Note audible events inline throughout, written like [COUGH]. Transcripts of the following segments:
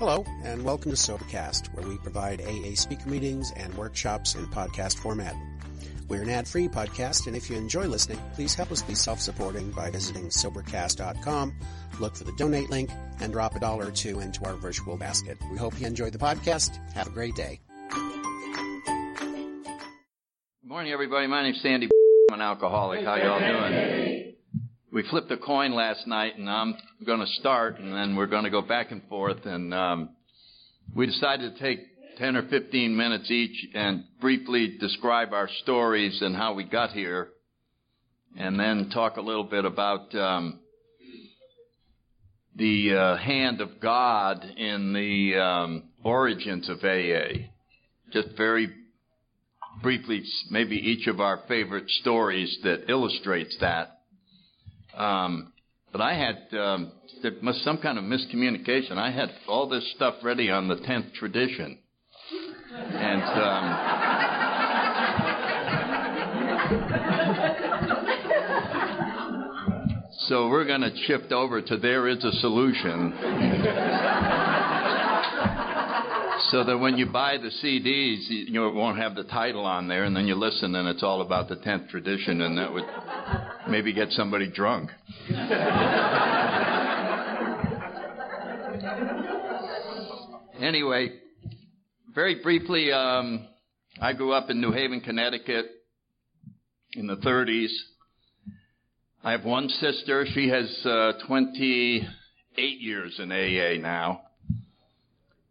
Hello, and welcome to Sobercast, where we provide AA speaker meetings and workshops in podcast format. We're an ad-free podcast, and if you enjoy listening, please help us be self-supporting by visiting Sobercast.com, look for the donate link, and drop a dollar or two into our virtual basket. We hope you enjoy the podcast. Have a great day. Good morning, everybody. My name's Sandy. I'm an alcoholic. How y'all doing? We flipped a coin last night, and I'm going to start, and then we're going to go back and forth. And um, we decided to take 10 or 15 minutes each and briefly describe our stories and how we got here, and then talk a little bit about um, the uh, hand of God in the um, origins of AA. Just very briefly, maybe each of our favorite stories that illustrates that. Um, but I had um, there was some kind of miscommunication. I had all this stuff ready on the tenth tradition, and um, so we're going to shift over to there is a solution. So that when you buy the CDs, you, know, won't have the title on there, and then you listen, and it's all about the tenth tradition, and that would maybe get somebody drunk. [LAUGHS] anyway, very briefly, um, I grew up in New Haven, Connecticut in the 30s. I have one sister. She has uh, 28 years in AA now.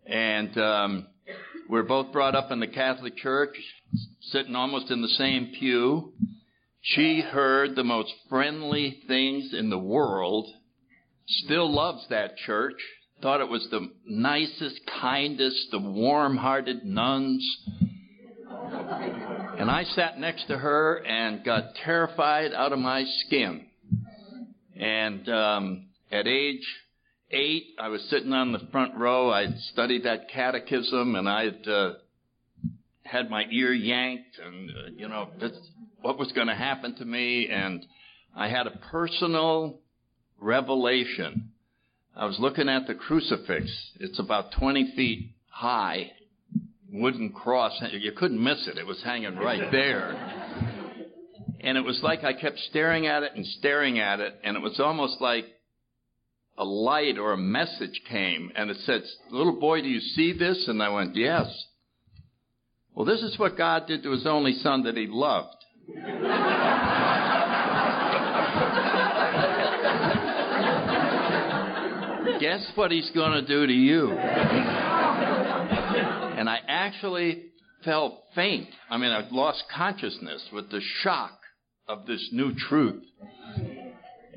And um, we're both brought up in the Catholic Church, sitting almost in the same pew. She heard the most friendly things in the world, still loves that church, thought it was the nicest, kindest, the warm hearted nuns. And I sat next to her and got terrified out of my skin. And um, at age eight, I was sitting on the front row. I'd studied that catechism and I'd uh, had my ear yanked and, uh, you know, what was going to happen to me, and I had a personal revelation. I was looking at the crucifix. It's about 20 feet high, wooden cross. You couldn't miss it. It was hanging right there. And it was like I kept staring at it and staring at it, and it was almost like a light or a message came, and it said, Little boy, do you see this? And I went, Yes. Well, this is what God did to his only son that he loved. [LAUGHS] Guess what he's going to do to you? and I actually felt faint. I mean, I lost consciousness with the shock of this new truth.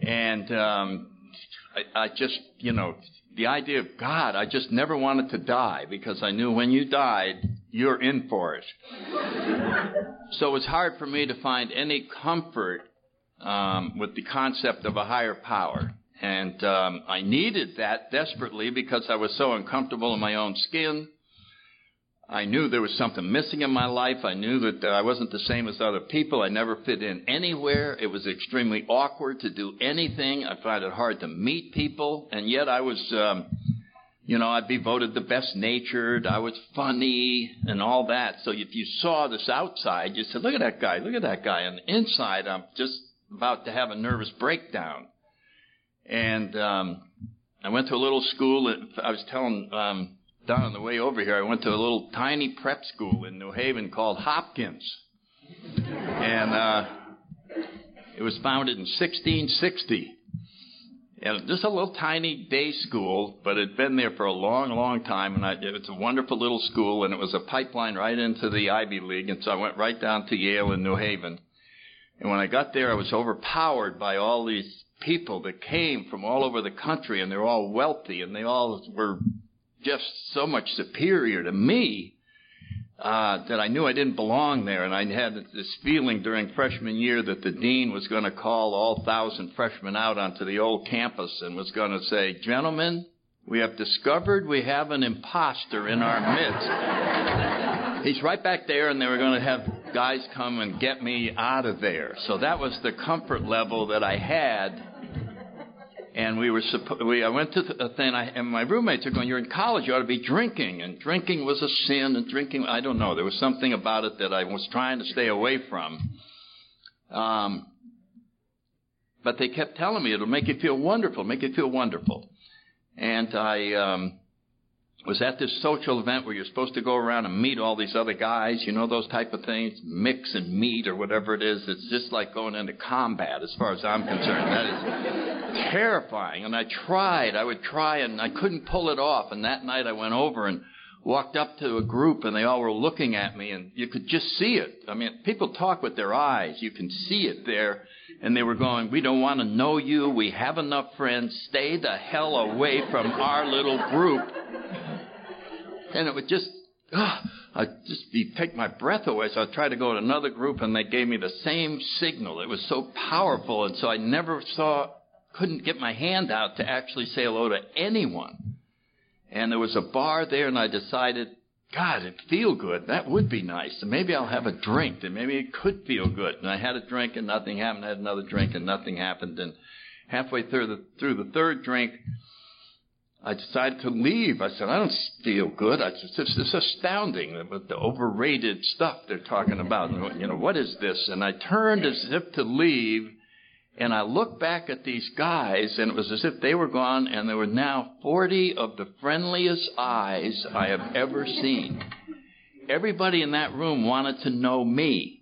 And um, I, I just, you know, the idea of God, I just never wanted to die because I knew when you died, you're in for it. [LAUGHS] so it was hard for me to find any comfort um, with the concept of a higher power. And um, I needed that desperately because I was so uncomfortable in my own skin. I knew there was something missing in my life. I knew that I wasn't the same as other people. I never fit in anywhere. It was extremely awkward to do anything. I found it hard to meet people. And yet I was um, you know, I'd be voted the best natured. I was funny and all that. So if you saw this outside, you said, look at that guy, look at that guy. The inside, I'm just about to have a nervous breakdown. And, um, I went to a little school. I was telling, um, Don on the way over here, I went to a little tiny prep school in New Haven called Hopkins. And, uh, it was founded in 1660 and just a little tiny day school, but it had been there for a long, long time, and I, it's a wonderful little school, and it was a pipeline right into the Ivy League, and so I went right down to Yale in New Haven. And when I got there, I was overpowered by all these people that came from all over the country, and they're all wealthy, and they all were just so much superior to me uh, that I knew I didn't belong there, and I had this feeling during freshman year that the dean was going to call all thousand freshmen out onto the old campus and was going to say, "Gentlemen, we have discovered we have an impostor in our midst." He's right back there, and they were going to have guys come and get me out of there. So that was the comfort level that I had. And we were. We I went to the thing, I, and my roommates are going, "You're in college. You ought to be drinking." And drinking was a sin, and drinking, I don't know. There was something about it that I was trying to stay away from. Um, but they kept telling me it'll make you feel wonderful, make you feel wonderful. And I um, was at this social event where you're supposed to go around and meet all these other guys, you know, those type of things, mix and meet or whatever it is. It's just like going into combat as far as I'm concerned. That is terrifying. And I tried, I would try, and I couldn't pull it off. And that night I went over and walked up to a group and they all were looking at me and you could just see it. I mean, people talk with their eyes. You can see it there. And they were going, we don't want to know you. We have enough friends. Stay the hell away from our little group. And it would just, uh, I'd just be, take my breath away. So I'd try to go to another group and they gave me the same signal. It was so powerful. And so I never saw, couldn't get my hand out to actually say hello to anyone and there was a bar there, and I decided, God, it'd feel good. That would be nice. And maybe I'll have a drink, and maybe it could feel good. And I had a drink, and nothing happened. I had another drink, and nothing happened. And halfway through the through the third drink, I decided to leave. I said, I don't feel good. I just, it's, it's astounding with the overrated stuff they're talking about. You know, what is this? And I turned as if to leave, and I looked back at these guys, and it was as if they were gone, and there were now 40 of the friendliest eyes I have ever seen. Everybody in that room wanted to know me.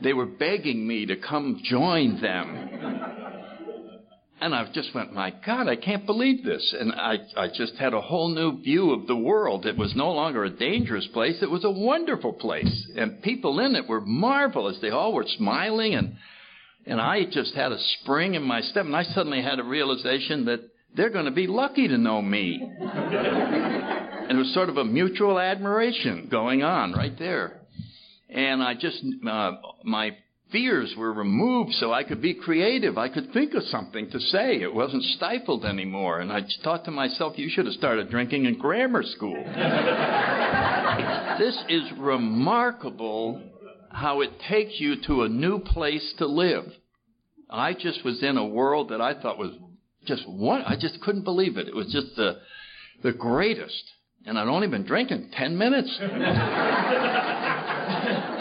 They were begging me to come join them. And I just went, my God, I can't believe this. And I, I just had a whole new view of the world. It was no longer a dangerous place. It was a wonderful place. And people in it were marvelous. They all were smiling and and I just had a spring in my step, and I suddenly had a realization that they're going to be lucky to know me. and it was sort of a mutual admiration going on right there. And I just, uh, my fears were removed so I could be creative. I could think of something to say. It wasn't stifled anymore. And I thought to myself, you should have started drinking in grammar school. this is remarkable how it takes you to a new place to live. I just was in a world that I thought was just one. I just couldn't believe it. It was just the the greatest. And I'd only been drinking ten minutes.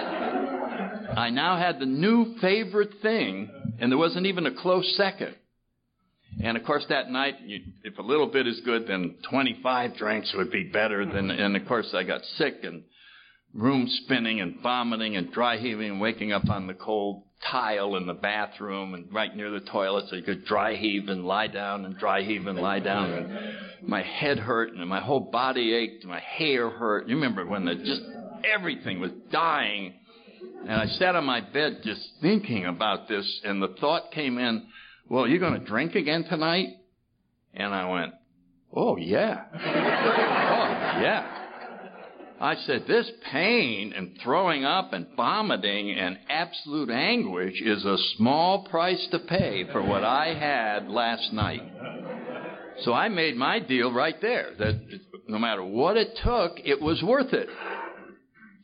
[LAUGHS] I now had the new favorite thing, and there wasn't even a close second. And of course, that night, you, if a little bit is good, then 25 drinks would be better. Than, mm-hmm. and of course, I got sick and room spinning and vomiting and dry heaving and waking up on the cold tile in the bathroom and right near the toilet so you could dry heave and lie down and dry heave and lie down and my head hurt and my whole body ached and my hair hurt. You remember when the just everything was dying and I sat on my bed just thinking about this and the thought came in, well, you're going to drink again tonight? And I went, oh yeah. oh yeah. I said, this pain and throwing up and vomiting and absolute anguish is a small price to pay for what I had last night. So I made my deal right there that no matter what it took, it was worth it.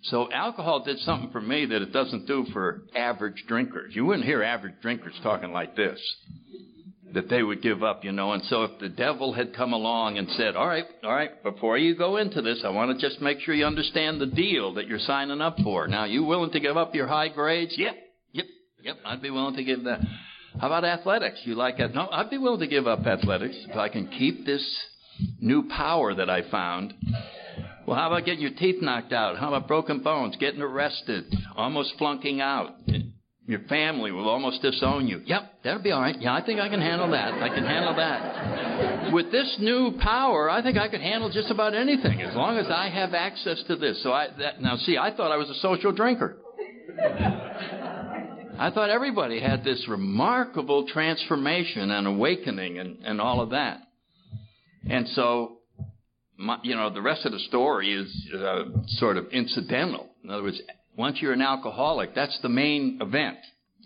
So alcohol did something for me that it doesn't do for average drinkers. You wouldn't hear average drinkers talking like this that they would give up, you know. And so if the devil had come along and said, all right, all right, before you go into this, I want to just make sure you understand the deal that you're signing up for. Now, you willing to give up your high grades? Yep, yep, yep, I'd be willing to give that. How about athletics? You like that? No, I'd be willing to give up athletics if I can keep this new power that I found. Well, how about getting your teeth knocked out? How about broken bones, getting arrested, almost flunking out? Your family will almost disown you. Yep, that'll be all right. Yeah, I think I can handle that. I can handle that. With this new power, I think I can handle just about anything as long as I have access to this. So I that, now see, I thought I was a social drinker. I thought everybody had this remarkable transformation and awakening and, and all of that. And so, my, you know, the rest of the story is uh, sort of incidental. In other words, once you're an alcoholic, that's the main event.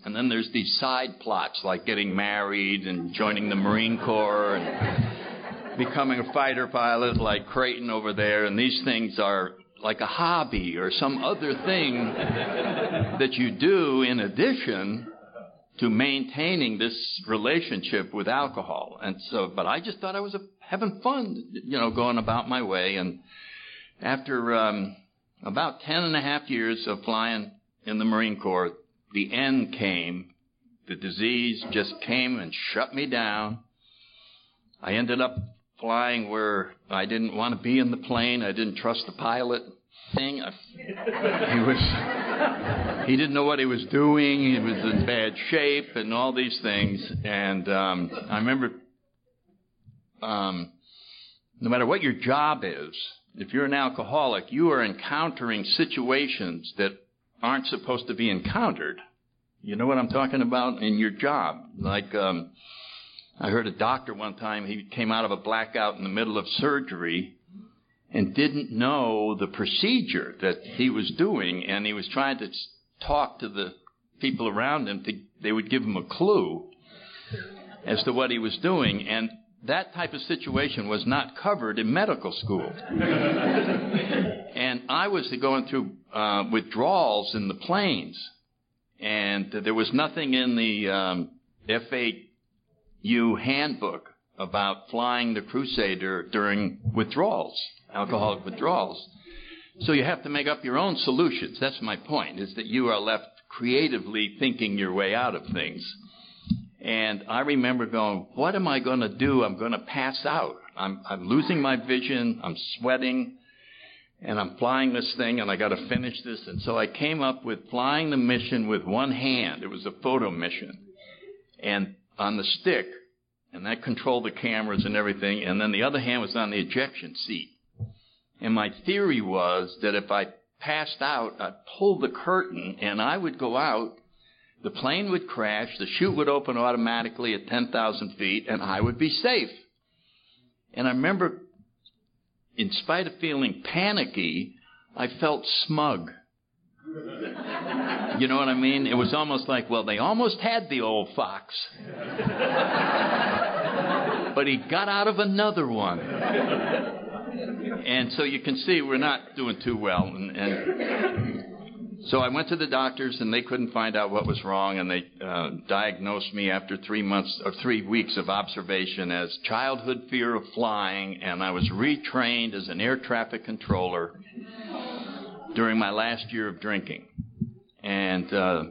And then there's these side plots like getting married and joining the Marine Corps and becoming a fighter pilot like Creighton over there. And these things are like a hobby or some other thing that you do in addition to maintaining this relationship with alcohol. And so, but I just thought I was having fun, you know, going about my way. And after um, about ten and a half years of flying in the Marine Corps, the end came. The disease just came and shut me down. I ended up flying where I didn't want to be in the plane. I didn't trust the pilot. Thing. He was. He didn't know what he was doing. He was in bad shape and all these things. And um, I remember, um, no matter what your job is, if you're an alcoholic, you are encountering situations that aren't supposed to be encountered. You know what I'm talking about in your job, like. Um, I heard a doctor one time, he came out of a blackout in the middle of surgery and didn't know the procedure that he was doing, and he was trying to talk to the people around him to, they would give him a clue as to what he was doing, and that type of situation was not covered in medical school. [LAUGHS] and I was going through uh, withdrawals in the planes, and there was nothing in the um, F8 you handbook about flying the Crusader during withdrawals, alcoholic withdrawals. So you have to make up your own solutions. That's my point, is that you are left creatively thinking your way out of things. And I remember going, what am I going to do? I'm going to pass out. I'm, I'm losing my vision. I'm sweating. And I'm flying this thing and I got to finish this. And so I came up with flying the mission with one hand. It was a photo mission. And on the stick, and that controlled the cameras and everything, and then the other hand was on the ejection seat. And my theory was that if I passed out, I'd pull the curtain and I would go out, the plane would crash, the chute would open automatically at 10,000 feet, and I would be safe. And I remember, in spite of feeling panicky, I felt smug. You know what I mean? It was almost like, well, they almost had the old fox. but he got out of another one. And so you can see we're not doing too well. And, and so I went to the doctors, and they couldn't find out what was wrong, and they uh, diagnosed me after three months or three weeks of observation as childhood fear of flying, and I was retrained as an air traffic controller during my last year of drinking. And uh,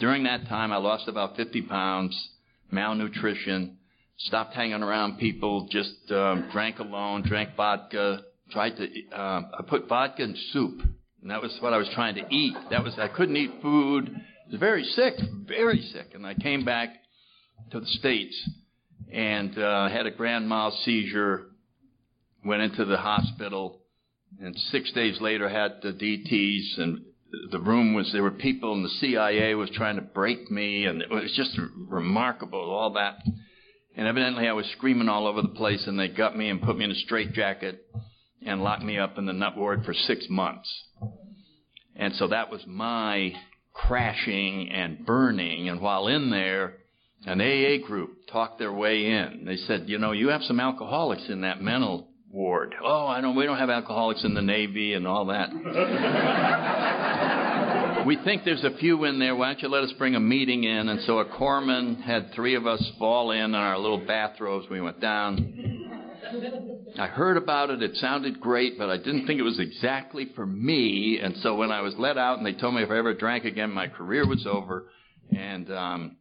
during that time, I lost about 50 pounds, malnutrition, stopped hanging around people, just um, drank alone, drank vodka, tried to, uh, I put vodka in soup. And that was what I was trying to eat. That was, I couldn't eat food. I was very sick, very sick. And I came back to the States and uh, had a grand mal seizure, went into the hospital, and six days later had the DTs and the room was there were people and the CIA was trying to break me and it was just remarkable all that and evidently I was screaming all over the place and they got me and put me in a straitjacket and locked me up in the nut ward for six months and so that was my crashing and burning and while in there an AA group talked their way in they said you know you have some alcoholics in that mental ward. Oh, I don't. We don't have alcoholics in the Navy and all that. [LAUGHS] we think there's a few in there. Why don't you let us bring a meeting in? And so a corpsman had three of us fall in in our little bathrobes. We went down. I heard about it. It sounded great, but I didn't think it was exactly for me. And so when I was let out and they told me if I ever drank again, my career was over. And um,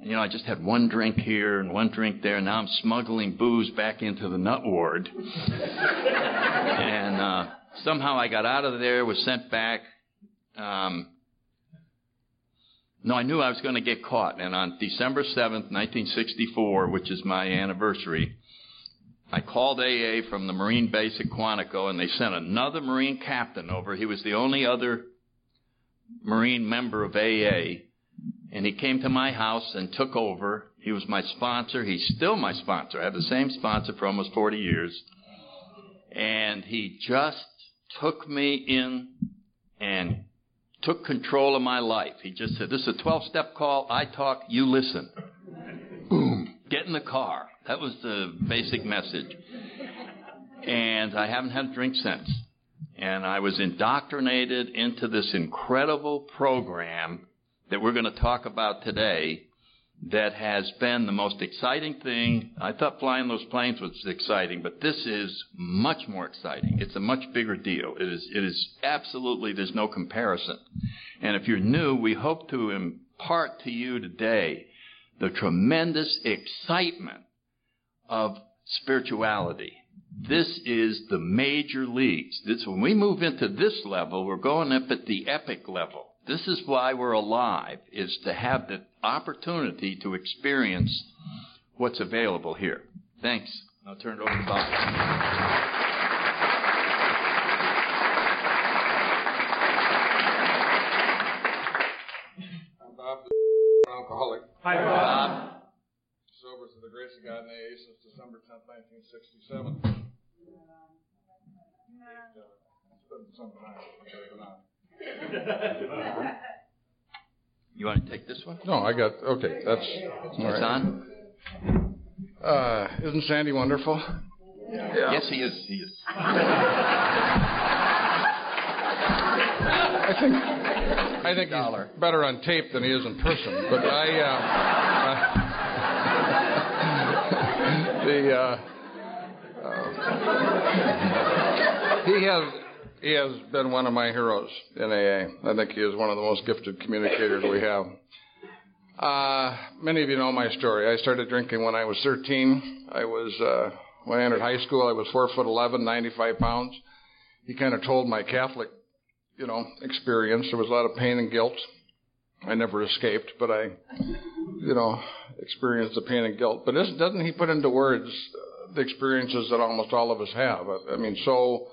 you know, I just had one drink here and one drink there. Now I'm smuggling booze back into the nut ward. and uh, somehow I got out of there, was sent back. Um, no, I knew I was going to get caught. And on December 7th, 1964, which is my anniversary, I called AA from the Marine base at Quantico, and they sent another Marine captain over. He was the only other Marine member of AA and he came to my house and took over. He was my sponsor. He's still my sponsor. I have the same sponsor for almost 40 years. And he just took me in and took control of my life. He just said, This is a 12 step call. I talk, you listen. Boom. Get in the car. That was the basic message. And I haven't had a drink since. And I was indoctrinated into this incredible program that we're going to talk about today that has been the most exciting thing. I thought flying those planes was exciting, but this is much more exciting. It's a much bigger deal. It is, it is absolutely, there's no comparison. And if you're new, we hope to impart to you today the tremendous excitement of spirituality. This is the major leagues. This, when we move into this level, we're going up at the epic level. This is why we're alive, is to have the opportunity to experience what's available here. Thanks. I'll turn it over to Bob. I'm Bob, the alcoholic. Hi, Bob. The grace of God and AA since December 10th, 1967. Uh, it's been some time, believe it or not. You want to take this one? No, I got, okay, that's, It's right. on? Uh, isn't Sandy wonderful? Yeah. Yes, he is. He is. I think, I think he's better on tape than he is in person, but I, uh, the, uh, uh, he has, he has been one of my heroes in AA. I think he is one of the most gifted communicators we have. Uh, many of you know my story. I started drinking when I was 13. I was, uh, when I entered high school, I was four foot 11, 95 pounds. He kind of told my Catholic, you know, experience. There was a lot of pain and guilt. I never escaped, but I, you know, experienced the pain and guilt. But doesn't he put into words uh, the experiences that almost all of us have? I, I mean, so,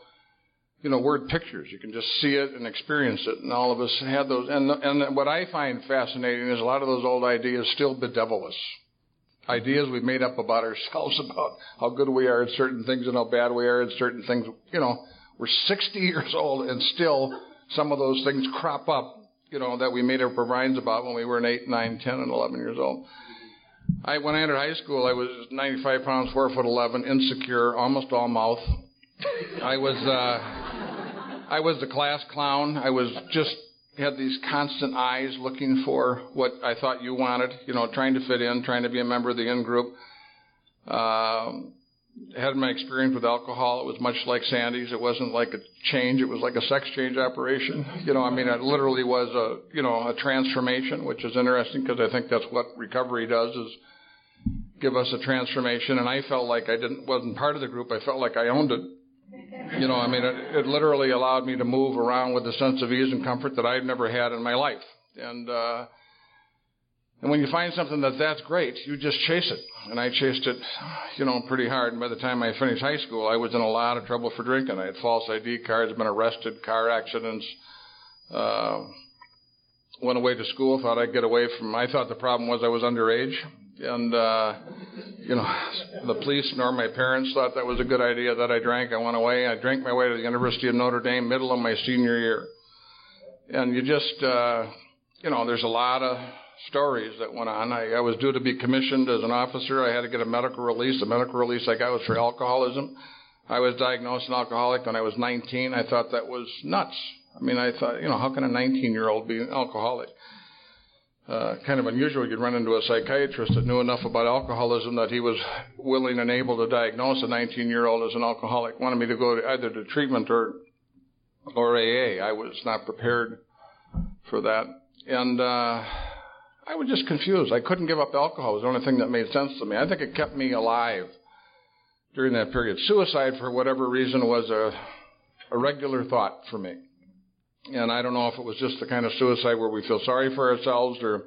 you know, word pictures. You can just see it and experience it, and all of us had those. And and what I find fascinating is a lot of those old ideas still bedevil us. Ideas we've made up about ourselves [LAUGHS] about how good we are at certain things and how bad we are at certain things. You know, we're 60 years old and still some of those things crop up. You know, that we made up our minds about when we were 8, 9, 10, and 11 years old. I, when I entered high school, I was 95 pounds, 4 foot 11, insecure, almost all mouth. I was, uh, I was the class clown. I was just had these constant eyes looking for what I thought you wanted. You know, trying to fit in, trying to be a member of the in group. Um, had my experience with alcohol. It was much like Sandy's. It wasn't like a change. It was like a sex change operation. You know, I mean, it literally was a, you know, a transformation, which is interesting because I think that's what recovery does is give us a transformation. And I felt like I didn't, wasn't part of the group. I felt like I owned it. You know, I mean, it, it literally allowed me to move around with a sense of ease and comfort that I've never had in my life. And, uh, and when you find something that that's great, you just chase it. And I chased it, you know, pretty hard. And by the time I finished high school, I was in a lot of trouble for drinking. I had false ID cards, been arrested, car accidents. Uh, went away to school, thought I'd get away from. I thought the problem was I was underage, and uh, you know, the police nor my parents thought that was a good idea that I drank. I went away. I drank my way to the University of Notre Dame, middle of my senior year, and you just, uh, you know, there's a lot of stories that went on. I, I was due to be commissioned as an officer. I had to get a medical release. The medical release I got was for alcoholism. I was diagnosed an alcoholic when I was 19. I thought that was nuts. I mean, I thought, you know, how can a 19 year old be an alcoholic? Uh, kind of unusual. You'd run into a psychiatrist that knew enough about alcoholism that he was willing and able to diagnose a 19 year old as an alcoholic. Wanted me to go to either to treatment or or AA. I was not prepared for that, and uh, I was just confused. I couldn't give up alcohol. It was the only thing that made sense to me. I think it kept me alive during that period. Suicide, for whatever reason, was a, a regular thought for me. And I don't know if it was just the kind of suicide where we feel sorry for ourselves or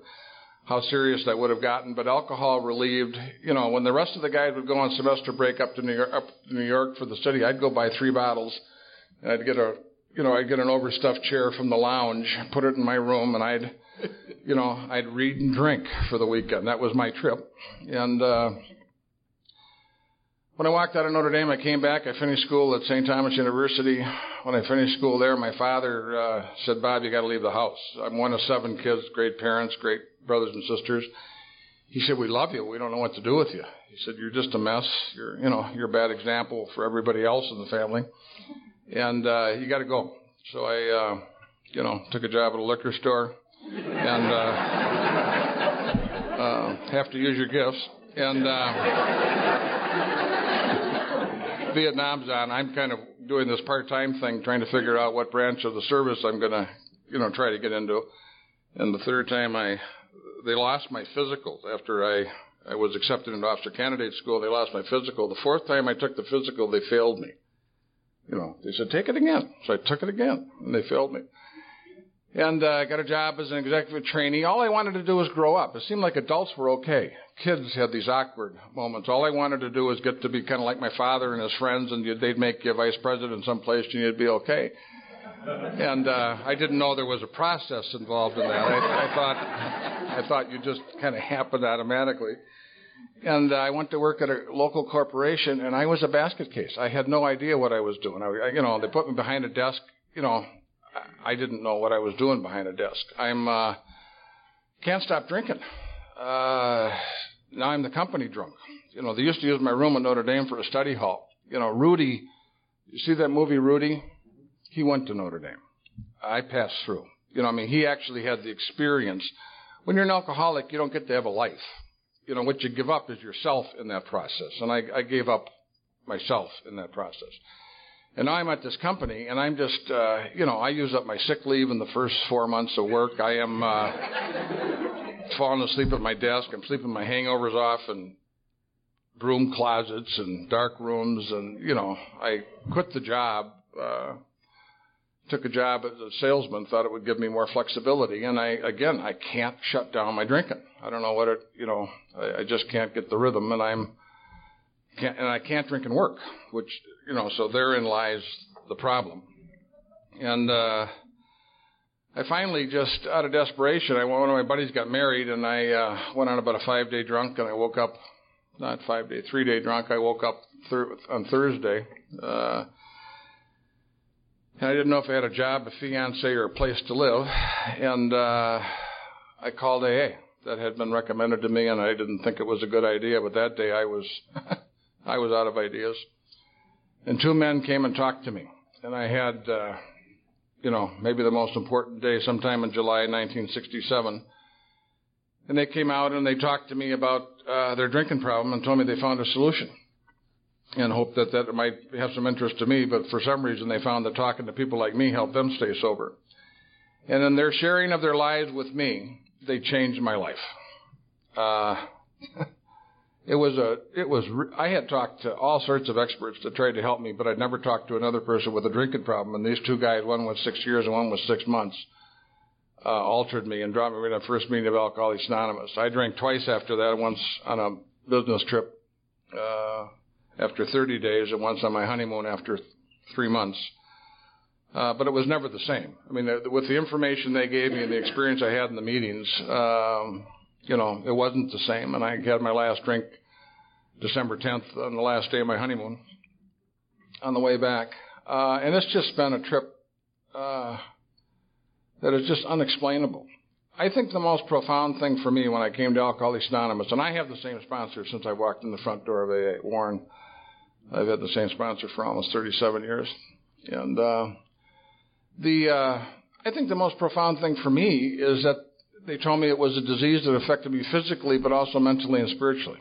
how serious that would have gotten, but alcohol relieved, you know, when the rest of the guys would go on semester break up to New York, up to New York for the city, I'd go buy three bottles and I'd get a, you know, I'd get an overstuffed chair from the lounge, put it in my room and I'd, you know, I'd read and drink for the weekend. That was my trip. And, uh, when I walked out of Notre Dame, I came back. I finished school at St. Thomas University. When I finished school there, my father uh, said, "Bob, you got to leave the house. I'm one of seven kids, great parents, great brothers and sisters." He said, "We love you. We don't know what to do with you." He said, "You're just a mess. You're, you know, you're a bad example for everybody else in the family, and uh, you got to go." So I, uh, you know, took a job at a liquor store. And uh, uh, have to use your gifts. And uh, Vietnam's on. I'm kind of doing this part-time thing, trying to figure out what branch of the service I'm going to, you know, try to get into. And the third time I, they lost my physical after I I was accepted into officer candidate school. They lost my physical. The fourth time I took the physical, they failed me. You know, they said, take it again. So I took it again, and they failed me. And uh, got a job as an executive trainee. All I wanted to do was grow up. It seemed like adults were okay. Kids had these awkward moments. All I wanted to do was get to be kind of like my father and his friends, and they'd make you vice president someplace, and you'd be okay. And uh, I didn't know there was a process involved in that. I, I thought I thought you just kind of happened automatically and I went to work at a local corporation, and I was a basket case. I had no idea what I was doing. I, you know, they put me behind a desk. You know, I didn't know what I was doing behind a desk. I'm uh, can't stop drinking. Uh, now I'm the company drunk. You know, they used to use my room at Notre Dame for a study hall. You know, Rudy, you see that movie Rudy? He went to Notre Dame. I passed through. You know, I mean, he actually had the experience. When you're an alcoholic, you don't get to have a life you know, what you give up is yourself in that process. And I, I gave up myself in that process. And now I'm at this company, and I'm just, uh, you know, I use up my sick leave in the first four months of work. I am uh, falling asleep at my desk. I'm sleeping my hangovers off in broom closets and dark rooms, and you know, I quit the job. Uh, took a job as a salesman, thought it would give me more flexibility, and I again I can't shut down my drinking. I don't know what it, you know, I, I just can't get the rhythm, and I'm can't, and I can't drink and work, which you know, so therein lies the problem. And uh, I finally just out of desperation, I one of my buddies got married, and I uh, went on about a five day drunk, and I woke up not five day, three day drunk. I woke up thir- on Thursday. Uh, and I didn't know if I had a job, a fiance, or a place to live. And uh, I called AA. That had been recommended to me, and I didn't think it was a good idea. But that day, I was [LAUGHS] I was out of ideas. And two men came and talked to me, and I had, uh, you know, maybe the most important day, sometime in July 1967. And they came out and they talked to me about uh, their drinking problem and told me they found a solution and hoped that that might have some interest to me. But for some reason, they found that talking to people like me helped them stay sober. And in their sharing of their lives with me, they changed my life. Uh, [LAUGHS] it was a, it was, I had talked to all sorts of experts to try to help me, but I'd never talked to another person with a drinking problem. And these two guys, one was six years and one was six months, uh, altered me and dropped me in the first meeting of Alcoholics Anonymous. I drank twice after that, once on a business trip, uh, after 30 days and once on my honeymoon after three months. Uh, but it was never the same. I mean, with the information they gave me and the experience I had in the meetings, um, you know, it wasn't the same. And I had my last drink December 10th on the last day of my honeymoon on the way back. Uh, and it's just been a trip uh, that is just unexplainable. I think the most profound thing for me when I came to Alcoholics Anonymous, and I have the same sponsor since I walked in the front door of AA, Warren. I've had the same sponsor for almost 37 years. And uh, the uh, I think the most profound thing for me is that they told me it was a disease that affected me physically, but also mentally and spiritually.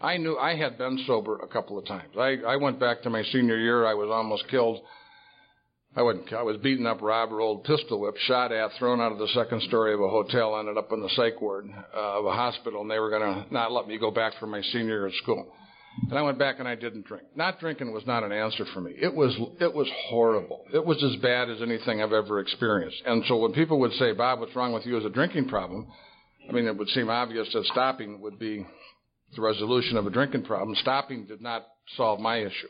I knew I had been sober a couple of times. I, I went back to my senior year. I was almost killed. I wouldn't. I was beaten up, robbed, rolled, pistol whipped, shot at, thrown out of the second story of a hotel, ended up in the psych ward uh, of a hospital, and they were going to not let me go back for my senior year at school. And I went back and I didn't drink. Not drinking was not an answer for me. It was it was horrible. It was as bad as anything I've ever experienced. And so when people would say, "Bob, what's wrong with you as a drinking problem?" I mean, it would seem obvious that stopping would be the resolution of a drinking problem. Stopping did not solve my issue.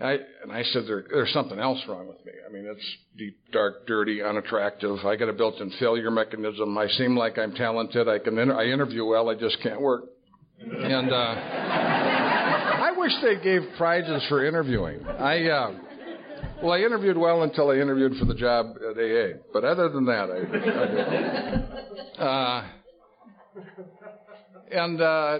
I, and I said, there, there's something else wrong with me. I mean, it's deep, dark, dirty, unattractive. I got a built-in failure mechanism. I seem like I'm talented. I can, inter- I interview well. I just can't work. And, uh, wish they gave prizes for interviewing. I, uh, well, I interviewed well until I interviewed for the job at AA. But other than that, I, I uh, and, uh,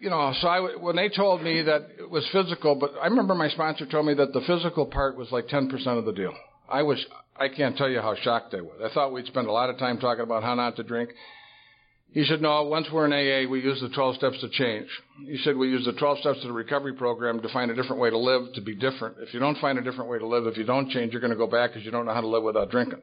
you know, so I, when they told me that it was physical, but I remember my sponsor told me that the physical part was like 10% of the deal. I was, I can't tell you how shocked I was. I thought we'd spend a lot of time talking about how not to drink. He said, no, once we're in AA, we use the 12 steps to change. He said, we use the 12 steps of the recovery program to find a different way to live, to be different. If you don't find a different way to live, if you don't change, you're going to go back because you don't know how to live without drinking.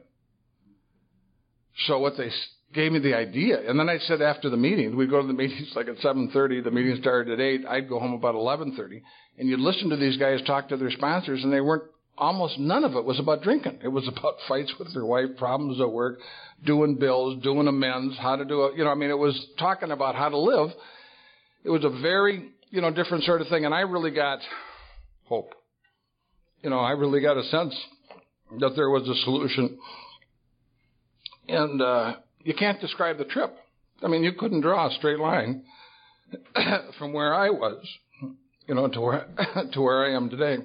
So what they gave me the idea, and then I said after the meeting, we'd go to the meetings [LAUGHS] like at 7.30, the meeting started at 8, I'd go home about 11.30, and you'd listen to these guys talk to their sponsors, and they weren't almost none of it was about drinking. It was about [LAUGHS] fights with their wife, problems at work, doing bills, doing amends, how to do it. You know, I mean, it was talking about how to live. It was a very, you know, different sort of thing. And I really got hope. You know, I really got a sense that there was a solution. And, uh, you can't describe the trip. I mean, you couldn't draw a straight line [COUGHS] from where I was, you know, to where, [LAUGHS] to where I am today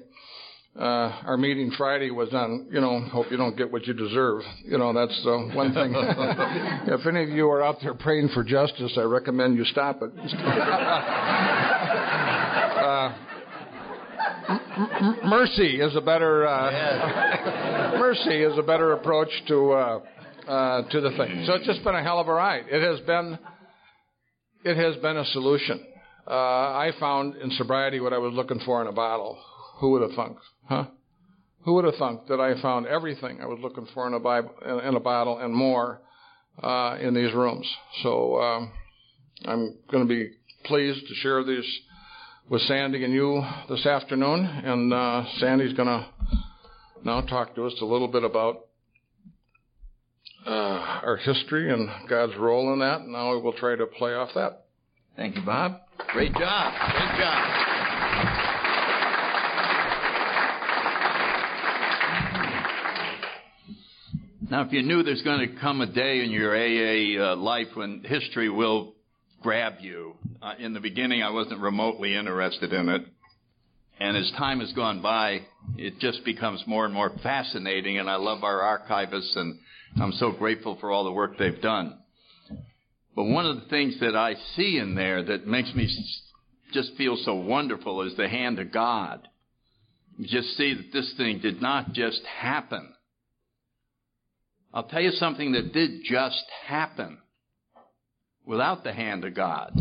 uh, our meeting Friday was on, you know, hope you don't get what you deserve. You know, that's uh, one thing. [LAUGHS] if any of you are out there praying for justice, I recommend you stop it. [LAUGHS] uh, m- mercy is a better uh, [LAUGHS] mercy is a better approach to uh, uh, to the thing. So it's just been a hell of a ride. It has been it has been a solution. Uh, I found in sobriety what I was looking for in a bottle. Who would have thunk? Huh? Who would have thunk that I found everything I was looking for in a Bible, in a bottle and more uh, in these rooms? So um, I'm going to be pleased to share these with Sandy and you this afternoon, and uh, Sandy's going to now talk to us a little bit about uh, our history and God's role in that. And now we will try to play off that. Thank you, Bob. Great job. Great job. Now, if you knew there's going to come a day in your AA uh, life when history will grab you, uh, in the beginning I wasn't remotely interested in it. And as time has gone by, it just becomes more and more fascinating, and I love our archivists, and I'm so grateful for all the work they've done. But one of the things that I see in there that makes me just feel so wonderful is the hand of God. You just see that this thing did not just happen. I'll tell you something that did just happen without the hand of God.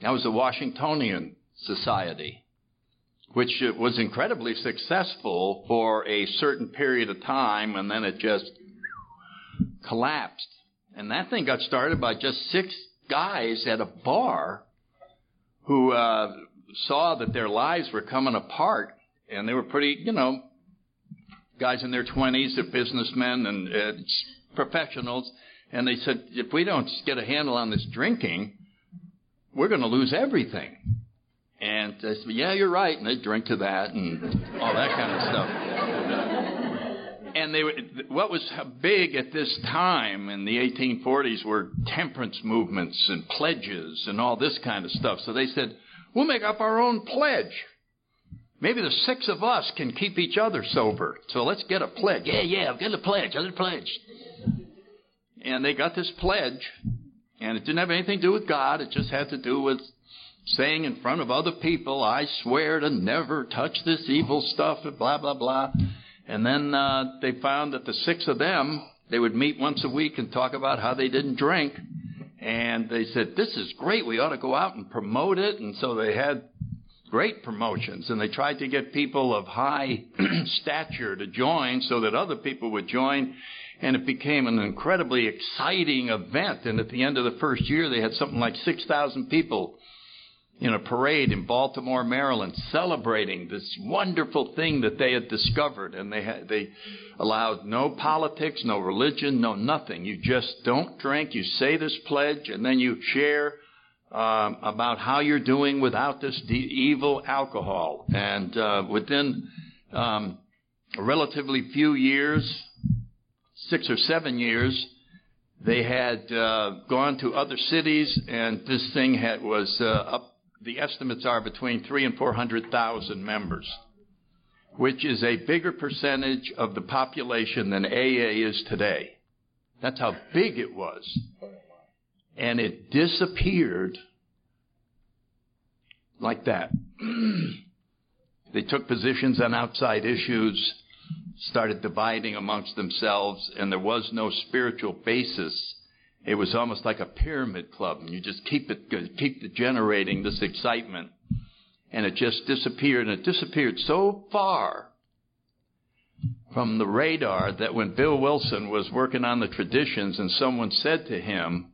That was the Washingtonian Society, which was incredibly successful for a certain period of time, and then it just collapsed. And that thing got started by just six guys at a bar who uh, saw that their lives were coming apart, and they were pretty, you know, guys in their 20s, they're businessmen and uh, professionals, and they said, if we don't get a handle on this drinking, we're going to lose everything. And I said, yeah, you're right. And they drink to that and all that kind of stuff. And they, what was big at this time in the 1840s were temperance movements and pledges and all this kind of stuff. So they said, we'll make up our own pledge. Maybe the six of us can keep each other sober. So let's get a pledge. Yeah, yeah, I've got a pledge. I'll pledge and they got this pledge, and it didn't have anything to do with God. It just had to do with saying in front of other people, "I swear to never touch this evil stuff," and blah blah blah. And then uh, they found that the six of them they would meet once a week and talk about how they didn't drink. And they said, "This is great. We ought to go out and promote it." And so they had great promotions, and they tried to get people of high [CLEARS THROAT] stature to join so that other people would join and it became an incredibly exciting event. And at the end of the first year, they had something like 6,000 people in a parade in Baltimore, Maryland, celebrating this wonderful thing that they had discovered. And they had, they allowed no politics, no religion, no nothing. You just don't drink. You say this pledge, and then you share um, about how you're doing without this de- evil alcohol. And uh, within um, relatively few years, six or seven years, they had uh, gone to other cities, and this thing had, was uh, up. The estimates are between three and four hundred thousand members, which is a bigger percentage of the population than AA is today. That's how big it was, and it disappeared like that. [CLEARS THROAT] they took positions on outside issues started dividing amongst themselves, and there was no spiritual basis. It was almost like a pyramid club, and you just keep it keep generating this excitement, and it just disappeared, and it disappeared so far from the radar that when Bill Wilson was working on the traditions, and someone said to him,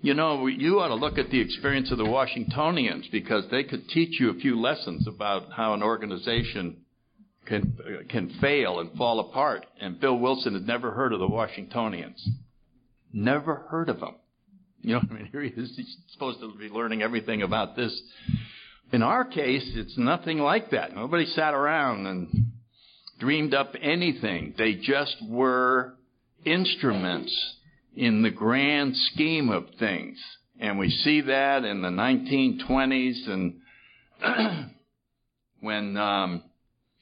you know, you ought to look at the experience of the Washingtonians because they could teach you a few lessons about how an organization can can fail and fall apart. And Bill Wilson had never heard of the Washingtonians. Never heard of them. You know, what [LAUGHS] I mean, here he is. He's supposed to be learning everything about this. In our case, it's nothing like that. Nobody sat around and dreamed up anything. They just were instruments in the grand scheme of things. And we see that in the 1920s and [CLEARS THROAT] when, um,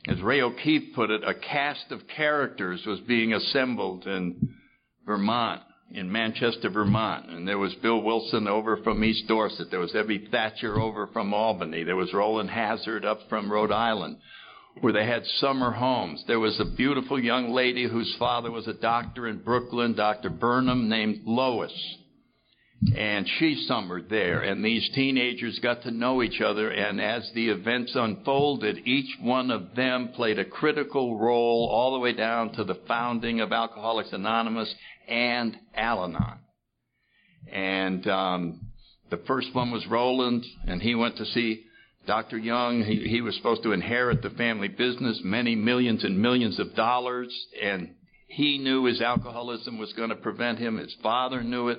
as Ray O'Keefe put it, a cast of characters was being assembled in Vermont, in Manchester, Vermont. And there was Bill Wilson over from East Dorset. There was Ebby Thatcher over from Albany. There was Rowland Hazard up from Rhode Island where they had summer homes. There was a beautiful young lady whose father was a doctor in Brooklyn, Dr. Burnham, named Lois. And she summered there, and these teenagers got to know each other, and as the events unfolded, each one of them played a critical role all the way down to the founding of Alcoholics Anonymous and Al Anon. And um, the first one was Rowland, and he went to see Dr. Jung, he, he was supposed to inherit the family business, many millions and millions of dollars, and he knew his alcoholism was going to prevent him. His father knew it.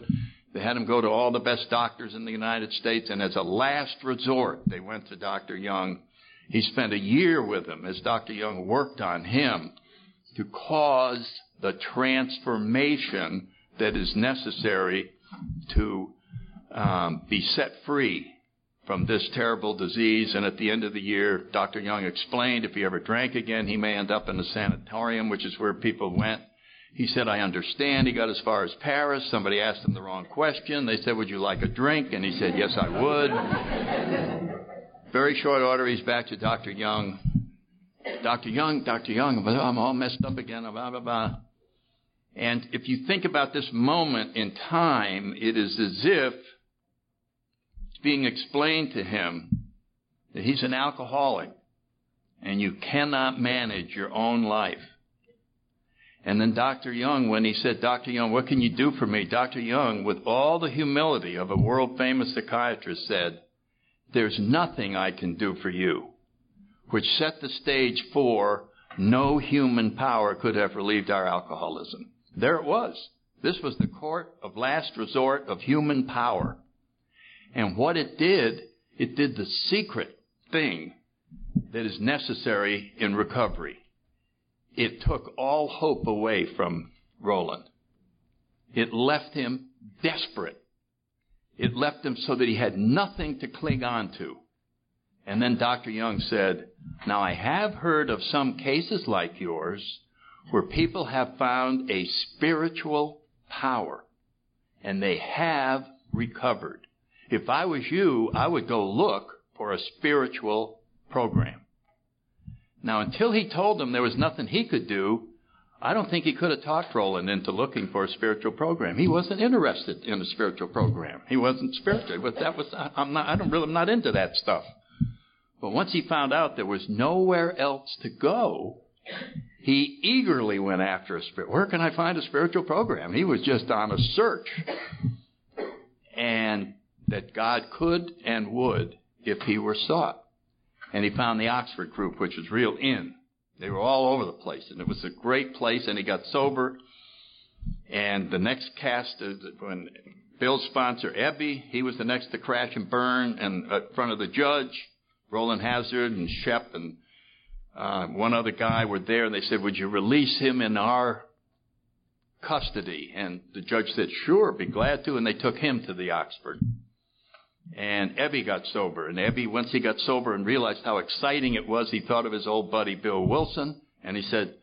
They had him go to all the best doctors in the United States, and as a last resort, they went to Dr. Jung. He spent a year with him as Dr. Jung worked on him to cause the transformation that is necessary to um, be set free from this terrible disease. And at the end of the year, Dr. Jung explained if he ever drank again, he may end up in a sanatorium, which is where people went. He said, I understand. He got as far as Paris. Somebody asked him the wrong question. They said, Would you like a drink? And he said, Yes, I would. Very short order, he's back to Dr. Jung. Dr. Jung, Dr. Jung, I'm all messed up again, blah, blah, blah. And if you think about this moment in time, it is as if it's being explained to him that he's an alcoholic and you cannot manage your own life. And then Dr. Jung, when he said, Dr. Jung, what can you do for me? Dr. Jung, with all the humility of a world famous psychiatrist, said, There's nothing I can do for you, which set the stage for no human power could have relieved our alcoholism. There it was. This was the court of last resort of human power. And what it did, it did the secret thing that is necessary in recovery. It took all hope away from Rowland. It left him desperate. It left him so that he had nothing to cling on to. And then Dr. Jung said, Now I have heard of some cases like yours where people have found a spiritual power and they have recovered. If I was you, I would go look for a spiritual program. Now, until he told them there was nothing he could do, I don't think he could have talked Rowland into looking for a spiritual program. He wasn't interested in a spiritual program. He wasn't spiritual. But that was I'm not I don't really I'm not into that stuff. But once he found out there was nowhere else to go, he eagerly went after a spirit. Where can I find a spiritual program? He was just on a search. And that God could and would if he were sought. And he found the Oxford group, which was real in. They were all over the place, and it was a great place, and he got sober. And the next cast, when Bill's sponsor, Ebby, he was the next to crash and burn, and in front of the judge, Rowland Hazard and Shep and uh, one other guy were there, and they said, "Would you release him in our custody?" And the judge said, "Sure, be glad to." And they took him to the Oxford. And Ebby got sober. And Ebby, once he got sober and realized how exciting it was, he thought of his old buddy Bill Wilson. And he said,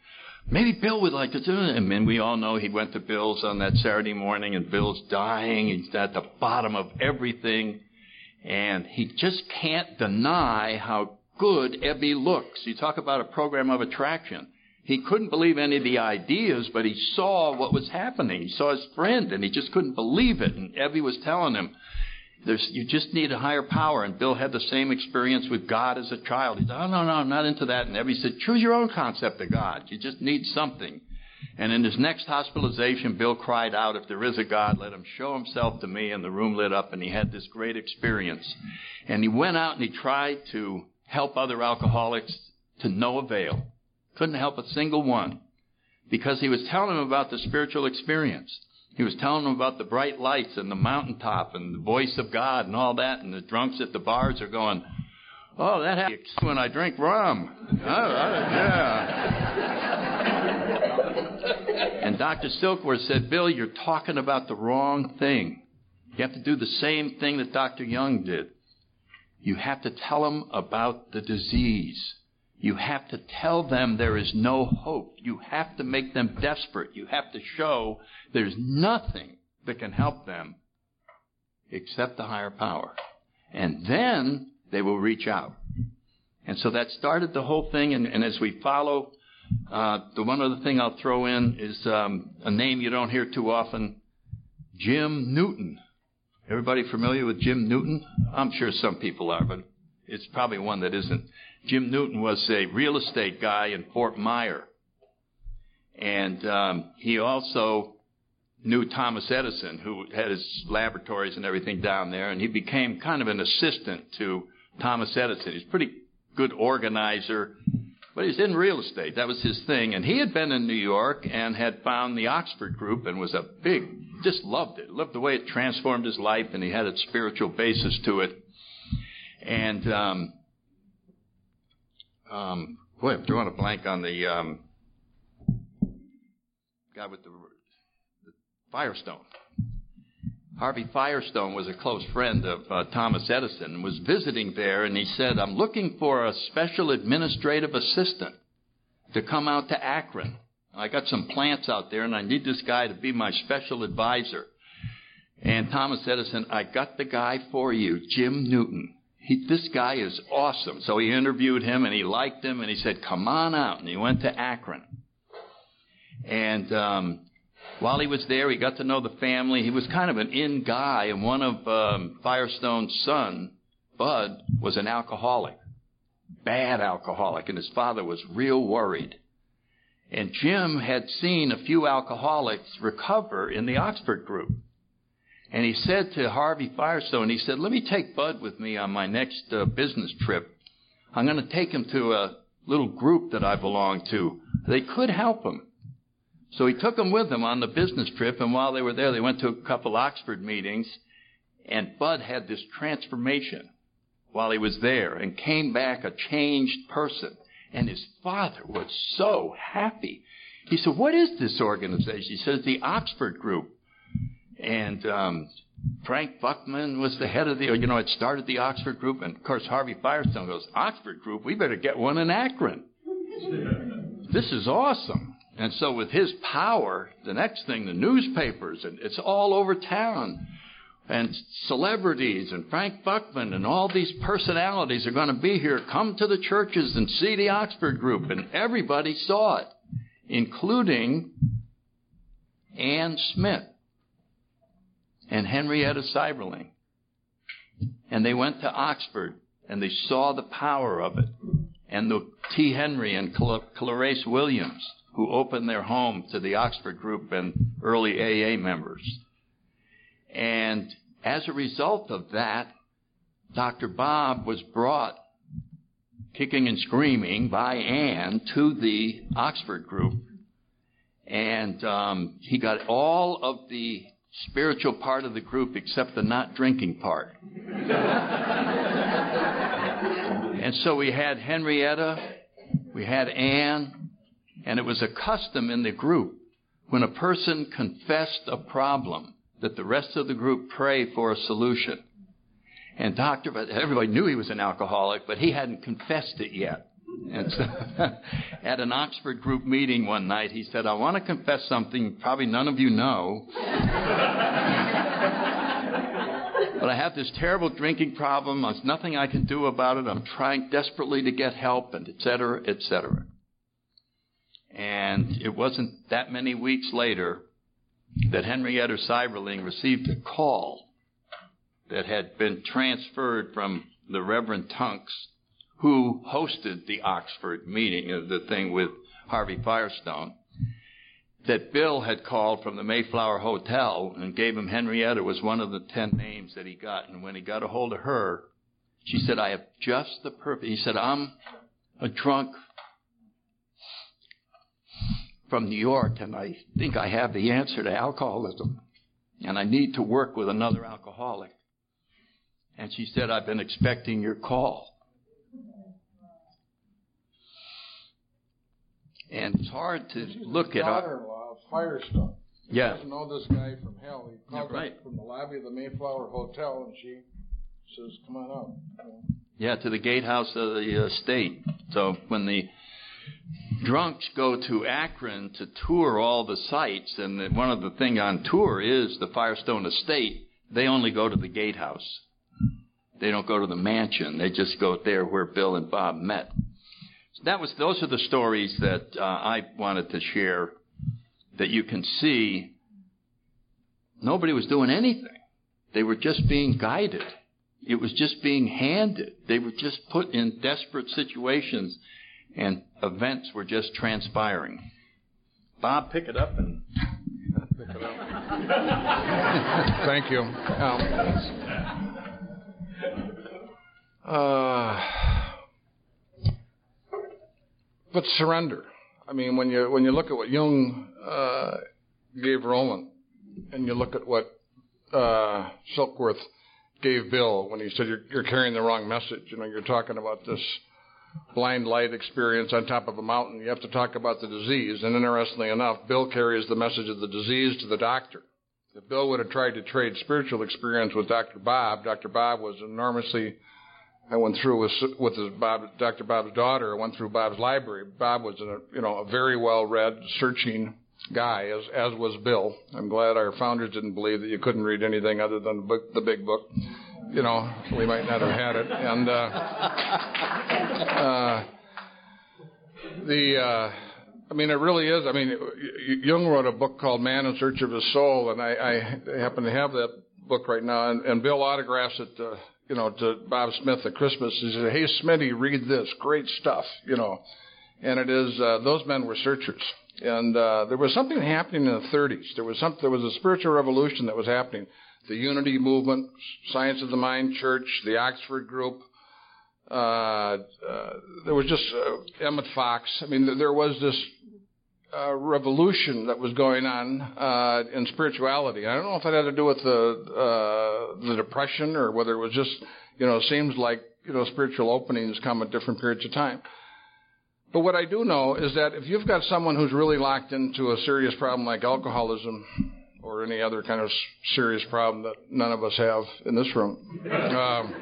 maybe Bill would like to do it. And we all know he went to Bill's on that Saturday morning and Bill's dying. He's at the bottom of everything. And he just can't deny how good Ebby looks. You talk about a program of attraction. He couldn't believe any of the ideas, but he saw what was happening. He saw his friend, and he just couldn't believe it. And Ebby was telling him, there's, you just need a higher power. And Bill had the same experience with God as a child. He said, oh, no, no, I'm not into that. And Ebby said, choose your own concept of God. You just need something. And in his next hospitalization, Bill cried out, if there is a God, let him show himself to me. And the room lit up, and he had this great experience. And he went out and he tried to help other alcoholics to no avail. Couldn't help a single one because he was telling them about the spiritual experience. He was telling them about the bright lights and the mountaintop and the voice of God and all that. And the drunks at the bars are going, "Oh, that happens when I drink rum." Oh, yeah. and Dr. Silkworth said, "Bill, you're talking about the wrong thing. You have to do the same thing that Dr. Jung did. You have to tell them about the disease." You have to tell them there is no hope. You have to make them desperate. You have to show there's nothing that can help them except the higher power. And then they will reach out. And so that started the whole thing. And, and as we follow, uh, the one other thing I'll throw in is um, a name you don't hear too often Jim Newton. Everybody familiar with Jim Newton? I'm sure some people are, but it's probably one that isn't. Jim Newton was a real estate guy in Fort Myer. And um, he also knew Thomas Edison, who had his laboratories and everything down there, and he became kind of an assistant to Thomas Edison. He's a pretty good organizer, but he's in real estate. That was his thing. And he had been in New York and had found the Oxford Group and was a big, just loved it. Loved the way it transformed his life, and he had a spiritual basis to it. And um, um, boy, I'm drawing a blank on the um, guy with the, the Firestone. Harvey Firestone was a close friend of uh, Thomas Edison and was visiting there, and he said, I'm looking for a special administrative assistant to come out to Akron. I got some plants out there, and I need this guy to be my special advisor. And Thomas Edison, I got the guy for you, Jim Newton he, this guy is awesome. So he interviewed him and he liked him and he said, come on out. And he went to Akron. And um, while he was there, he got to know the family. He was kind of an in guy, and one of um, Firestone's son, Bud, was an alcoholic, bad alcoholic, and his father was real worried. And Jim had seen a few alcoholics recover in the Oxford group. And he said to Harvey Firestone, he said, let me take Bud with me on my next uh, business trip. I'm going to take him to a little group that I belong to. They could help him. So he took him with him on the business trip, and while they were there, they went to a couple Oxford meetings, and Bud had this transformation while he was there and came back a changed person. And his father was so happy. He said, What is this organization? He says, The Oxford Group. And um, Frank Buchman was the head of the, you know, it started the Oxford Group. And of course, Harvey Firestone goes, Oxford Group, we better get one in Akron. [LAUGHS] this is awesome. And so, with his power, the next thing, the newspapers, and it's all over town. And celebrities and Frank Buchman and all these personalities are going to be here. Come to the churches and see the Oxford Group. And everybody saw it, including Anne Smith and Henrietta Seiberling. And they went to Oxford and they saw the power of it. And the T. Henry and Clarice Williams, who opened their home to the Oxford group and early AA members. And as a result of that, Dr. Bob was brought kicking and screaming by Anne to the Oxford group. And um, he got all of the spiritual part of the group except the not drinking part. and so we had Henrietta, we had Anne, and it was a custom in the group when a person confessed a problem that the rest of the group pray for a solution. And Dr. Everybody knew he was an alcoholic, but he hadn't confessed it yet. And so [LAUGHS] at an Oxford group meeting one night, he said, I want to confess something probably none of you know. [LAUGHS] but I have this terrible drinking problem. There's nothing I can do about it. I'm trying desperately to get help, and et cetera, et cetera. And it wasn't that many weeks later that Henrietta Seiberling received a call that had been transferred from the Reverend Tunks, who hosted the Oxford meeting, uh, the thing with Harvey Firestone, that Bill had called from the Mayflower Hotel and gave him Henrietta was one of the ten names that he got. And when he got a hold of her, she said, I have just the perfect. He said, I'm a drunk from New York, and I think I have the answer to alcoholism, and I need to work with another alcoholic. And she said, I've been expecting your call. And it's hard to She's look at. daughter-in-law, Firestone. Yeah. Doesn't know this guy from hell. He called Yeah, right. from the lobby of the Mayflower Hotel, and she says, "Come on up." Yeah, to the gatehouse of the uh, state. So when the drunks go to Akron to tour all the sites, and the, one of the thing on tour is the Firestone Estate, they only go to the gatehouse. They don't go to the mansion. They just go there where Bill and Bob met. That was those are the stories that uh, I wanted to share. That you can see. Nobody was doing anything. They were just being guided. It was just being handed. They were just put in desperate situations, and events were just transpiring. Bob, pick it up and. Pick it up. Thank you. Um, uh, but surrender. I mean, when you when you look at what Jung uh, gave Rowland, and you look at what uh, Silkworth gave Bill when he said you're, you're carrying the wrong message. You know, you're talking about this blind light experience on top of a mountain. You have to talk about the disease. And interestingly enough, Bill carries the message of the disease to the doctor. If Bill would have tried to trade spiritual experience with Dr. Bob, Dr. Bob was enormously. I went through with with his Bob, Dr. Bob's daughter. I went through Bob's library. Bob was a you know a very well read, searching guy, as as was Bill. I'm glad our founders didn't believe that you couldn't read anything other than the, book, the big book. You know, we might not have had it. And uh, uh, the uh, I mean, it really is. I mean, Jung wrote a book called Man in Search of His Soul, and I, I happen to have that book right now. And, and Bill autographs it, uh, you know, to Bob Smith at Christmas. He said, "Hey, Smitty, read this. Great stuff." You know, and it is. Uh, those men were searchers, and uh, there was something happening in the 30s. There was some. There was a spiritual revolution that was happening. The Unity movement, Science of the Mind Church, the Oxford Group. Uh, uh, there was just uh, Emmett Fox. I mean, there was this uh, revolution that was going on uh, in spirituality. I don't know if it had to do with the uh, the depression or whether it was just you know it seems like you know spiritual openings come at different periods of time. But what I do know is that if you've got someone who's really locked into a serious problem like alcoholism or any other kind of serious problem that none of us have in this room. Um,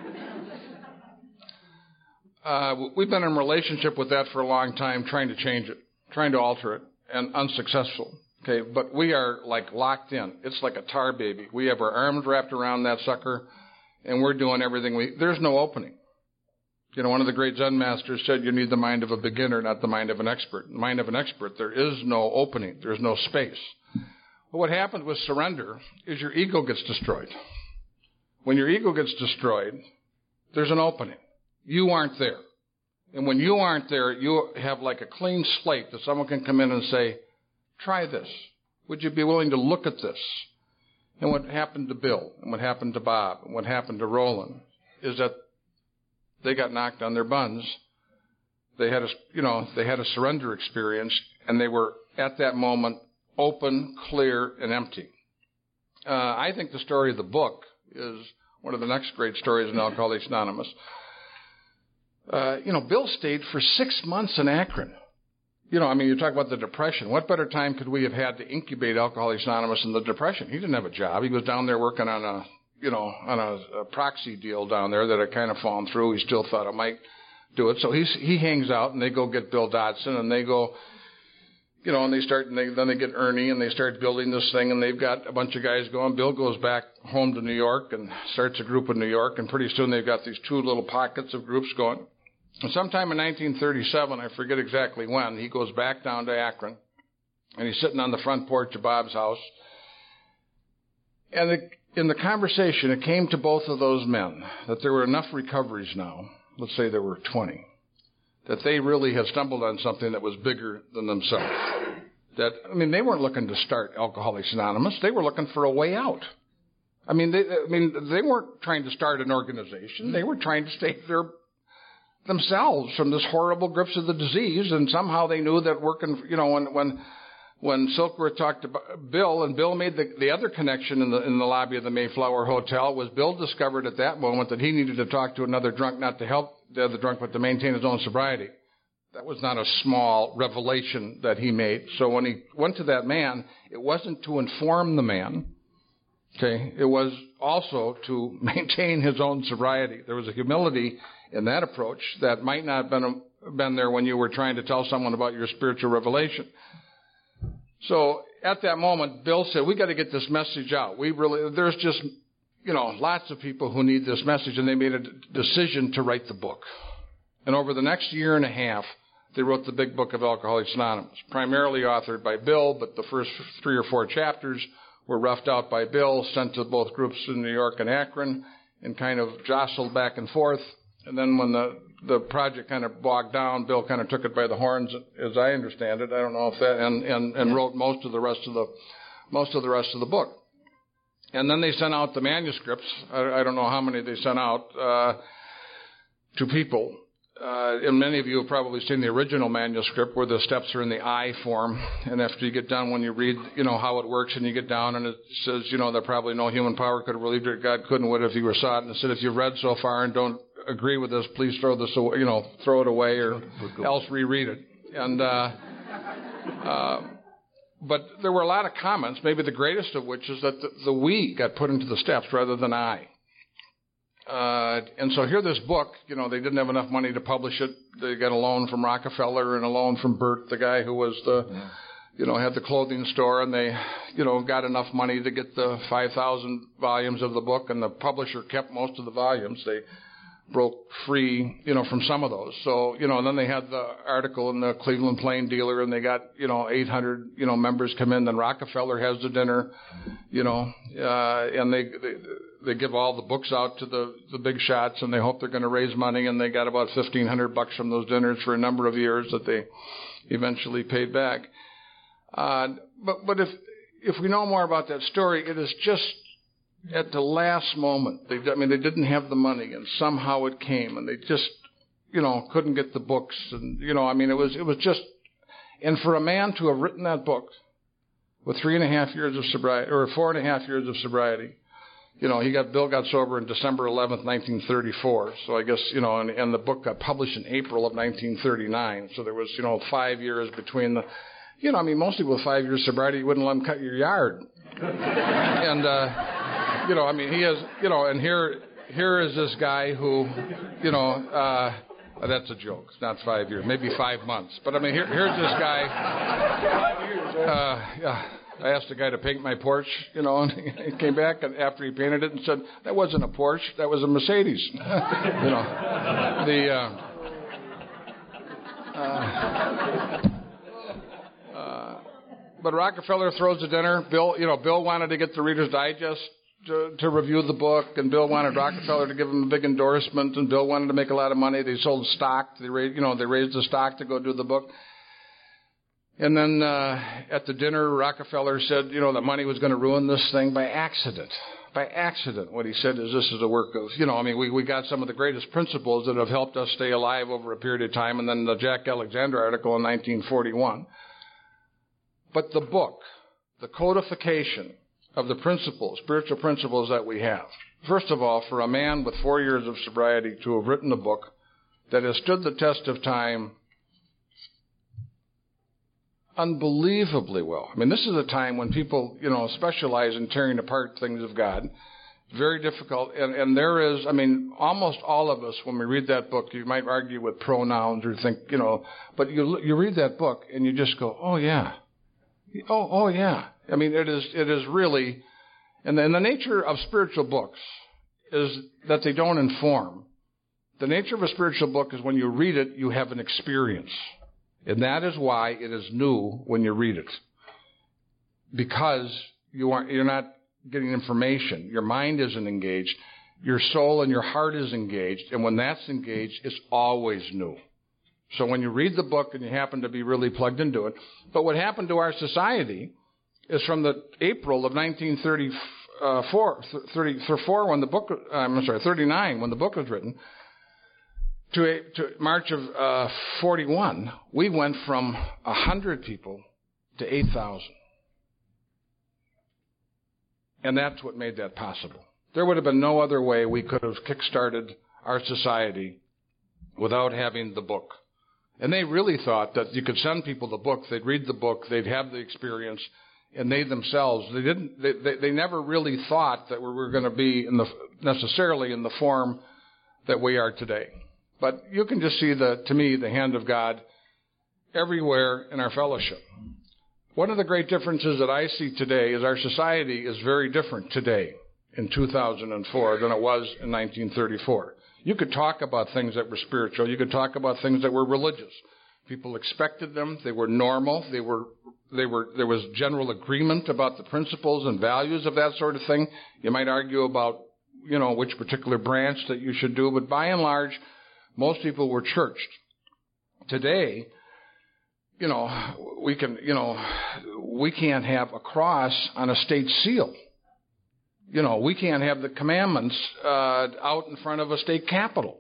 uh, we've been in relationship with that for a long time, trying to change it, trying to alter it, and unsuccessful. Okay, but we are like locked in. It's like a tar baby. We have our arms wrapped around that sucker, and we're doing everything we. There's no opening. You know, one of the great Zen masters said you need the mind of a beginner, not the mind of an expert. The mind of an expert, there is no opening. There's no space. But what happens with surrender is your ego gets destroyed. When your ego gets destroyed, there's an opening. You aren't there. And when you aren't there, you have like a clean slate that someone can come in and say, try this. Would you be willing to look at this? And what happened to Bill, and what happened to Bob, and what happened to Rowland is that they got knocked on their buns. They had a, you know, they had a surrender experience, and they were at that moment open, clear, and empty. Uh, I think the story of the book is one of the next great stories in Alcoholics Anonymous. Uh, you know, Bill stayed for six months in Akron. You know, I mean, you talk about the depression. What better time could we have had to incubate Alcoholics Anonymous in the depression? He didn't have a job. He was down there working on a, you know, on a, a proxy deal down there that had kind of fallen through. He still thought it might do it. So he's, he hangs out and they go get Bill Dotson and they go, you know, and they start, and they, then they get Ernie, and they start building this thing, and they've got a bunch of guys going. Bill goes back home to New York and starts a group in New York, and pretty soon they've got these two little pockets of groups going. Sometime in 1937, I forget exactly when, he goes back down to Akron, and he's sitting on the front porch of Bob's house. And in the conversation, it came to both of those men that there were enough recoveries now, let's say there were 20, that they really had stumbled on something that was bigger than themselves. That, I mean, they weren't looking to start Alcoholics Anonymous, they were looking for a way out. I mean, they, I mean, they weren't trying to start an organization. They were trying to stay their themselves from this horrible grips of the disease, and somehow they knew that working, you know, when when when Silkworth talked to Bill, and Bill made the, the other connection in the in the lobby of the Mayflower Hotel, was Bill discovered at that moment that he needed to talk to another drunk, not to help the other drunk, but to maintain his own sobriety. That was not a small revelation that he made. So when he went to that man, it wasn't to inform the man. Okay, it was also to [LAUGHS] maintain his own sobriety. There was a humility in that approach that might not have been, been there when you were trying to tell someone about your spiritual revelation. So at that moment, Bill said, we got to get this message out. We really, there's just, you know, lots of people who need this message and they made a decision to write the book. And over the next year and a half, they wrote the big book of Alcoholics Anonymous, primarily authored by Bill, but the first three or four chapters were roughed out by Bill, sent to both groups in New York and Akron, and kind of jostled back and forth. And then when the the project kind of bogged down, Bill kind of took it by the horns, as I understand it. I don't know if that and and, and wrote most of the rest of the most of the rest of the book. And then they sent out the manuscripts. I, I don't know how many they sent out uh, to people. Uh, and many of you have probably seen the original manuscript where the steps are in the I form. And after you get done, when you read, you know, how it works and you get down and it says, you know, that probably no human power could have relieved it. God couldn't would if he were it. And it said, if you've read so far and don't agree with this, please throw this away, you know, throw it away or else reread it. And, uh, uh, but there were a lot of comments, maybe the greatest of which is that the, the we got put into the steps rather than I. Uh, and so here, this book, you know, they didn't have enough money to publish it. They got a loan from Rockefeller and a loan from Bert, the guy who was the, yeah. you know, had the clothing store, and they, you know, got enough money to get the 5,000 volumes of the book, and the publisher kept most of the volumes. They broke free, you know, from some of those. So, you know, and then they had the article in the Cleveland Plain Dealer, and they got, you know, 800, you know, members come in. Then Rockefeller has the dinner, you know, uh, and they, they they give all the books out to the the big shots, and they hope they're going to raise money, and they got about 1,500 bucks from those dinners for a number of years that they eventually paid back. Uh, but but if if we know more about that story, it is just at the last moment. They, I mean, they didn't have the money, and somehow it came, and they just, you know, couldn't get the books, and you know, I mean, it was it was just, and for a man to have written that book with three and a half years of sobriety, or four and a half years of sobriety, you know, he got Bill got sober in December 11th, 1934. So I guess you know, and, and the book got published in April of 1939. So there was you know five years between the, you know, I mean, mostly with five years sobriety, you wouldn't let him cut your yard, [LAUGHS] and. uh you know, I mean, he has, you know, and here, here is this guy who, you know, uh, that's a joke. It's not five years, maybe five months. But I mean, here, here's this guy. Uh, yeah, I asked the guy to paint my porch, you know, and [LAUGHS] he came back and after he painted it and said, "That wasn't a Porsche, that was a Mercedes." [LAUGHS] you know, the. Uh, uh, uh, but Rockefeller throws a dinner. Bill, you know, Bill wanted to get the Reader's Digest to, to review the book, and Bill wanted Rockefeller to give him a big endorsement, and Bill wanted to make a lot of money. They sold stock. They raised, you know, they raised the stock to go do the book. And then uh, at the dinner, Rockefeller said, you know, that money was going to ruin this thing by accident. By accident. What he said is, this is a work of, you know, I mean, we, we got some of the greatest principles that have helped us stay alive over a period of time, and then the Jack Alexander article in 1941. But the book, the codification, of the principles, spiritual principles that we have. First of all, for a man with four years of sobriety to have written a book that has stood the test of time unbelievably well. I mean, this is a time when people, you know, specialize in tearing apart things of God. Very difficult. And, and there is, I mean, almost all of us, when we read that book, you might argue with pronouns or think, you know, but you, you read that book and you just go, oh yeah. Oh, oh yeah. I mean, it is, it is really, and the, and the nature of spiritual books is that they don't inform. The nature of a spiritual book is when you read it, you have an experience. And that is why it is new when you read it. Because you aren't you're not getting information. Your mind isn't engaged. Your soul and your heart is engaged. And when that's engaged, it's always new. So when you read the book and you happen to be really plugged into it, but what happened to our society is from the April of 1934, 34 when the book, I'm sorry, 39 when the book was written, to, a, to March of uh, 41, we went from 100 people to 8,000. And that's what made that possible. There would have been no other way we could have kick-started our society without having the book. And they really thought that you could send people the book, they'd read the book, they'd have the experience, and they themselves, they didn't, they, they, they never really thought that we were going to be in the, necessarily in the form that we are today. But you can just see the, to me, the hand of God everywhere in our fellowship. One of the great differences that I see today is our society is very different today in 2004 than it was in 1934. You could talk about things that were spiritual. You could talk about things that were religious. People expected them. They were normal. They were, they were, there was general agreement about the principles and values of that sort of thing. You might argue about, you know, which particular branch that you should do, but by and large, most people were churched. Today, you know, we can, you know, we can't have a cross on a state seal. You know, we can't have the commandments uh, out in front of a state capitol.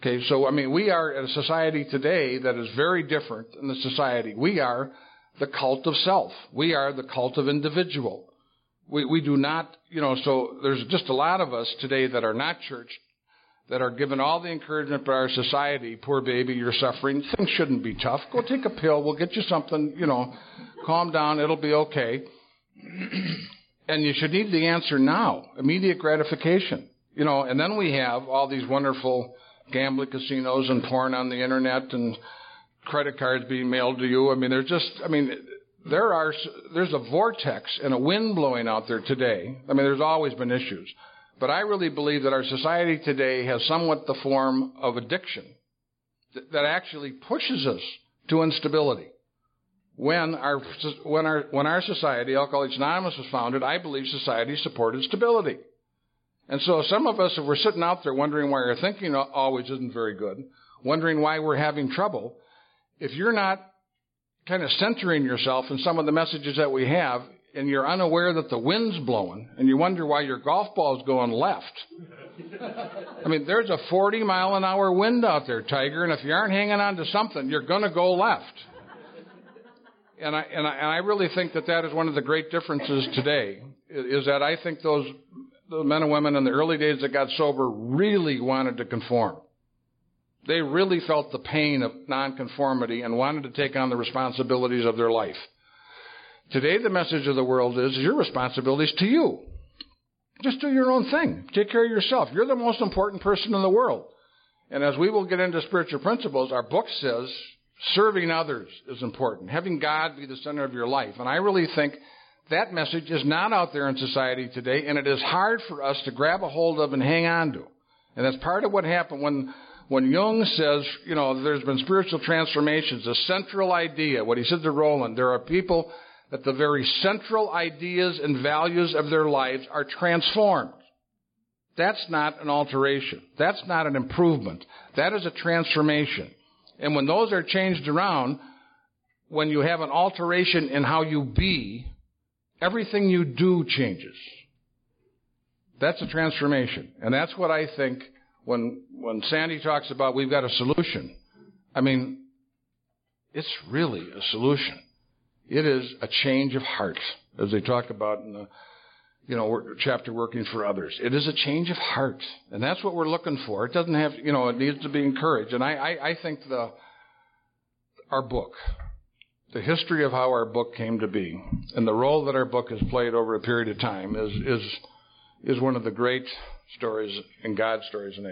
Okay, so I mean, we are a society today that is very different than the society. We are the cult of self. We are the cult of individual. We, we do not, you know, so there's just a lot of us today that are not church, that are given all the encouragement by our society. Poor baby, you're suffering. Things shouldn't be tough. Go take a pill. We'll get you something, you know, calm down. It'll be okay. [CLEARS THROAT] And you should need the answer now, immediate gratification. You know, and then we have all these wonderful gambling casinos and porn on the internet and credit cards being mailed to you. I mean, there's just, I mean, there are, there's a vortex and a wind blowing out there today. I mean, there's always been issues. But I really believe that our society today has somewhat the form of addiction that actually pushes us to instability when our when our when our society, Alcoholics Anonymous, was founded, I believe society supported stability. And so some of us, if we're sitting out there wondering why our thinking always isn't very good, wondering why we're having trouble, if you're not kind of centering yourself in some of the messages that we have, and you're unaware that the wind's blowing, and you wonder why your golf ball's going left. [LAUGHS] I mean, there's a 40 mile an hour wind out there, Tiger, and if you aren't hanging on to something, you're going to go left and I, and I, and I really think that that is one of the great differences today is that I think those the men and women in the early days that got sober really wanted to conform. They really felt the pain of nonconformity and wanted to take on the responsibilities of their life. Today, the message of the world is your responsibility is to you. Just do your own thing. Take care of yourself. You're the most important person in the world. And as we will get into spiritual principles, our book says Serving others is important. Having God be the center of your life. And I really think that message is not out there in society today, and it is hard for us to grab a hold of and hang on to. And that's part of what happened when, when Jung says, you know, there's been spiritual transformations, the central idea, what he said to Rowland, there are people that the very central ideas and values of their lives are transformed. That's not an alteration. That's not an improvement. That is a transformation. And when those are changed around, when you have an alteration in how you be, everything you do changes. That's a transformation. And that's what I think when, when Sandy talks about we've got a solution. I mean, it's really a solution. It is a change of heart, as they talk about in the you know, chapter working for others. It is a change of heart, and that's what we're looking for. It doesn't have, you know, it needs to be encouraged. And I, I, I think the our book, the history of how our book came to be, and the role that our book has played over a period of time is is is one of the great stories and God stories in AA.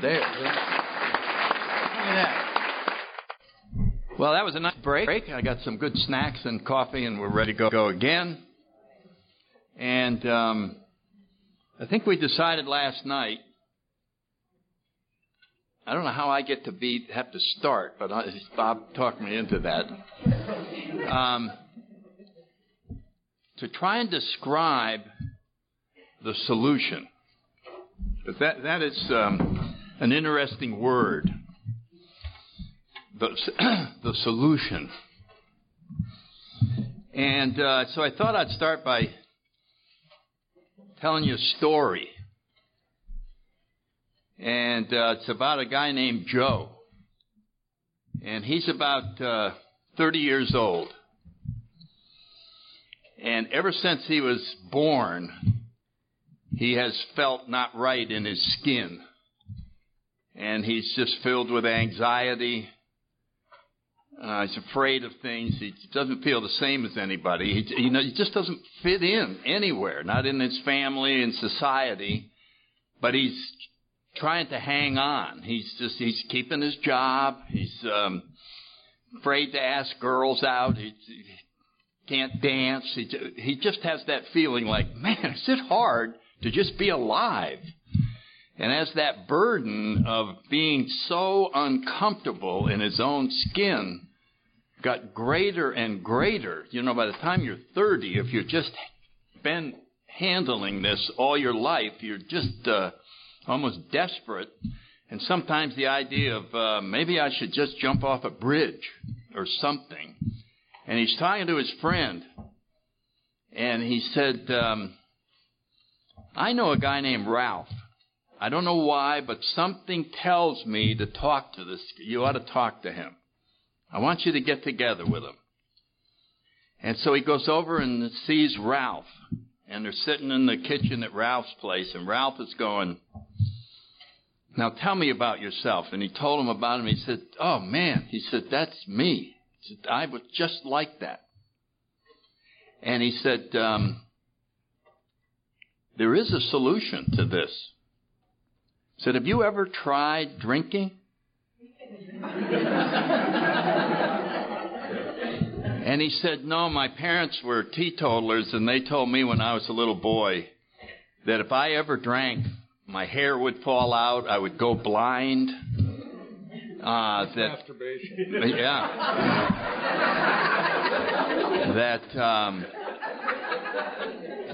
There. Look at that. Well, that was a nice break. I got some good snacks and coffee, and we're ready to go again. And um, I think we decided last night. I don't know how I get to be have to start, but I, Bob talked me into that. Um, to try and describe the solution. But that that is um, an interesting word. The [CLEARS THROAT] the solution. And uh, so I thought I'd start by telling you a story. And uh, it's about a guy named Joe. And he's about uh, 30 years old. And ever since he was born, he has felt not right in his skin. And he's just filled with anxiety. Uh, he's afraid of things. He doesn't feel the same as anybody. He, you know, he just doesn't fit in anywhere, not in his family and society. But he's trying to hang on. He's just he's keeping his job. He's um, afraid to ask girls out. He, he can't dance. He he just has that feeling like, man, is it hard to just be alive? And as that burden of being so uncomfortable in his own skin got greater and greater. You know, by the time you're 30, if you've just been handling this all your life, you're just uh, almost desperate. And sometimes the idea of uh, maybe I should just jump off a bridge or something. And he's talking to his friend, and he said, um, I know a guy named Ralph. I don't know why, but something tells me to talk to this. You ought to talk to him. I want you to get together with him. And so he goes over and sees Ralph. And they're sitting in the kitchen at Ralph's place. And Ralph is going, Now tell me about yourself. And he told him about him. He said, Oh man. He said, That's me. Said, I was just like that. And he said, um, There is a solution to this. He said, Have you ever tried drinking? [LAUGHS] and he said, No, my parents were teetotalers, and they told me when I was a little boy that if I ever drank, my hair would fall out, I would go blind. Uh, that, Masturbation. [LAUGHS] Yeah. that um,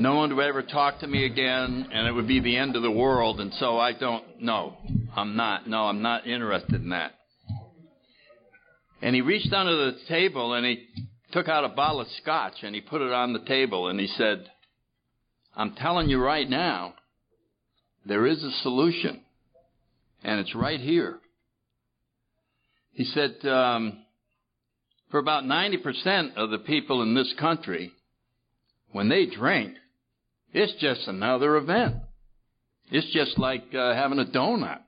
no one would ever talk to me again, and it would be the end of the world. And so I don't. No, I'm not. No, I'm not interested in that. And he reached under the table and he took out a bottle of scotch and he put it on the table and he said, I'm telling you right now, there is a solution. And it's right here. He said, um, for about 90% of the people in this country, when they drink, it's just another event. It's just like uh, having a donut.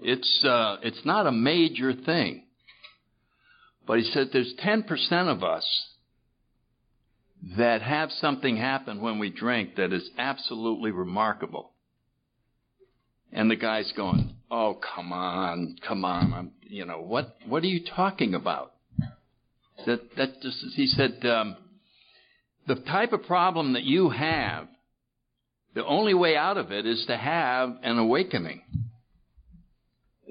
It's uh, it's not a major thing. But he said there's 10% of us that have something happen when we drink that is absolutely remarkable. And the guy's going, "Oh, come on, come on. I'm, you know, what what are you talking about?" That that just he said um, the type of problem that you have, the only way out of it is to have an awakening.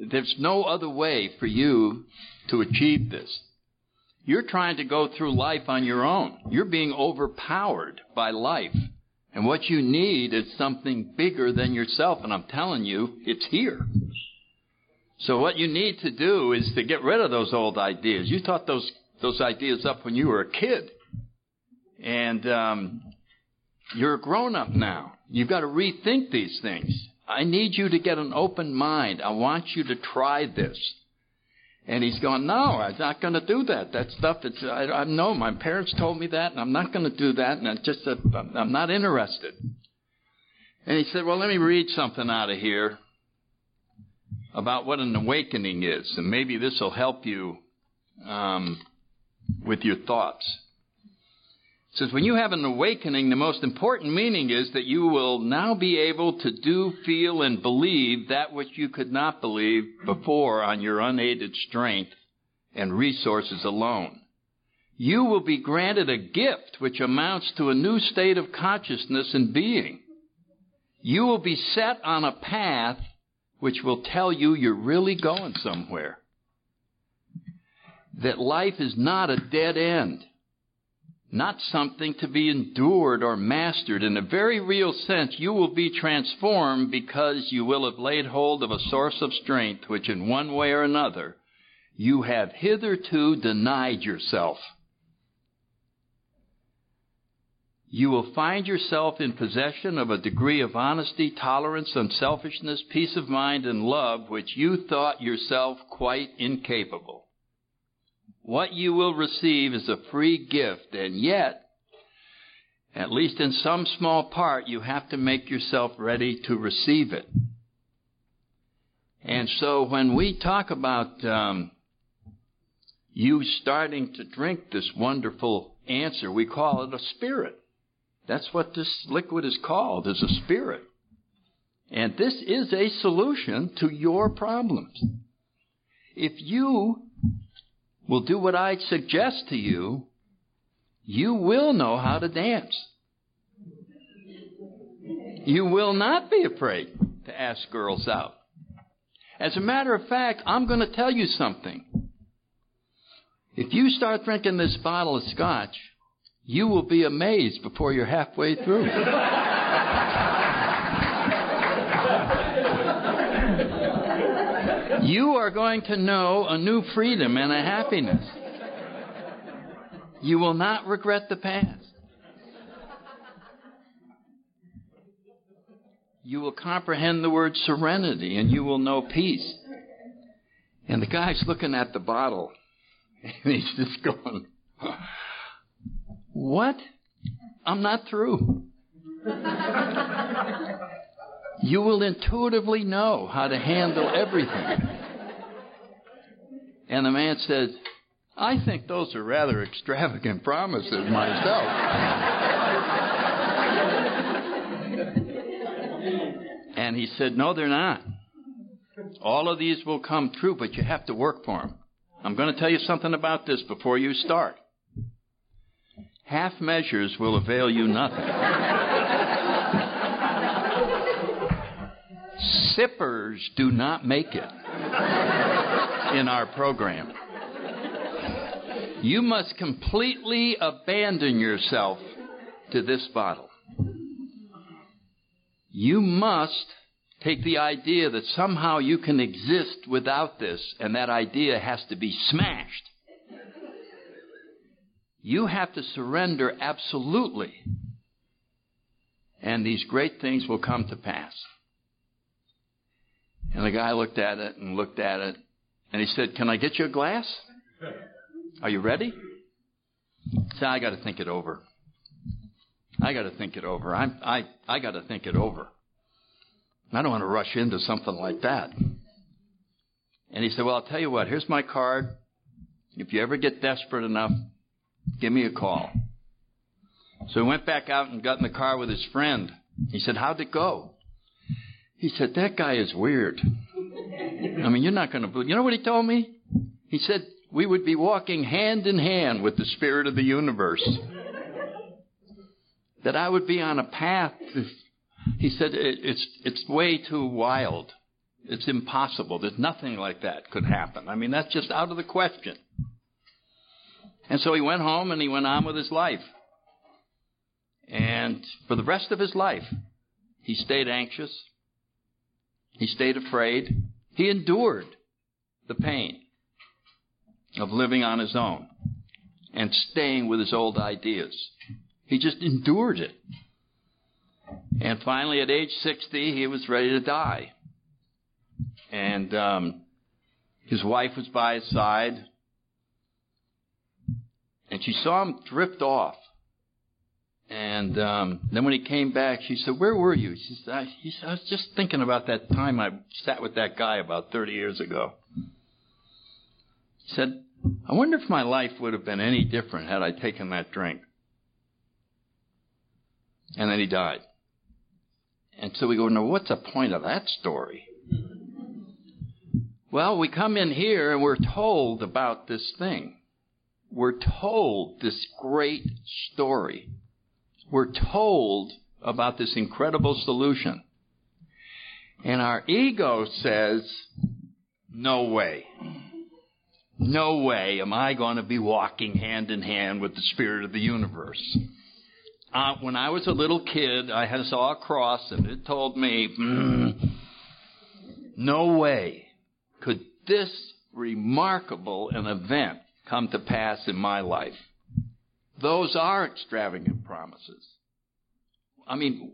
There's no other way for you to achieve this. You're trying to go through life on your own. You're being overpowered by life. And what you need is something bigger than yourself. And I'm telling you, it's here. So what you need to do is to get rid of those old ideas. You thought those, those ideas up when you were a kid. And, um, you're a grown up now. You've got to rethink these things. I need you to get an open mind. I want you to try this. And he's going, no, I'm not going to do that. That stuff, it's, I, I know my parents told me that, and I'm not going to do that, and I just, uh, I'm not interested. And he said, well, let me read something out of here about what an awakening is, and maybe this will help you um, with your thoughts. Says, when you have an awakening, the most important meaning is that you will now be able to do, feel, and believe that which you could not believe before on your unaided strength and resources alone. you will be granted a gift which amounts to a new state of consciousness and being. You will be set on a path which will tell you you're really going somewhere. That life is not a dead end, not something to be endured or mastered. In a very real sense, you will be transformed because you will have laid hold of a source of strength which, in one way or another, you have hitherto denied yourself. You will find yourself in possession of a degree of honesty, tolerance, unselfishness, peace of mind, and love which you thought yourself quite incapable. What you will receive is a free gift, and yet, at least in some small part, you have to make yourself ready to receive it. And so when we talk about um, you starting to drink this wonderful answer, we call it a spirit. That's what this liquid is called, is a spirit. And this is a solution to your problems. If you will do what I suggest to you, you will know how to dance. You will not be afraid to ask girls out. As a matter of fact, I'm going to tell you something. If you start drinking this bottle of scotch, you will be amazed before you're halfway through. [LAUGHS] you are going to know a new freedom and a happiness. You will not regret the past. You will comprehend the word serenity and you will know peace. And the guy's looking at the bottle [LAUGHS] and he's just going, what? I'm not through. [LAUGHS] you will intuitively know how to handle everything. And the man said, I think those are rather extravagant promises myself. and he said, No, they're not. All of these will come true, but you have to work for them. I'm going to tell you something about this before you start half measures will avail you nothing. Sippers do not make it in our program. You must completely abandon yourself to this bottle. You must take the idea that somehow you can exist without this, and that idea has to be smashed. You have to surrender absolutely, and these great things will come to pass. And the guy looked at it and looked at it, and he said, Can I get you a glass? Are you ready? Said, I got to think it over. I got to think it over. I'm, I, I got to think it over. I don't want to rush into something like that. And he said, Well, I'll tell you what, here's my card. If you ever get desperate enough, Give me a call. So he went back out and got in the car with his friend. He said, How'd it go? He said, That guy is weird. I mean, you're not going to believe. You know what he told me? He said, We would be walking hand in hand with the spirit of the universe. that I would be on a path. He said, It's, it's way too wild. It's impossible. There's nothing like that could happen. I mean, that's just out of the question. And so he went home and he went on with his life. And for the rest of his life, he stayed anxious. He stayed afraid. He endured the pain of living on his own and staying with his old ideas. He just endured it. And finally, at age 60, he was ready to die. And um, his wife was by his side and she saw him drift off. And um, then when he came back, she said, "Where were you?" She said, I, he said, "I was just thinking about that time I sat with that guy about 30 years ago." He said, "I wonder if my life would have been any different had I taken that drink." And then he died. And so we go, "Now, what's the point of that story?" Well, we come in here and we're told about this thing we're told this great story. We're told about this incredible solution. And our ego says, no way. No way am I going to be walking hand in hand with the spirit of the universe. Uh, when I was a little kid, I saw a cross and it told me, mm, no way could this remarkable an event come to pass in my life. Those are extravagant promises. I mean,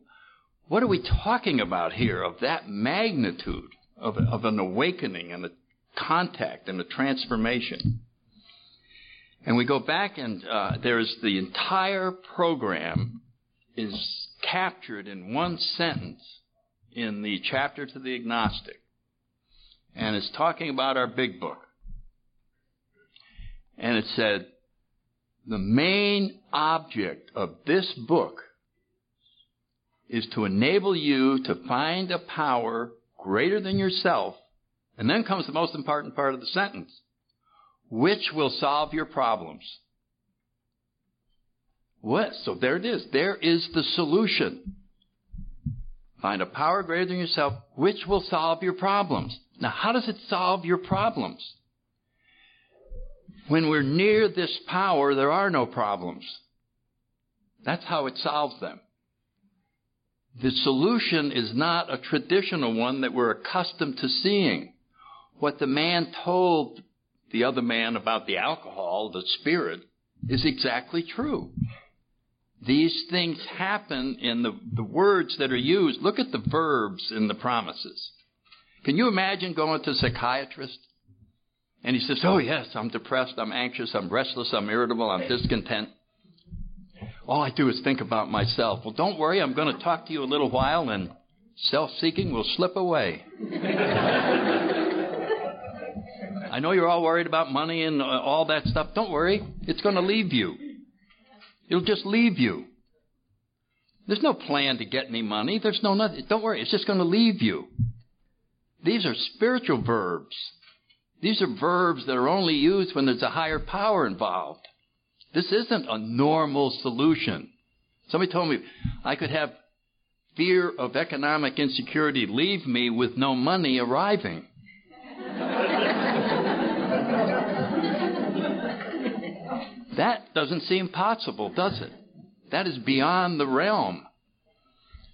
what are we talking about here of that magnitude of, of an awakening and a contact and a transformation? And we go back and uh, there's the entire program is captured in one sentence in the chapter to the agnostic. And it's talking about our big book. And it said, the main object of this book is to enable you to find a power greater than yourself. And then comes the most important part of the sentence, which will solve your problems. What? So there it is. There is the solution. Find a power greater than yourself, which will solve your problems. Now, how does it solve your problems? When we're near this power, there are no problems. That's how it solves them. The solution is not a traditional one that we're accustomed to seeing. What the man told the other man about the alcohol, the spirit, is exactly true. These things happen in the, the words that are used. Look at the verbs in the promises. Can you imagine going to a psychiatrist and he says, Oh, yes, I'm depressed, I'm anxious, I'm restless, I'm irritable, I'm discontent. All I do is think about myself. Well, don't worry, I'm going to talk to you a little while and self seeking will slip away. [LAUGHS] I know you're all worried about money and uh, all that stuff. Don't worry, it's going to leave you. It'll just leave you. There's no plan to get any money. There's no nothing. Don't worry, it's just going to leave you. These are spiritual verbs. These are verbs that are only used when there's a higher power involved. This isn't a normal solution. Somebody told me I could have fear of economic insecurity leave me with no money arriving. [LAUGHS] that doesn't seem possible, does it? That is beyond the realm.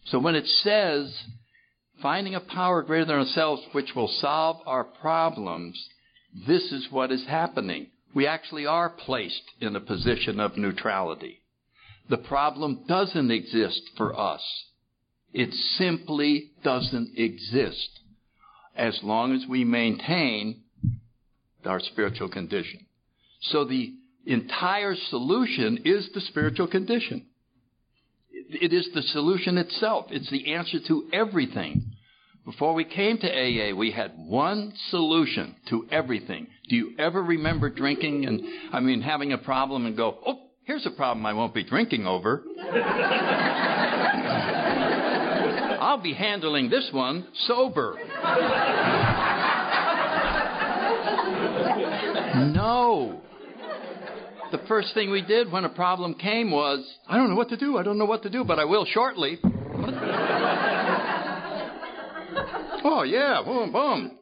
So when it says finding a power greater than ourselves which will solve our problems, this is what is happening. We actually are placed in a position of neutrality. The problem doesn't exist for us. It simply doesn't exist as long as we maintain our spiritual condition. So the entire solution is the spiritual condition. It is the solution itself. It's the answer to everything. Before we came to AA, we had one solution to everything. Do you ever remember drinking and, I mean, having a problem and go, oh, here's a problem I won't be drinking over? [LAUGHS] I'll be handling this one sober. no. The first thing we did when a problem came was, I don't know what to do, I don't know what to do, but I will shortly. Oh, yeah, boom, boom.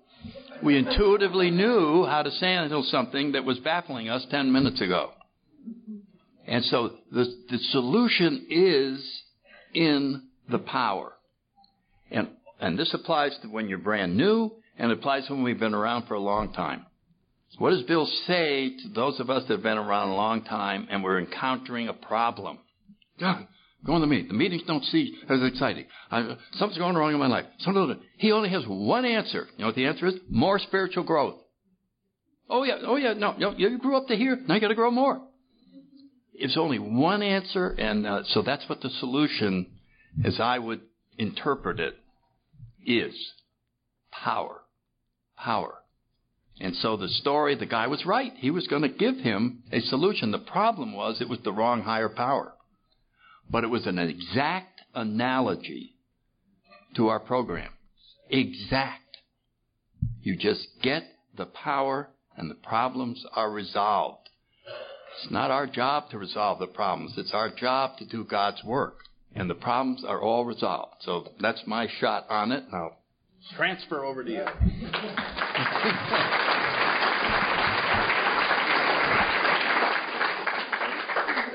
We intuitively knew how to handle something that was baffling us 10 minutes ago. And so the, the solution is in the power. And, and this applies to when you're brand new and applies when we've been around for a long time. What does Bill say to those of us that have been around a long time and we're encountering a problem? Go on the meet. The meetings don't seem as exciting. I, something's going wrong in my life. Something, he only has one answer. You know what the answer is? More spiritual growth. Oh yeah, oh yeah, no, no you grew up to here. Now you got to grow more. It's only one answer, and uh, so that's what the solution, as I would interpret it, is power, power. And so the story, the guy was right. He was going to give him a solution. The problem was it was the wrong higher power but it was an exact analogy to our program. Exact. You just get the power and the problems are resolved. It's not our job to resolve the problems. It's our job to do God's work. And the problems are all resolved. So that's my shot on it. Now, transfer over to you. [LAUGHS]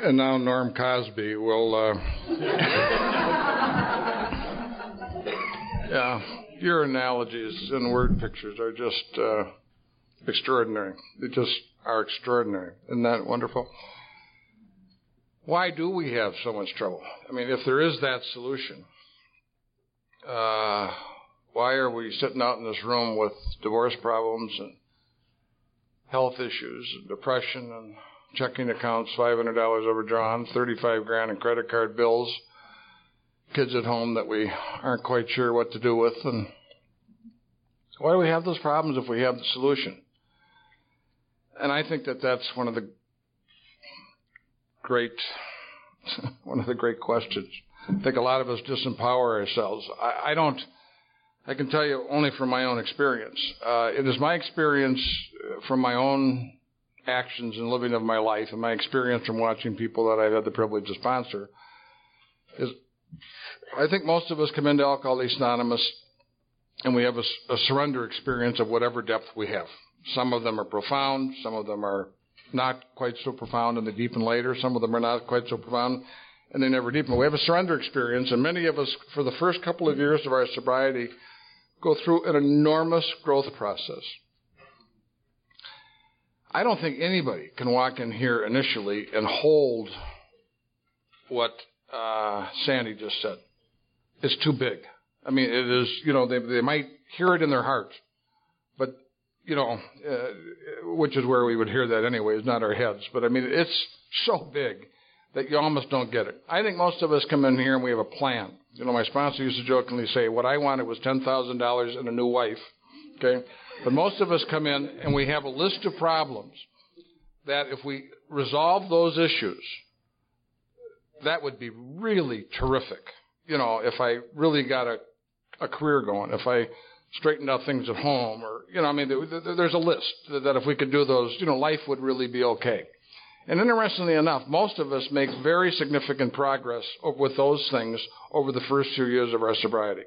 and now Norm Crosby will. Uh, [LAUGHS] yeah, your analogies and word pictures are just uh, extraordinary. They just are extraordinary. Isn't that wonderful? Why do we have so much trouble? I mean, if there is that solution, uh, why are we sitting out in this room with divorce problems and health issues, and depression, and checking accounts, $500 overdrawn, 35 grand in credit card bills, kids at home that we aren't quite sure what to do with, and why do we have those problems if we have the solution? And I think that that's one of the great, [LAUGHS] one of the great questions. I think a lot of us disempower ourselves. I, I don't, I can tell you only from my own experience. Uh, it is my experience uh, from my own actions and living of my life and my experience from watching people that I've had the privilege to sponsor is I think most of us come into Alcoholics Anonymous and we have a, a surrender experience of whatever depth we have. Some of them are profound, some of them are not quite so profound and they deepen later, some of them are not quite so profound and they never deepen. We have a surrender experience and many of us for the first couple of years of our sobriety go through an enormous growth process. I don't think anybody can walk in here initially and hold what uh, Sandy just said. It's too big. I mean, it is, you know, they, they might hear it in their heart, but, you know, uh, which is where we would hear that anyway, is not our heads. But I mean, it's so big that you almost don't get it. I think most of us come in here and we have a plan. You know, my sponsor used to jokingly say, what I wanted was $10,000 and a new wife. Okay? But most of us come in and we have a list of problems that if we resolve those issues, that would be really terrific. You know, if I really got a, a career going, if I straightened out things at home, or, you know, I mean, there's a list that if we could do those, you know, life would really be okay. And interestingly enough, most of us make very significant progress with those things over the first few years of our sobriety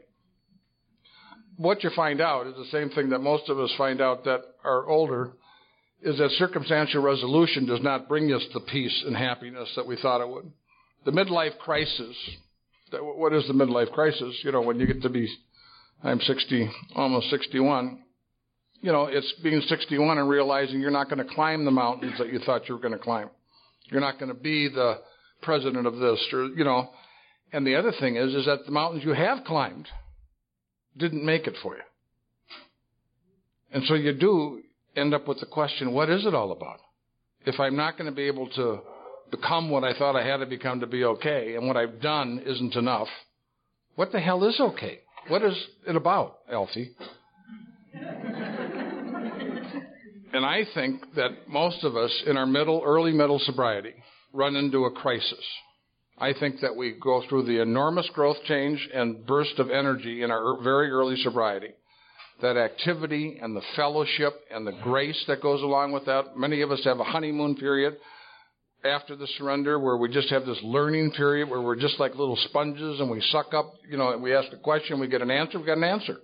what you find out is the same thing that most of us find out that are older is that circumstantial resolution does not bring us the peace and happiness that we thought it would. The midlife crisis, what is the midlife crisis? You know, when you get to be, I'm 60, almost 61, you know, it's being 61 and realizing you're not going to climb the mountains that you thought you were going to climb. You're not going to be the president of this or, you know, and the other thing is, is that the mountains you have climbed, didn't make it for you. And so you do end up with the question, what is it all about? If I'm not going to be able to become what I thought I had to become to be okay, and what I've done isn't enough, what the hell is okay? What is it about, Alfie? [LAUGHS] and I think that most of us in our middle, early middle sobriety run into a crisis. I think that we go through the enormous growth change and burst of energy in our very early sobriety. That activity and the fellowship and the grace that goes along with that. Many of us have a honeymoon period after the surrender where we just have this learning period where we're just like little sponges and we suck up, you know, we ask a question, we get an answer, we get an answer.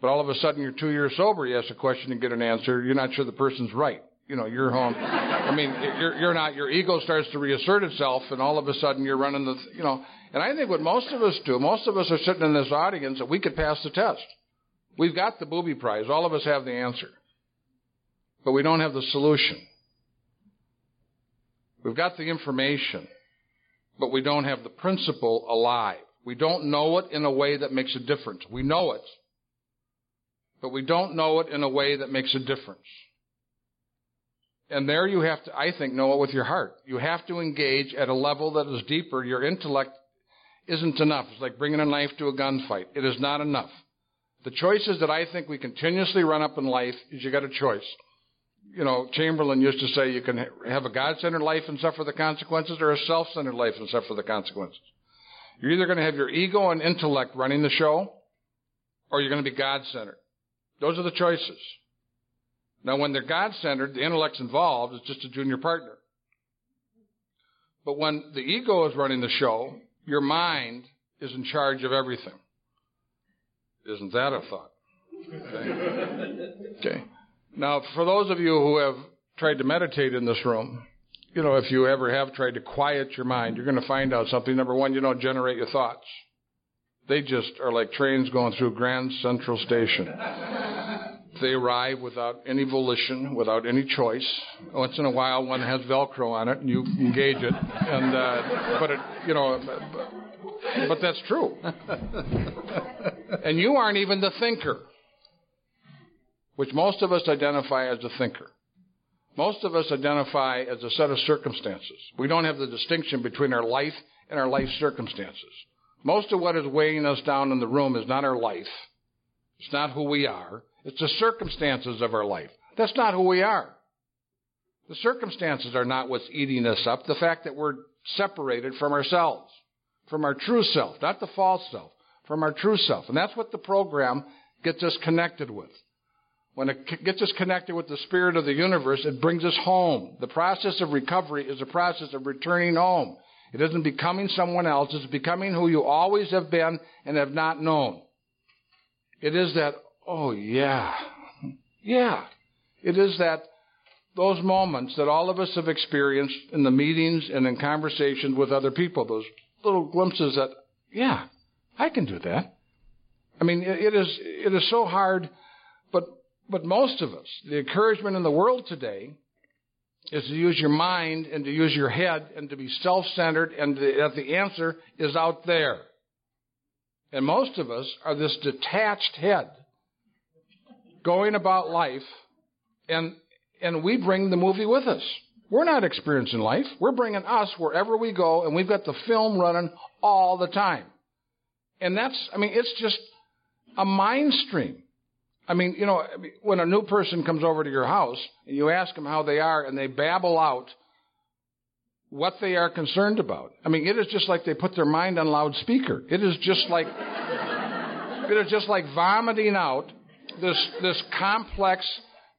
But all of a sudden you're two years sober, you ask a question and get an answer, you're not sure the person's right you know, you're home. I mean, you're, you're not, your ego starts to reassert itself and all of a sudden you're running the, you know, and I think what most of us do, most of us are sitting in this audience that we could pass the test. We've got the booby prize. All of us have the answer. But we don't have the solution. We've got the information, but we don't have the principle alive. We don't know it in a way that makes a difference. We know it, but we don't know it in a way that makes a difference. And there you have to, I think, know it with your heart. You have to engage at a level that is deeper. Your intellect isn't enough. It's like bringing a knife to a gunfight. It is not enough. The choices that I think we continuously run up in life is you got a choice. You know, Chamberlain used to say you can have a God-centered life and suffer the consequences or a self-centered life and suffer the consequences. You're either going to have your ego and intellect running the show or you're going to be God-centered. Those are the choices. Now, when they're God centered, the intellect's involved, it's just a junior partner. But when the ego is running the show, your mind is in charge of everything. Isn't that a thought? Okay. [LAUGHS] okay. Now, for those of you who have tried to meditate in this room, you know, if you ever have tried to quiet your mind, you're going to find out something. Number one, you don't generate your thoughts. They just are like trains going through Grand Central Station. [LAUGHS] they arrive without any volition, without any choice. Once in a while, one has Velcro on it, and you engage it. And uh, but it, you know, but, but that's true. and you aren't even the thinker, which most of us identify as the thinker. Most of us identify as a set of circumstances. We don't have the distinction between our life and our life circumstances. Most of what is weighing us down in the room is not our life. It's not who we are. It's the circumstances of our life. That's not who we are. The circumstances are not what's eating us up. The fact that we're separated from ourselves, from our true self, not the false self, from our true self. And that's what the program gets us connected with. When it gets us connected with the spirit of the universe, it brings us home. The process of recovery is a process of returning home. It isn't becoming someone else, it's becoming who you always have been and have not known. It is that, oh yeah, yeah. It is that those moments that all of us have experienced in the meetings and in conversations with other people, those little glimpses that, yeah, I can do that. I mean, it is, it is so hard, but but most of us, the encouragement in the world today is to use your mind and to use your head and to be self centered and that the answer is out there. And most of us are this detached head going about life and and we bring the movie with us. We're not experiencing life. We're bringing us wherever we go and we've got the film running all the time. And that's I mean it's just a mind stream. I mean, you know, when a new person comes over to your house and you ask them how they are and they babble out what they are concerned about. I mean, it is just like they put their mind on loudspeaker. It is just like [LAUGHS] it is just like vomiting out this this complex,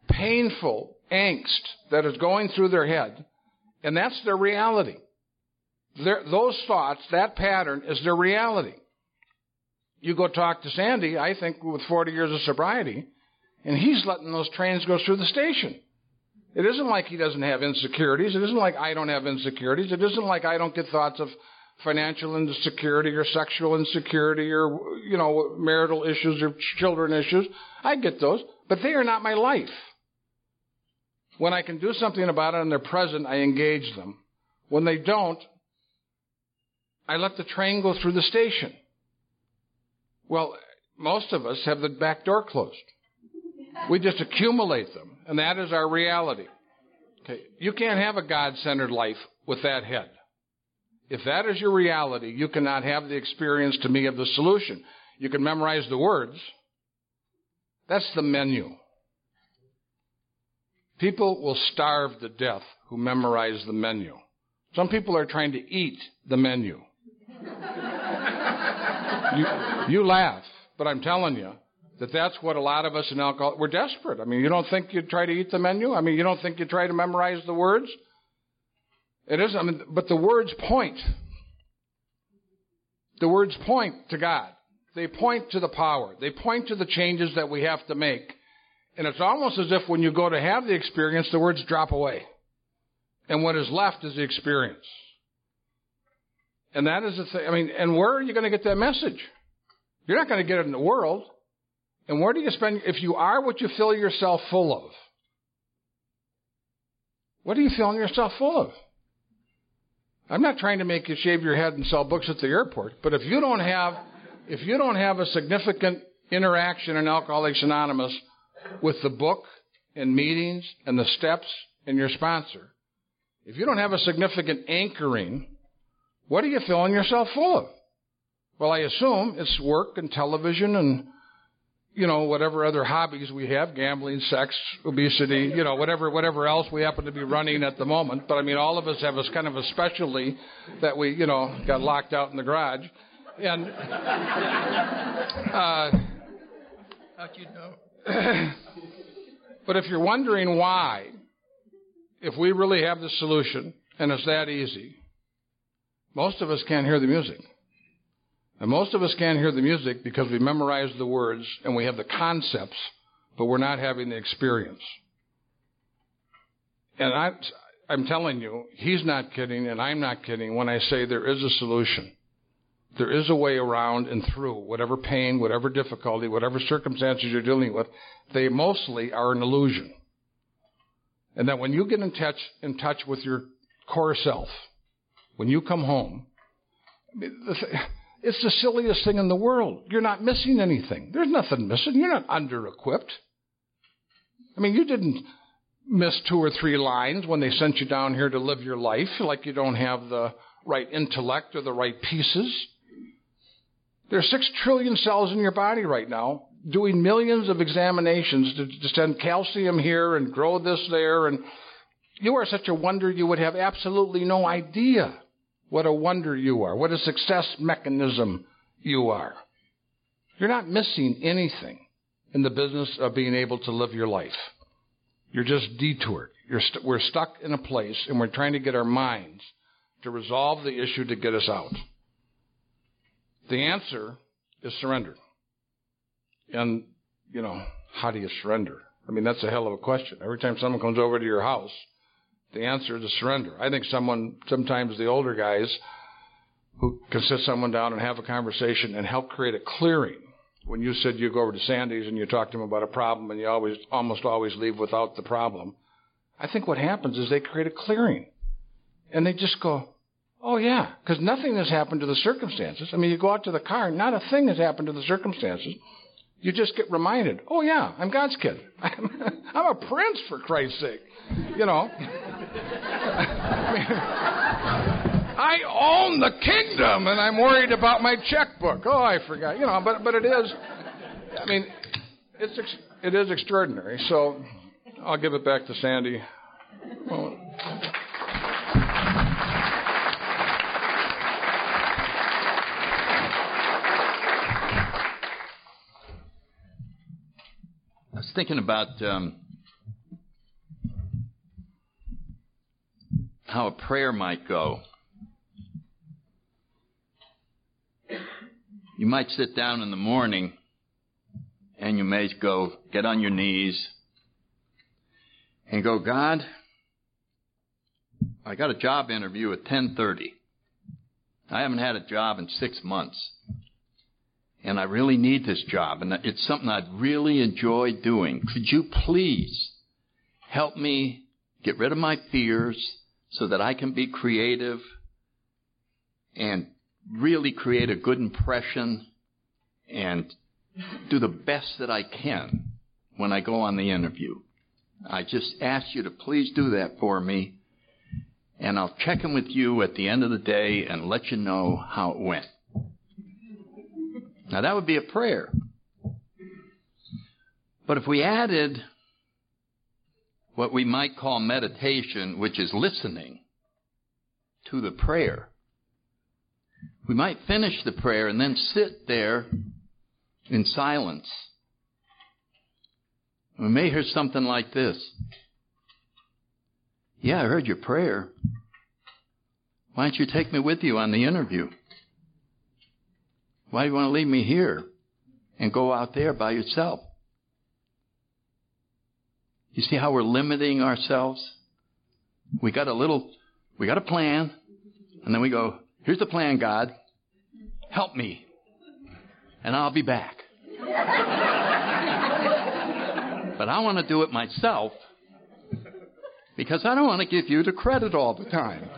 painful angst that is going through their head, and that's their reality. Their, those thoughts, that pattern, is their reality. You go talk to Sandy, I think, with 40 years of sobriety, and he's letting those trains go through the station. It isn't like he doesn't have insecurities. It isn't like I don't have insecurities. It isn't like I don't get thoughts of financial insecurity or sexual insecurity or, you know, marital issues or children issues. I get those, but they are not my life. When I can do something about it and they're present, I engage them. When they don't, I let the train go through the station. Well, most of us have the back door closed. We just accumulate them, and that is our reality. Okay. You can't have a God centered life with that head. If that is your reality, you cannot have the experience to me of the solution. You can memorize the words. That's the menu. People will starve to death who memorize the menu. Some people are trying to eat the menu. [LAUGHS] You, you laugh, but I'm telling you that that's what a lot of us in alcohol, we're desperate. I mean, you don't think you'd try to eat the menu? I mean, you don't think you'd try to memorize the words? It is, I mean, but the words point. The words point to God. They point to the power. They point to the changes that we have to make. And it's almost as if when you go to have the experience, the words drop away. And what is left is the experience. And that is the thing. I mean, and where are you going to get that message? You're not going to get it in the world. And where do you spend, if you are what you fill yourself full of? What are you filling yourself full of? I'm not trying to make you shave your head and sell books at the airport, but if you don't have, if you don't have a significant interaction in Alcoholics Anonymous with the book and meetings and the steps and your sponsor, if you don't have a significant anchoring what are you filling yourself full of? Well, I assume it's work and television and, you know, whatever other hobbies we have, gambling, sex, obesity, you know, whatever, whatever else we happen to be running at the moment. But I mean, all of us have a kind of a specialty that we, you know, got locked out in the garage. And, uh, how'd you know? [COUGHS] but if you're wondering why, if we really have the solution and it's that easy, Most of us can't hear the music. And most of us can't hear the music because we memorize the words and we have the concepts, but we're not having the experience. And I, I'm telling you, he's not kidding and I'm not kidding when I say there is a solution. There is a way around and through whatever pain, whatever difficulty, whatever circumstances you're dealing with. They mostly are an illusion. And that when you get in touch, in touch with your core self, when you come home, it's the silliest thing in the world. You're not missing anything. There's nothing missing. You're not under equipped. I mean, you didn't miss two or three lines when they sent you down here to live your life, like you don't have the right intellect or the right pieces. There's six trillion cells in your body right now doing millions of examinations to, to send calcium here and grow this there. And you are such a wonder you would have absolutely no idea what a wonder you are, what a success mechanism you are. You're not missing anything in the business of being able to live your life. You're just detoured. St- we're stuck in a place and we're trying to get our minds to resolve the issue to get us out. The answer is surrender. And, you know, how do you surrender? I mean, that's a hell of a question. Every time someone comes over to your house, the answer is surrender. I think someone, sometimes the older guys, who can sit someone down and have a conversation and help create a clearing. When you said you go over to Sandy's and you talk to him about a problem and you always, almost always leave without the problem, I think what happens is they create a clearing. And they just go, Oh, yeah, because nothing has happened to the circumstances. I mean, you go out to the car, not a thing has happened to the circumstances. You just get reminded, oh, yeah, I'm God's kid. [LAUGHS] I'm a prince, for Christ's sake. You know. I, own the kingdom, and I'm worried about my checkbook. Oh, I forgot. You know, but, but it is, I mean, it's, it is extraordinary. So I'll give it back to Sandy. Well, I was thinking about um, how a prayer might go. You might sit down in the morning and you may go get on your knees and go, God, I got a job interview at 10:30. I haven't had a job in 6 months and I really need this job, and it's something I'd really enjoy doing. Could you please help me get rid of my fears so that I can be creative and really create a good impression and do the best that I can when I go on the interview? I just ask you to please do that for me, and I'll check in with you at the end of the day and let you know how it went. Now that would be a prayer. But if we added what we might call meditation, which is listening to the prayer, we might finish the prayer and then sit there in silence. We may hear something like this. Yeah, I heard your prayer. Why don't you take me with you on the interview? Why do you want to leave me here and go out there by yourself? You see how we're limiting ourselves? We got a little, we got a plan, and then we go, here's the plan, God. Help me. And I'll be back. [LAUGHS] but I want to do it myself because I don't want to give you the credit all the time.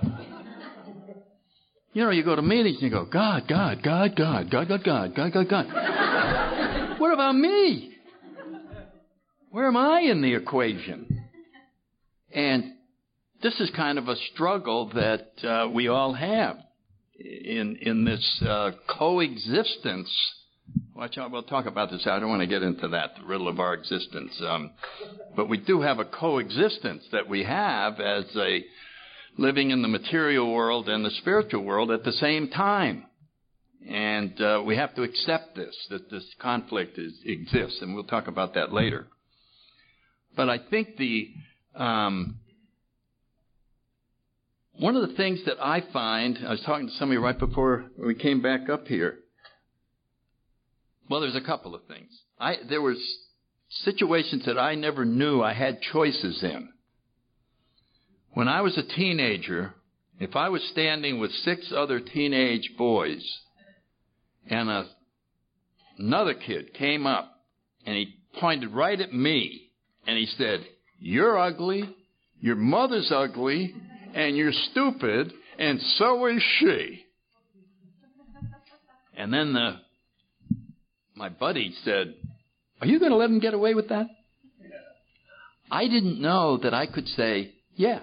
You know, you go to meetings and you go, God, God, God, God, God, God, God, God, God, God. what about me? Where am I in the equation? And this is kind of a struggle that uh, we all have in in this uh, coexistence. Watch out, we'll talk about this. I don't want to get into that, the riddle of our existence. Um, but we do have a coexistence that we have as a living in the material world and the spiritual world at the same time. And uh, we have to accept this, that this conflict is, exists, and we'll talk about that later. But I think the um, one of the things that I find, I was talking to somebody right before we came back up here. Well, there's a couple of things. I, there was situations that I never knew I had choices in. When I was a teenager, if I was standing with six other teenage boys and a, another kid came up and he pointed right at me and he said, You're ugly, your mother's ugly, and you're stupid, and so is she. And then the, my buddy said, Are you going to let him get away with that? I didn't know that I could say, Yeah.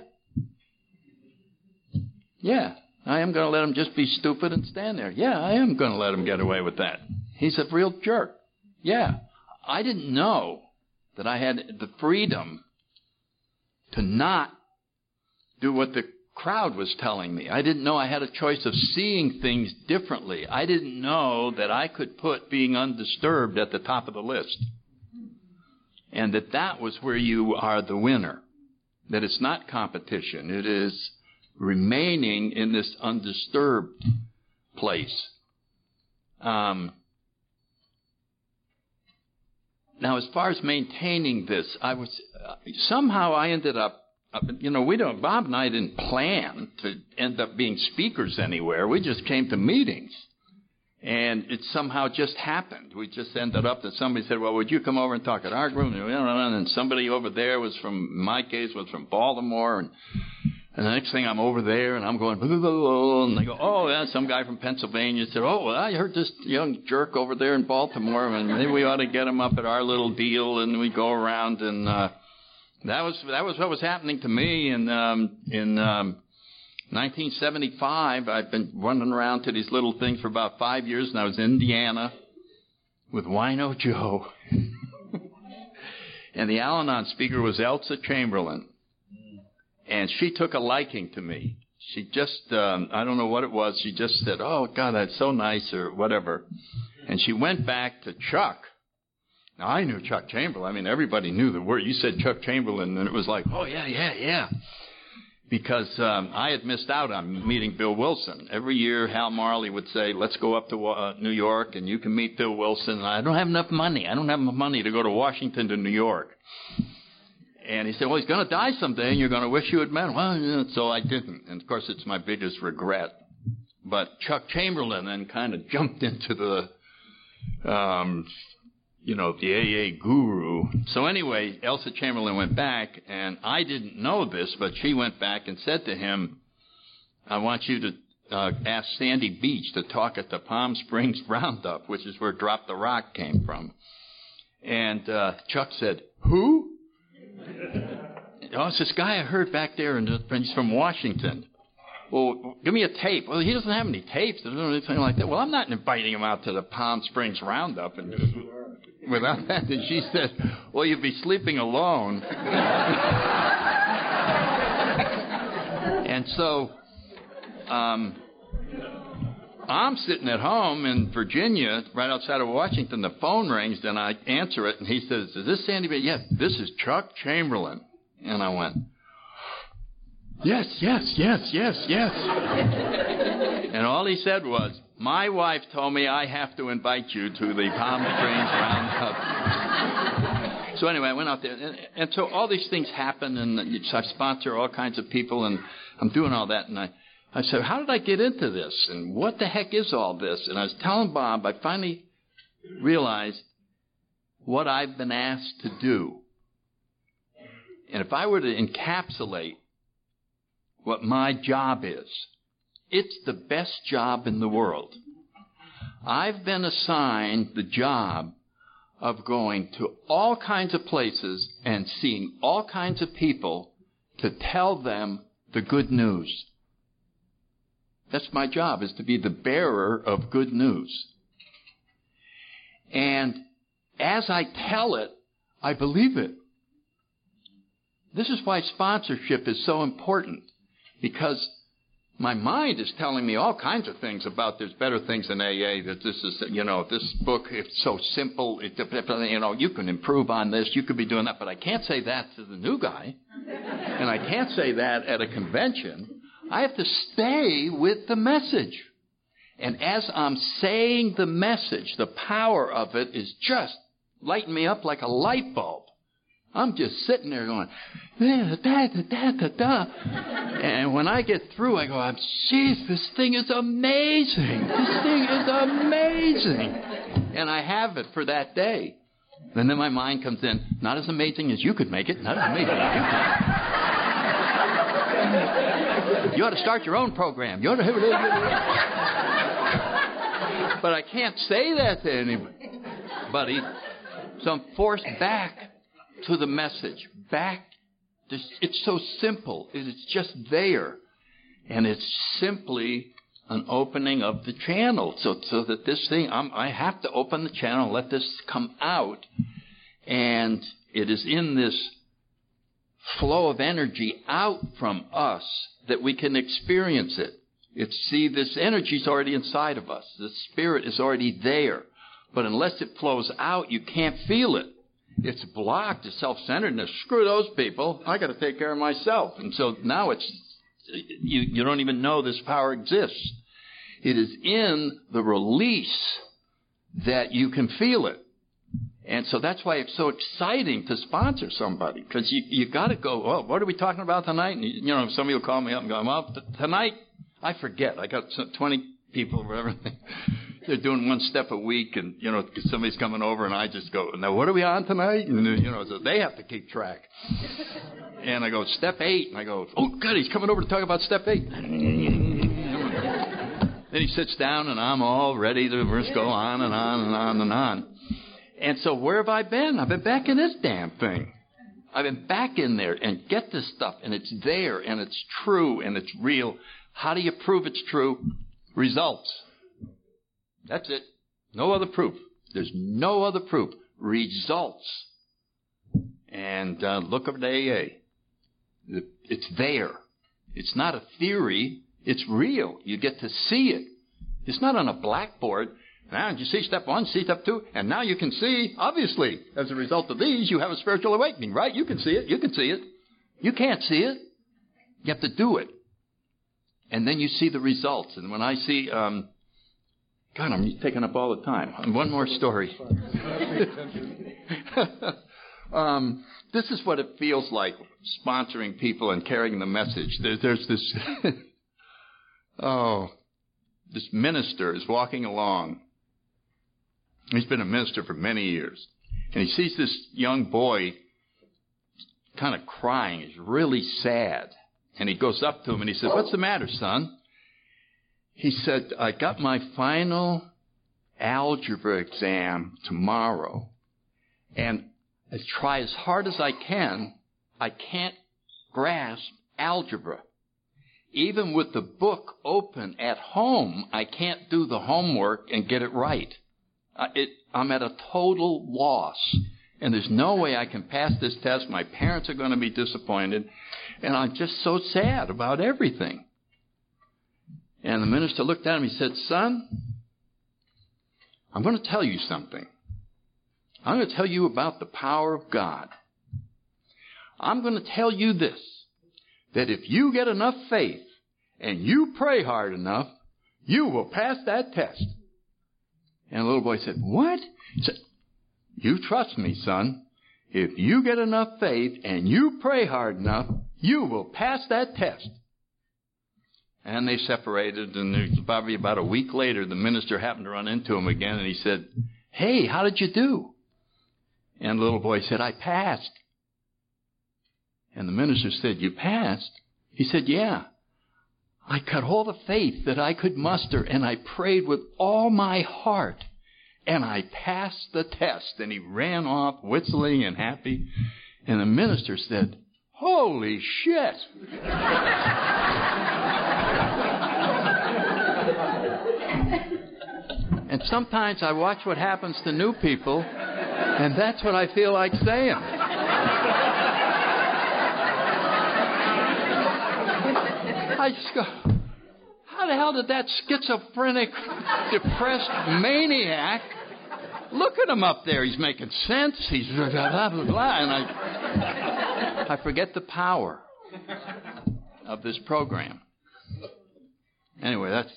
Yeah, I am going to let him just be stupid and stand there. Yeah, I am going to let him get away with that. He's a real jerk. Yeah, I didn't know that I had the freedom to not do what the crowd was telling me. I didn't know I had a choice of seeing things differently. I didn't know that I could put being undisturbed at the top of the list. And that that was where you are the winner. That it's not competition. It is remaining in this undisturbed place. Um, now, as far as maintaining this, I was uh, somehow I ended up uh, you know, we don't, Bob and I didn't plan to end up being speakers anywhere. We just came to meetings. And it somehow just happened. We just ended up that somebody said, well, would you come over and talk at our group? And somebody over there was from, my case, was from Baltimore. And, and the next thing I'm over there and I'm going, blah, blah, blah, and they go, oh, yeah, some guy from Pennsylvania said, oh, well, I heard this young jerk over there in Baltimore and maybe we ought to get him up at our little deal. And we go around and, uh, that was that was what was happening to me in um, in um, 1975. I've been running around to these little things for about five years, and I was in Indiana with Wino Joe, [LAUGHS] and the Al-Anon speaker was Elsa Chamberlain, and she took a liking to me. She just um, I don't know what it was. She just said, "Oh God, that's so nice," or whatever, and she went back to Chuck now, I knew Chuck Chamberlain. I mean, everybody knew the word. You said Chuck Chamberlain, and it was like, oh, yeah, yeah, yeah. Because um, I had missed out on meeting Bill Wilson. Every year, Hal Marley would say, let's go up to uh, New York, and you can meet Bill Wilson. And I don't have enough money. I don't have enough money to go to Washington to New York. And he said, well, he's going to die someday, and you're going to wish you had met him. Well, yeah, so I didn't. And, of course, it's my biggest regret. But Chuck Chamberlain then kind of jumped into the um, you know, the AA guru. So anyway, Elsa Chamberlain went back, and I didn't know this, but she went back and said to him, I want you to uh, ask Sandy Beach to talk at the Palm Springs Roundup, which is where Drop the Rock came from. And uh, Chuck said, Who? [LAUGHS] oh, it's this guy I heard back there, and he's from Washington. Well, give me a tape. Well, he doesn't have any tapes. There's anything like that. Well, I'm not inviting him out to the Palm Springs Roundup. And without [LAUGHS] that. And she said, Well, you'd be sleeping alone. [LAUGHS] and so um, I'm sitting at home in Virginia, right outside of Washington. The phone rings, and I answer it, and he says, Is this Sandy? Yes, this is Chuck Chamberlain. And I went, Yes, yes, yes, yes, yes. [LAUGHS] and all he said was, my wife told me I have to invite you to the Palm Springs Roundup. [LAUGHS] so anyway, I went out there, and, and so all these things happen, and I sponsor all kinds of people, and I'm doing all that, and I, I said, how did I get into this, and what the heck is all this? And I was telling Bob, I finally realized what I've been asked to do. And if I were to encapsulate what my job is, it's the best job in the world. I've been assigned the job of going to all kinds of places and seeing all kinds of people to tell them the good news. That's my job, is to be the bearer of good news. And as I tell it, I believe it. This is why sponsorship is so important, because my mind is telling me all kinds of things about there's better things in AA. That this is, you know, this book it's so simple. It, you know, you can improve on this. You could be doing that, but I can't say that to the new guy, and I can't say that at a convention. I have to stay with the message. And as I'm saying the message, the power of it is just lighting me up like a light bulb. I'm just sitting there going, da, da, da, da, da. And when I get through, I go, I'm, jeez, this thing is amazing. This thing is amazing. And I have it for that day. And then my mind comes in, not as amazing as you could make it, not as amazing as you could. You ought to start your own program. You ought to. [LAUGHS] but I can't say that to anybody. So I'm forced back to the message, back. It's so simple. It's just there. And it's simply an opening of the channel so, so that this thing, I'm, I have to open the channel and let this come out. And it is in this flow of energy out from us that we can experience it. It's, see, this energy is already inside of us. The spirit is already there. But unless it flows out, you can't feel it. It's blocked. It's self-centeredness. Screw those people. I got to take care of myself. And so now it's you, you don't even know this power exists. It is in the release that you can feel it. And so that's why it's so exciting to sponsor somebody because you you got to go. Oh, what are we talking about tonight? And you know, somebody will call me up and go, "Well, t- tonight I forget. I got some, 20 people, or whatever." [LAUGHS] they're doing one step a week, and you know somebody's coming over, and I just go, "Now what are we on tonight?" And you know, so they have to keep track. [LAUGHS] And I go, "Step eight. and I go, "Oh, God, he's coming over to talk about step eight. [LAUGHS] then he sits down, and I'm all ready to just go on and on and on and on. And so where have I been? I've been back in this damn thing. I've been back in there and get this stuff, and it's there, and it's true, and it's real. How do you prove it's true? Results. That's it. No other proof. There's no other proof. Results. And uh, look up at AA. It's there. It's not a theory. It's real. You get to see it. It's not on a blackboard. Now, you see step one, see step two, and now you can see, obviously, as a result of these, you have a spiritual awakening, right? You can see it. You can see it. You can't see it. You have to do it. And then you see the results. And when I see um, God, I'm taking up all the time. One more story. [LAUGHS] um, this is what it feels like sponsoring people and carrying the message. There, there's this, [LAUGHS] oh, this minister is walking along. He's been a minister for many years. And he sees this young boy kind of crying. He's really sad. And he goes up to him and he says, What's the matter, son? He said, I got my final algebra exam tomorrow, and I try as hard as I can, I can't grasp algebra. Even with the book open at home, I can't do the homework and get it right. It, I'm at a total loss. And there's no way I can pass this test. My parents are going to be disappointed. And I'm just so sad about everything. And the minister looked at him. He said, Son, I'm going to tell you something. I'm going to tell you about the power of God. I'm going to tell you this that if you get enough faith and you pray hard enough, you will pass that test. And the little boy said, What? He said, You trust me, son. If you get enough faith and you pray hard enough, you will pass that test. And they separated, and probably about a week later, the minister happened to run into him again, and he said, Hey, how did you do? And the little boy said, I passed. And the minister said, You passed? He said, Yeah. I cut all the faith that I could muster, and I prayed with all my heart, and I passed the test. And he ran off, whistling and happy. And the minister said, Holy shit! And sometimes I watch what happens to new people, and that's what I feel like saying. I just go, how the hell did that schizophrenic, depressed maniac look at him up there? He's making sense. He's blah, blah, blah, blah. And I, I forget the power of this program. Anyway, that's.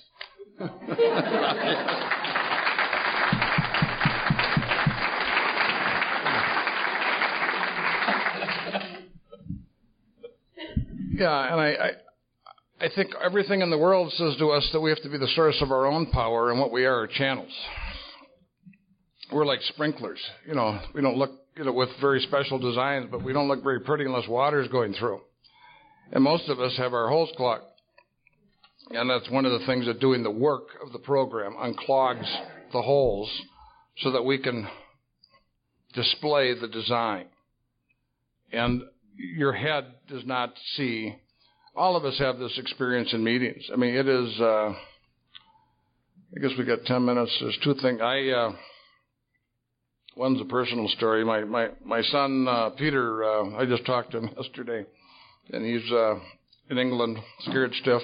yeah, and I, I I think everything in the world says to us that we have to be the source of our own power, and what we are are channels. We're like sprinklers. You know, we don't look, you know, with very special designs, but we don't look very pretty unless water is going through. And most of us have our holes clogged. And that's one of the things that doing the work of the program unclogs the holes so that we can display the design. And your head does not see all of us have this experience in meetings. I mean, it is. Uh, I guess we got ten minutes. There's two things. I uh, one's a personal story. My my my son uh, Peter. Uh, I just talked to him [LAUGHS] yesterday, and he's uh, in England, scared stiff.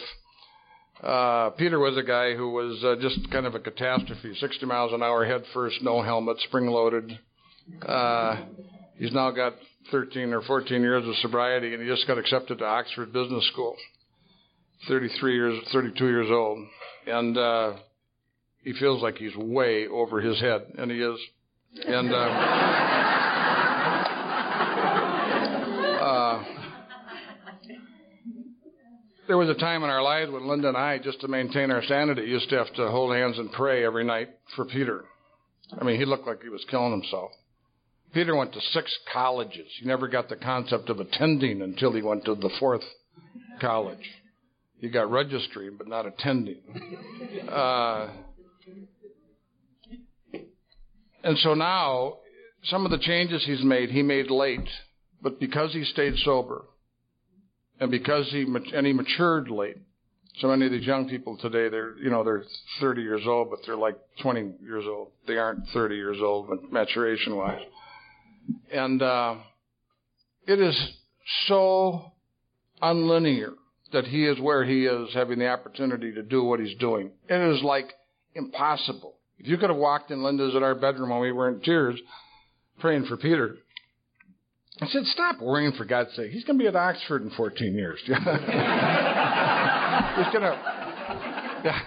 Uh, Peter was a guy who was uh, just kind of a catastrophe. 60 miles an hour, head first, no helmet, spring loaded. Uh, he's now got 13 or 14 years of sobriety, and he just got accepted to Oxford Business School. 33 years, 32 years old, and uh, he feels like he's way over his head, and he is. And uh, [LAUGHS] uh, there was a time in our lives when Linda and I, just to maintain our sanity, used to have to hold hands and pray every night for Peter. I mean, he looked like he was killing himself. Peter went to six colleges. He never got the concept of attending until he went to the fourth college. He got registry, but not attending. Uh, and so now, some of the changes he's made, he made late, but because he stayed sober, and because he and he matured late. So many of these young people today, they're you know they're 30 years old, but they're like 20 years old. They aren't 30 years old, maturation wise. And uh, it is so unlinear that he is where he is, having the opportunity to do what he's doing. It is like impossible. If you could have walked in Linda's in our bedroom when we were in tears praying for Peter, I said, Stop worrying for God's sake. He's going to be at Oxford in 14 years. [LAUGHS] He's going to. Yeah,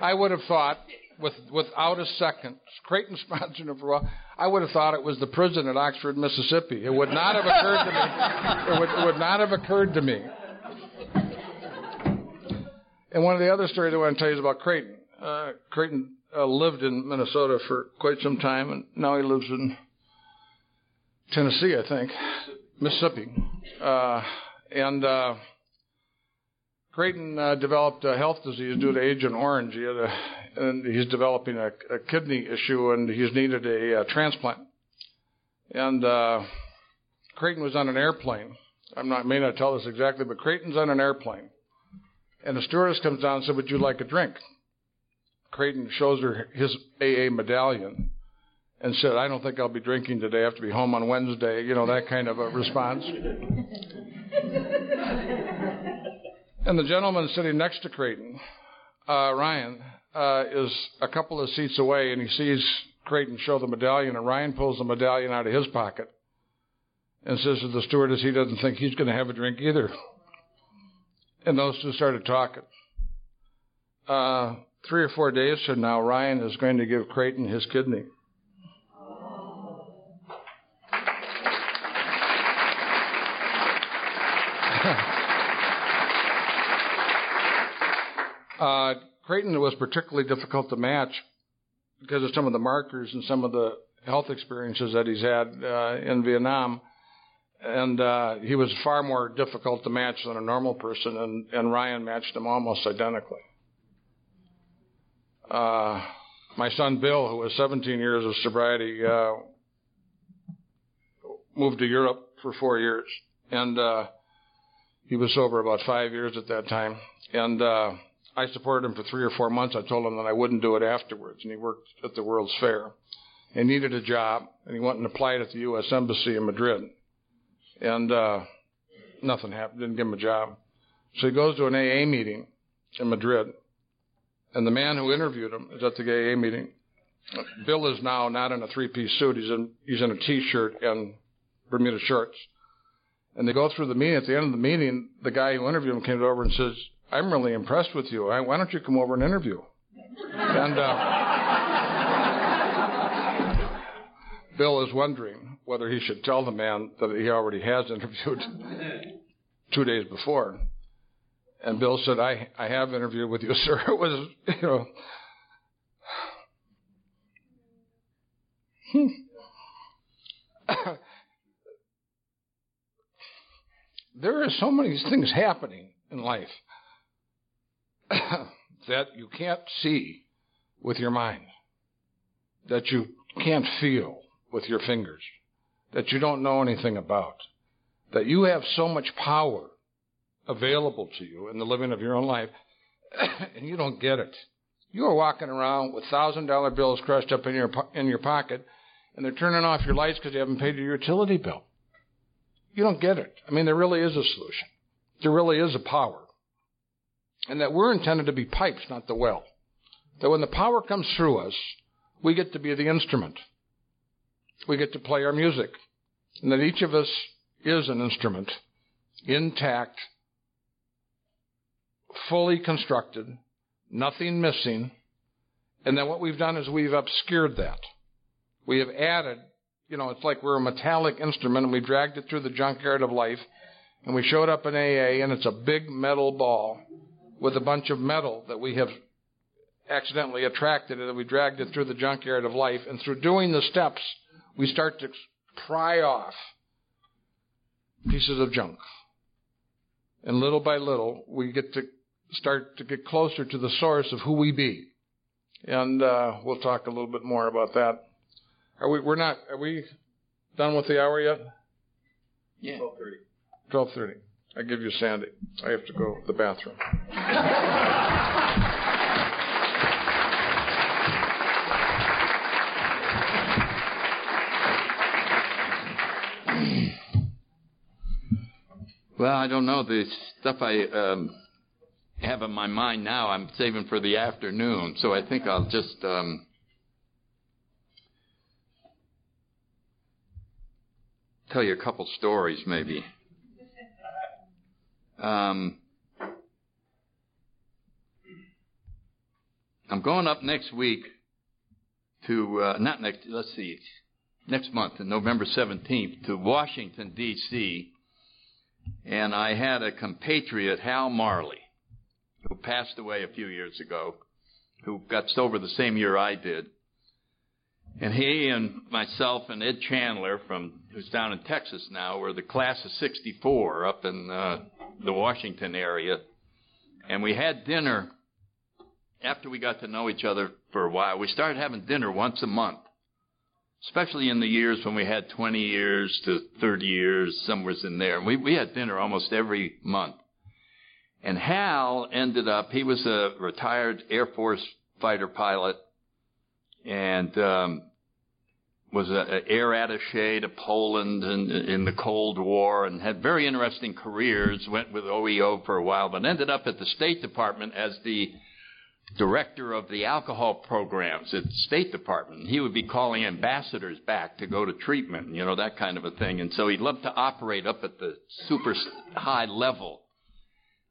I would have thought with, without a second. Creighton sponsored him for. I would have thought it was the prison at Oxford, Mississippi. It would not have occurred to me. It would, it would not have occurred to me. And one of the other stories I want to tell you is about Creighton. Uh, Creighton uh, lived in Minnesota for quite some time, and now he lives in Tennessee, I think, Mississippi. Uh, and uh, Creighton uh, developed a health disease due to Agent Orange. He had a and he's developing a, a kidney issue, and he's needed a, a transplant. And uh, Creighton was on an airplane. I'm not may not tell this exactly, but Creighton's on an airplane, and the stewardess comes down and said, "Would you like a drink?" Creighton shows her his AA medallion and said, I don't think I'll be drinking today. I have to be home on Wednesday. You know, that kind of a response. [LAUGHS] and the gentleman sitting next to Creighton, uh, Ryan, uh, is a couple of seats away, and he sees Creighton show the medallion, and Ryan pulls the medallion out of his pocket and says to the stewardess he doesn't think he's going to have a drink either. And those two started talking. Uh, three or four days from now, Ryan is going to give Creighton his kidney. [LAUGHS] uh, Creighton was particularly difficult to match because of some of the markers and some of the health experiences that he's had uh, in Vietnam. And uh, he was far more difficult to match than a normal person, and, and Ryan matched him almost identically. Uh, my son Bill, who was 17 years of sobriety, uh, moved to Europe for four years, and uh, he was sober about five years at that time. And uh, I supported him for three or four months. I told him that I wouldn't do it afterwards, and he worked at the World's Fair. He needed a job, and he went and applied at the U.S. Embassy in Madrid, and uh, nothing happened. Didn't give him a job. So he goes to an AA meeting in Madrid, and the man who interviewed him is at the AA meeting. Bill is now not in a three-piece suit. He's in he's in a t-shirt and Bermuda shorts. And they go through the meeting. At the end of the meeting, the guy who interviewed him came over and says, I'm really impressed with you. Why don't you come over and interview? And uh, Bill is wondering whether he should tell the man that he already has interviewed [LAUGHS] two days before. And Bill said, I, I have interviewed with you, [LAUGHS] sir. It was, you know. [LAUGHS] there are so many things happening in life [COUGHS] that you can't see with your mind, that you can't feel with your fingers, that you don't know anything about, that you have so much power available to you in the living of your own life, [COUGHS] and you don't get it. You are walking around with thousand dollar bills crushed up in your in your pocket, and they're turning off your lights because you haven't paid your utility bill. You don't get it. I mean, there really is a solution. There really is a power, and that we're intended to be pipes, not the well. That when the power comes through us, we get to be the instrument. We get to play our music, and that each of us is an instrument, intact, fully constructed, nothing missing. And then what we've done is we've obscured that. We have added, you know, it's like we're a metallic instrument and we dragged it through the junkyard of life and we showed up in AA and it's a big metal ball with a bunch of metal that we have accidentally attracted and we dragged it through the junkyard of life. And through doing the steps, we start to pry off pieces of junk. And little by little, we get to start to get closer to the source of who we be. And uh, we'll talk a little bit more about that. Are we? We're not. Are we done with the hour yet? Yeah. Twelve thirty. Twelve thirty. I give you Sandy. I have to go to the bathroom. Well, I don't know. The stuff I um, have in my mind now, I'm saving for the afternoon. So I think I'll just um, tell you a couple stories, maybe. Um, I'm going up next week to uh, not next. Let's see, next month, November 17th, to Washington D.C. And I had a compatriot, Hal Marley, who passed away a few years ago, who got sober the same year I did. And he and myself and Ed Chandler, from who's down in Texas now, were the class of '64 up in uh, the Washington area. And we had dinner after we got to know each other for a while. We started having dinner once a month, especially in the years when we had 20 years to 30 years, somewhere's in there. We we had dinner almost every month. And Hal ended up, he was a retired Air Force fighter pilot and um, was an air attaché to Poland in, in the Cold War and had very interesting careers. Went with OEO for a while, but ended up at the State Department as the director of the alcohol programs at the State Department. He would be calling ambassadors back to go to treatment, you know, that kind of a thing. And so he loved to operate up at the super high level.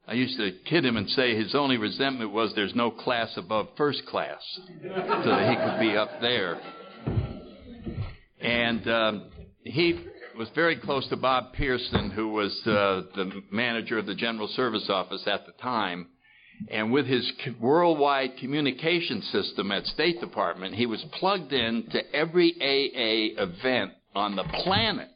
I used to kid him and say his only resentment was there's no class above first class, so that he could be up there. And um, he was very close to Bob Pearson, who was uh, the manager of the General Service Office at the time. And with his worldwide communication system at State Department, he was plugged in to every AA event on the planet.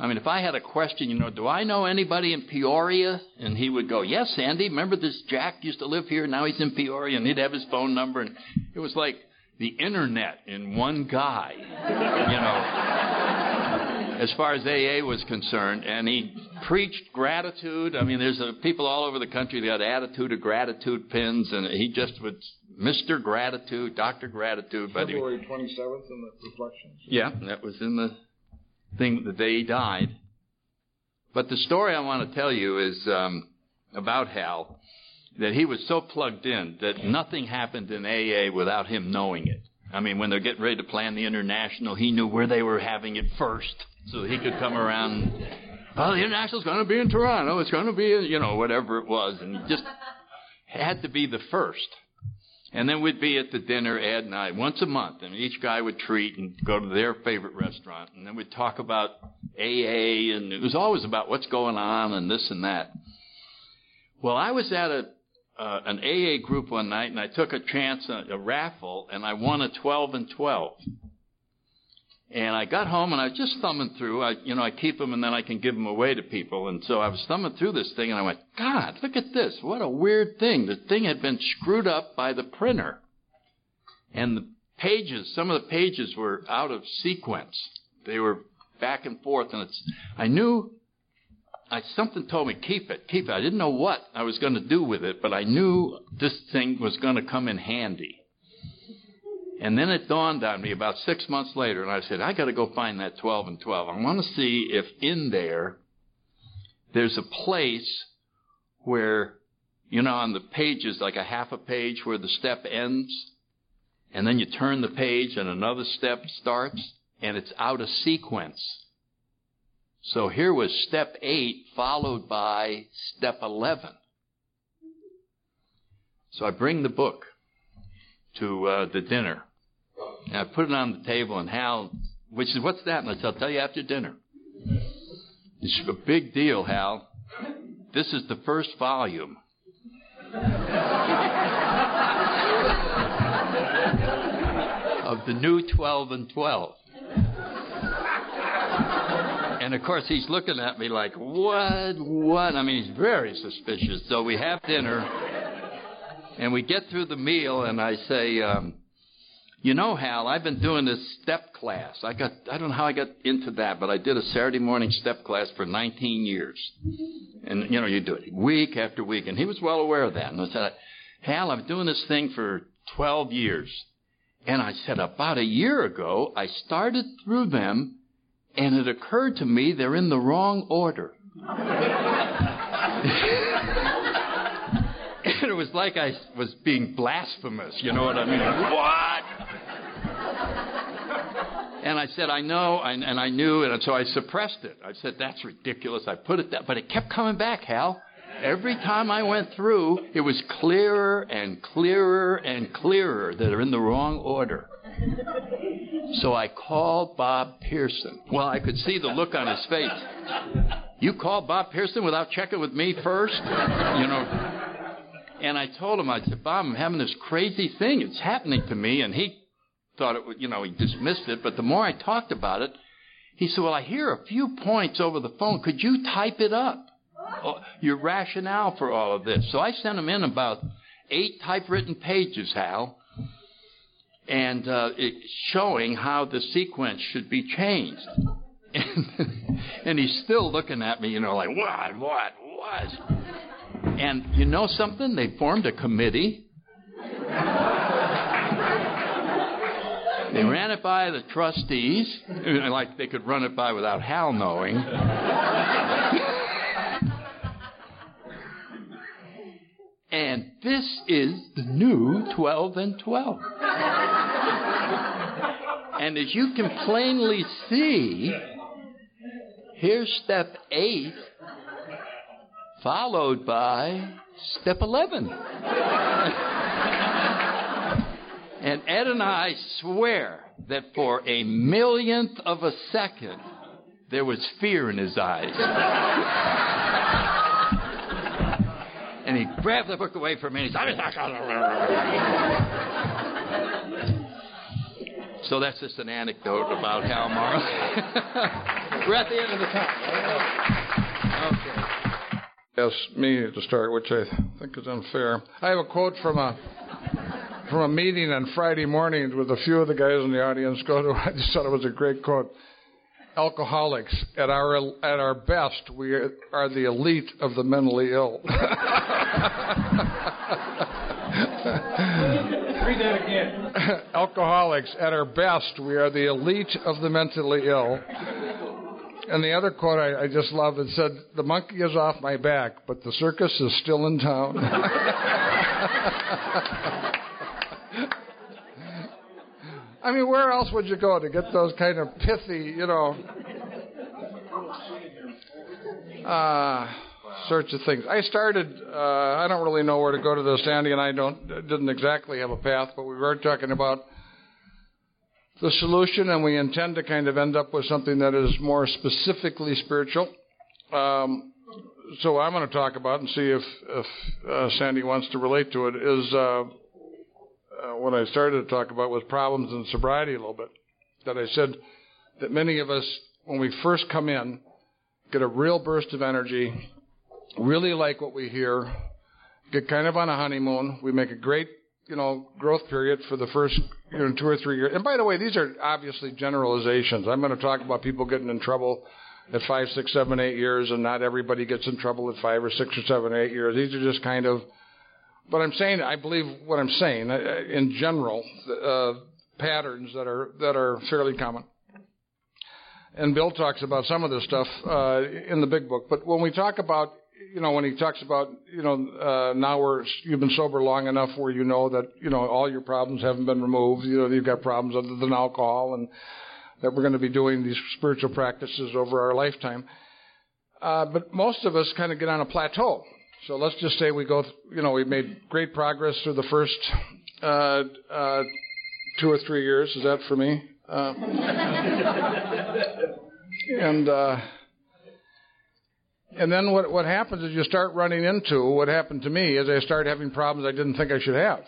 I mean, if I had a question, you know, do I know anybody in Peoria? And he would go, yes, Sandy. Remember this Jack used to live here? Now he's in Peoria, and he'd have his phone number. And it was like the internet in one guy, you know, as far as AA was concerned. And he preached gratitude. I mean, there's people all over the country that got attitude of gratitude pins, and he just would, Mr. Gratitude, Dr. Gratitude. But February 27th in the reflections. Yeah, that was in the thing the day he died. But the story I want to tell you is um, about Hal, that he was so plugged in that nothing happened in AA without him knowing it. I mean, when they're getting ready to plan the international, he knew where they were having it first, so he could come around. well, the international's going to be in Toronto. It's going to be, in, you know, whatever it was, and just had to be the first. And then we'd be at the dinner, Ed and I, once a month, and each guy would treat and go to their favorite restaurant, and then we'd talk about AA, and it was always about what's going on and this and that. Well, I was at a uh, an AA group one night, and I took a chance, a, a raffle, and I won a 12 and 12. And I got home and I was just thumbing through. I, you know, I keep them and then I can give them away to people. And so I was thumbing through this thing and I went, God, look at this. What a weird thing. The thing had been screwed up by the printer. And the pages, some of the pages were out of sequence. They were back and forth and it's, I knew, I, something told me, keep it, keep it. I didn't know what I was going to do with it, but I knew this thing was going to come in handy. And then it dawned on me about six months later, and I said, I got to go find that 12 and 12. I want to see if in there there's a place where, you know, on the pages, like a half a page where the step ends, and then you turn the page and another step starts, and it's out of sequence. So here was step 8 followed by step 11. So I bring the book to uh, the dinner. And I put it on the table, and Hal, which is, what's that? And I said, I'll tell you after dinner. It's a big deal, Hal. This is the first volume. [LAUGHS] of the new 12 and 12. And of course, he's looking at me like, what? What? I mean, he's very suspicious. So we have dinner, and we get through the meal, and I say, um, you know, Hal, I've been doing this step class. I got I don't know how I got into that, but I did a Saturday morning step class for 19 years. And you know, you do it week after week, and he was well aware of that. And I said, Hal, I'm doing this thing for 12 years. And I said, about a year ago, I started through them, and it occurred to me they're in the wrong order. And [LAUGHS] it was like I was being blasphemous. You know what I mean? what? And I said, I know, and I knew, and so I suppressed it. I said, that's ridiculous. I put it that, but it kept coming back, Hal. Every time I went through, it was clearer and clearer and clearer that they're in the wrong order. So I called Bob Pearson. Well, I could see the look on his face. You called Bob Pearson without checking with me first? You know. And I told him, I said, Bob, I'm having this crazy thing. It's happening to me. And he thought it would, you know, he dismissed it. But the more I talked about it, he said, Well, I hear a few points over the phone. Could you type it up? Oh, your rationale for all of this. So I sent him in about eight typewritten pages, Hal, and uh, it, showing how the sequence should be changed. And, [LAUGHS] and he's still looking at me, you know, like, what, what, what? And you know something? They formed a committee. They ran it by the trustees, like they could run it by without Hal knowing. And this is the new 12 and 12. and as you can plainly see, here's step 8 followed by step 11. and Ed and I swear that for a millionth of a second, there was fear in his eyes. And he grabbed the book away from me and he said, So that's just an anecdote about Hal Marley. [LAUGHS] We're at the end of the time. Okay me to start, which I think is unfair. I have a quote from a from a meeting on Friday morning with a few of the guys in the audience go to. [LAUGHS] I just thought it was a great quote. Alcoholics, at our at our best, we are the elite of the mentally ill. [LAUGHS] Read that again. Alcoholics, at our best, we are the elite of the mentally ill. And the other quote I, I just love it said, The monkey is off my back, but the circus is still in town. [LAUGHS] I mean, where else would you go to get those kind of pithy, you know? uh, sorts of things. I started. Uh, I don't really know where to go to this. Andy and I don't didn't exactly have a path, but we were talking about the solution, and we intend to kind of end up with something that is more specifically spiritual. Um, so I'm going to talk about and see if if uh, Sandy wants to relate to it. Is uh, what I started to talk about was problems in sobriety a little bit. That I said that many of us, when we first come in, get a real burst of energy, really like what we hear, get kind of on a honeymoon. We make a great, you know, growth period for the first, you know, two or three years. And by the way, these are obviously generalizations. I'm going to talk about people getting in trouble at five, six, seven, eight years, and not everybody gets in trouble at five or six or seven, or eight years. These are just kind of, but I'm saying, I believe what I'm saying uh, in general, uh, patterns that are that are fairly common and Bill talks about some of this stuff uh, in the big book. But when we talk about, you know, when he talks about, you know, uh, now we're you've been sober long enough where you know that you know all your problems haven't been removed. You know, you've got problems other than alcohol, and that we're going to be doing these spiritual practices over our lifetime. Uh, but most of us kind of get on a plateau. So let's just say we go, you know, we've made great progress through the first uh, uh, two or three years. Is that for me? Uh, [LAUGHS] and uh, and then what what happens is you start running into what happened to me is I start having problems I didn't think I should have.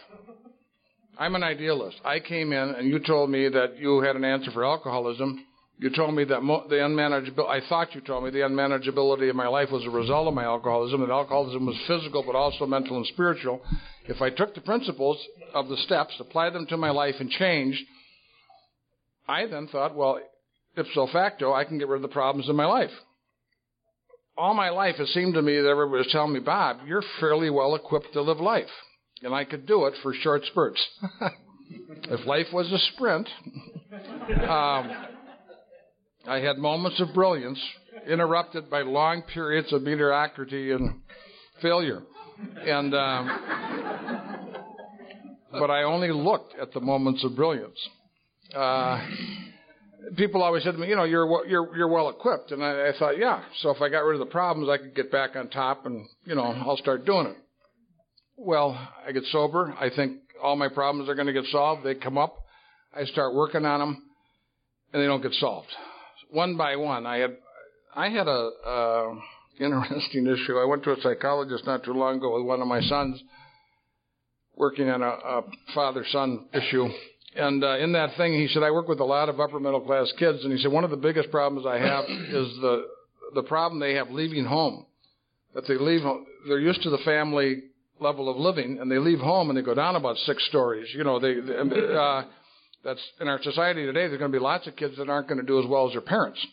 I'm an idealist. I came in and you told me that you had an answer for alcoholism. You told me that mo- the unmanageable. I thought you told me the unmanageability of my life was a result of my alcoholism. That alcoholism was physical, but also mental and spiritual. If I took the principles of the steps, applied them to my life, and changed, I then thought, well, ipso facto, I can get rid of the problems in my life. All my life, it seemed to me that everybody was telling me, Bob, you're fairly well equipped to live life. And I could do it for short spurts. [LAUGHS] if life was a sprint, [LAUGHS] um, I had moments of brilliance interrupted by long periods of mediocrity and failure. And, um, but I only looked at the moments of brilliance. Uh, people always said to me, you know, you're you're you're well equipped, and I, I thought, yeah. So if I got rid of the problems, I could get back on top, and you know, I'll start doing it. Well, I get sober. I think all my problems are going to get solved. They come up. I start working on them, and they don't get solved. One by one, I had I had a uh, [LAUGHS] interesting issue. I went to a psychologist not too long ago with one of my sons, working on a, a father-son issue and uh, in that thing, he said, I work with a lot of upper middle class kids, and he said one of the biggest problems I have [COUGHS] is the the problem they have leaving home. That they leave, home, they're used to the family level of living, and they leave home and they go down about six stories. You know, they, they uh, that's in our society today. There's going to be lots of kids that aren't going to do as well as their parents.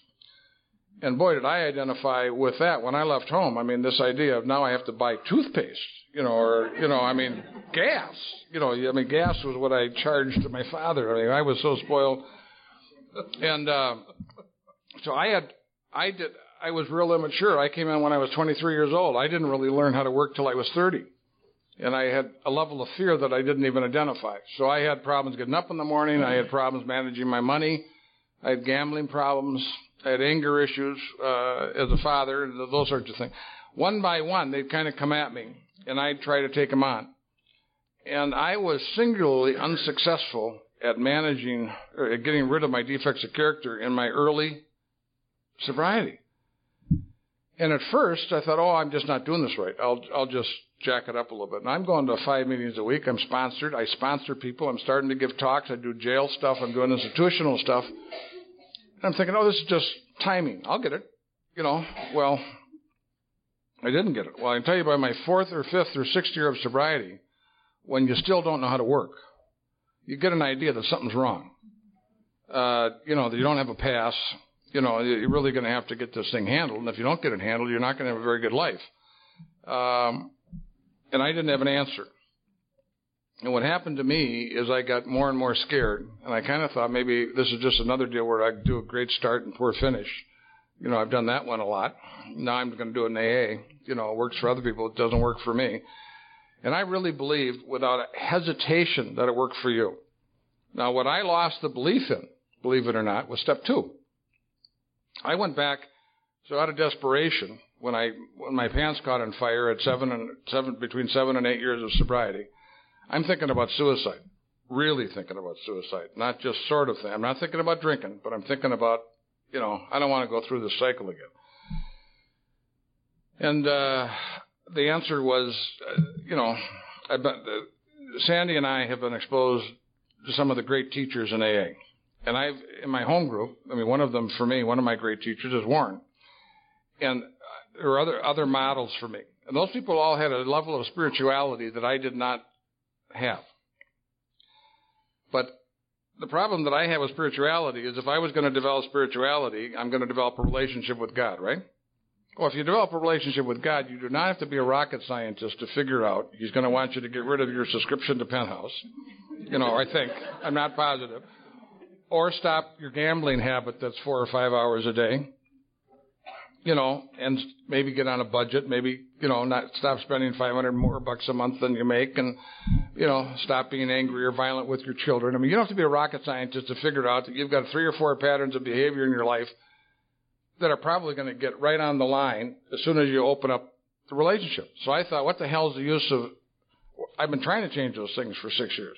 And boy, did I identify with that when I left home. I mean, this idea of now I have to buy toothpaste you know, or you know, I mean, gas. You know, I mean, gas was what I charged to my father. I mean, I was so spoiled, and uh, so I had, I did, I was real immature. I came in when I was 23 years old. I didn't really learn how to work till I was 30, and I had a level of fear that I didn't even identify. So I had problems getting up in the morning. I had problems managing my money. I had gambling problems. I had anger issues uh, as a father, those sorts of things. One by one, they'd kind of come at me and I'd try to take them on. And I was singularly unsuccessful at managing, or at getting rid of my defects of character in my early sobriety. And at first, I thought, oh, I'm just not doing this right. I'll, I'll just jack it up a little bit. And I'm going to five meetings a week. I'm sponsored. I sponsor people. I'm starting to give talks. I do jail stuff. I'm doing institutional stuff. And I'm thinking, oh, this is just timing. I'll get it. You know, well, I didn't get it. Well, I can tell you by my fourth or fifth or sixth year of sobriety, when you still don't know how to work, you get an idea that something's wrong. Uh, you know, that you don't have a pass. You know, you're really going to have to get this thing handled. And if you don't get it handled, you're not going to have a very good life. Um, and I didn't have an answer. And what happened to me is I got more and more scared, and I kind of thought maybe this is just another deal where I do a great start and poor finish. You know, I've done that one a lot. Now I'm going to do in AA. You know, it works for other people. It doesn't work for me. And I really believed without hesitation that it worked for you. Now, what I lost the belief in, believe it or not, was step two. I went back, so out of desperation, when I when my pants caught on fire at seven and seven between seven and eight years of sobriety, I'm thinking about suicide. Really thinking about suicide, not just sort of thing. I'm not thinking about drinking, but I'm thinking about, you know, I don't want to go through this cycle again. And uh, the answer was, uh, you know, been, uh, Sandy and I have been exposed to some of the great teachers in AA. And I've, in my home group, I mean, one of them for me, one of my great teachers is Warren. And there were other, other models for me. And those people all had a level of spirituality that I did not have. But the problem that I have with spirituality is if I was going to develop spirituality, I'm going to develop a relationship with God, right? Well, if you develop a relationship with God, you do not have to be a rocket scientist to figure out He's going to want you to get rid of your subscription to Penthouse. You know, I think. I'm not positive. Or stop your gambling habit that's four or five hours a day you know, and maybe get on a budget, maybe, you know, not stop spending 500 more bucks a month than you make and, you know, stop being angry or violent with your children. I mean, you don't have to be a rocket scientist to figure out that you've got three or four patterns of behavior in your life that are probably going to get right on the line as soon as you open up the relationship. So I thought, what the hell is the use of, I've been trying to change those things for six years.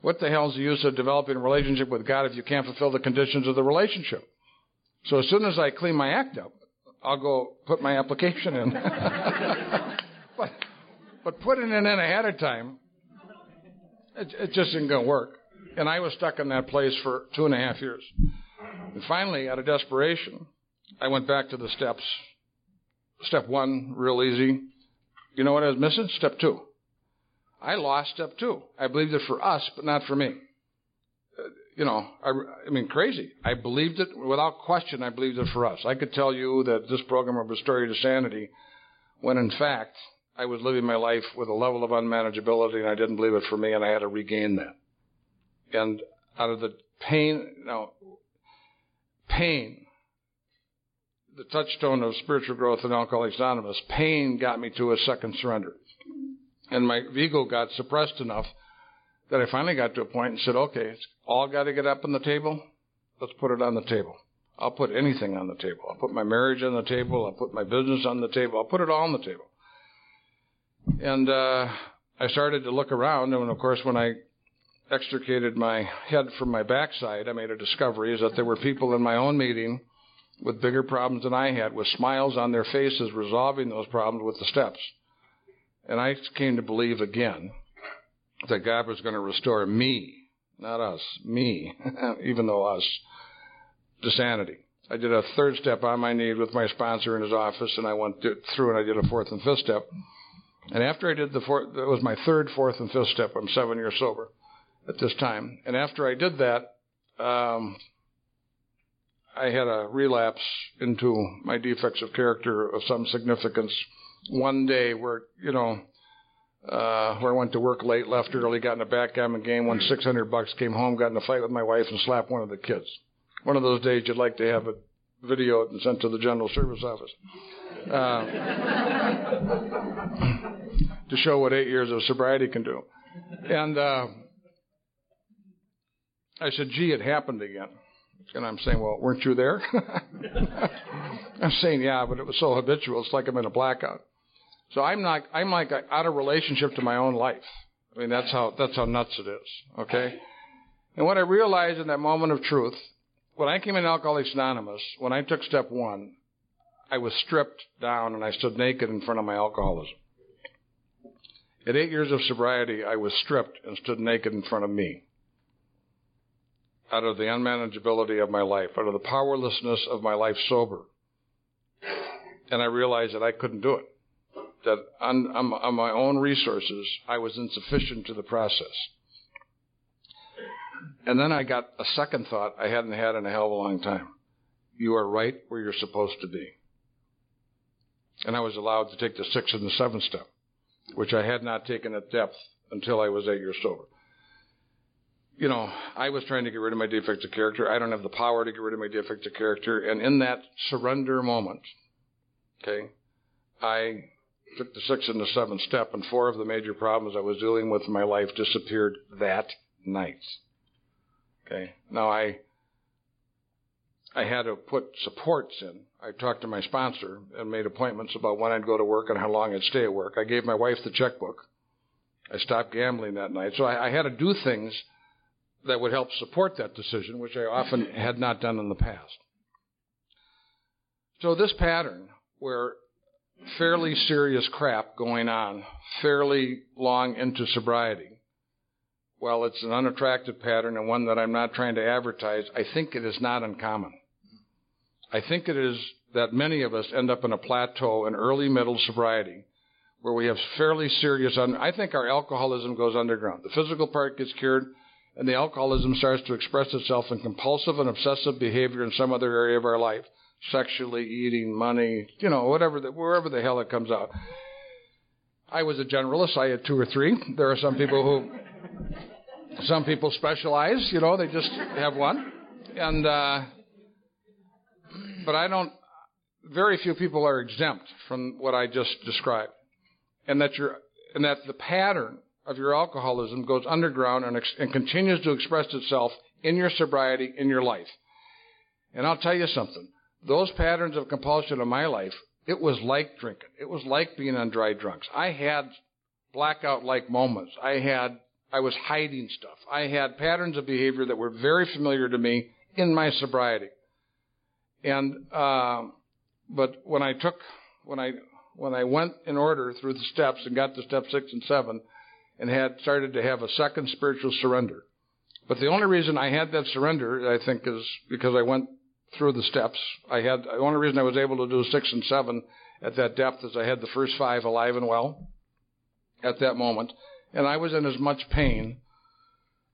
What the hell is the use of developing a relationship with God if you can't fulfill the conditions of the relationship? So as soon as I clean my act up, I'll go put my application in. [LAUGHS] but, but putting it in ahead of time, it, it just isn't going to work. And I was stuck in that place for two and a half years. And finally, out of desperation, I went back to the steps. Step one, real easy. You know what I was missing? Step two. I lost step two. I believed it for us, but not for me you know, I, I mean, crazy. I believed it without question. I believed it for us. I could tell you that this program of Restored to Sanity, when in fact I was living my life with a level of unmanageability, and I didn't believe it for me, and I had to regain that. And out of the pain, now, pain, the touchstone of spiritual growth in Alcoholics Anonymous, pain got me to a second surrender, and my ego got suppressed enough that I finally got to a point and said, okay, it's all got to get up on the table. Let's put it on the table. I'll put anything on the table. I'll put my marriage on the table. I'll put my business on the table. I'll put it all on the table. And uh, I started to look around, and of course, when I extricated my head from my backside, I made a discovery is that there were people in my own meeting with bigger problems than I had, with smiles on their faces, resolving those problems with the steps. And I came to believe again that God was going to restore me, not us, me, [LAUGHS] even though us, to sanity. I did a third step on my knee with my sponsor in his office, and I went through and I did a fourth and fifth step. And after I did the fourth, that was my third, fourth, and fifth step. I'm seven years sober at this time. And after I did that, um, I had a relapse into my defects of character of some significance one day where, you know, uh, where I went to work late, left early, got in a backgammon game, won 600 bucks, came home, got in a fight with my wife, and slapped one of the kids. One of those days you'd like to have it videoed and sent to the general service office uh, [LAUGHS] to show what eight years of sobriety can do. And uh, I said, "Gee, it happened again." And I'm saying, "Well, weren't you there?" [LAUGHS] I'm saying, "Yeah, but it was so habitual. It's like I'm in a blackout." So I'm not, I'm like out of relationship to my own life. I mean, that's how, that's how nuts it is. Okay? And what I realized in that moment of truth, when I came in Alcoholics Anonymous, when I took step one, I was stripped down and I stood naked in front of my alcoholism. At eight years of sobriety, I was stripped and stood naked in front of me. Out of the unmanageability of my life, out of the powerlessness of my life sober. And I realized that I couldn't do it that on, on, on my own resources, I was insufficient to the process. And then I got a second thought I hadn't had in a hell of a long time. You are right where you're supposed to be. And I was allowed to take the sixth and the seventh step, which I had not taken at depth until I was eight years sober. You know, I was trying to get rid of my defects of character. I don't have the power to get rid of my defects of character. And in that surrender moment, okay, I took the sixth and the seventh step, and four of the major problems I was dealing with in my life disappeared that night. Okay. Now I I had to put supports in. I talked to my sponsor and made appointments about when I'd go to work and how long I'd stay at work. I gave my wife the checkbook. I stopped gambling that night. So I, I had to do things that would help support that decision, which I often had not done in the past. So this pattern where fairly serious crap going on fairly long into sobriety, while it's an unattractive pattern and one that I'm not trying to advertise, I think it is not uncommon. I think it is that many of us end up in a plateau in early middle sobriety where we have fairly serious, un- I think our alcoholism goes underground. The physical part gets cured and the alcoholism starts to express itself in compulsive and obsessive behavior in some other area of our life sexually, eating, money, you know, whatever, the, wherever the hell it comes out. I was a generalist. I had two or three. There are some people who, some people specialize. You know, they just have one, and uh, but I don't. Very few people are exempt from what I just described, and that you're, and that the pattern of your alcoholism goes underground and, ex- and continues to express itself in your sobriety in your life. And I'll tell you something those patterns of compulsion in my life, it was like drinking. It was like being on dry drunks. I had blackout like moments. I had, I was hiding stuff. I had patterns of behavior that were very familiar to me in my sobriety. And, uh, but when I took, when I, when I went in order through the steps and got to step six and seven and had started to have a second spiritual surrender. But the only reason I had that surrender, I think, is because I went through the steps. I had the only reason I was able to do six and seven at that depth is I had the first five alive and well at that moment, and I was in as much pain.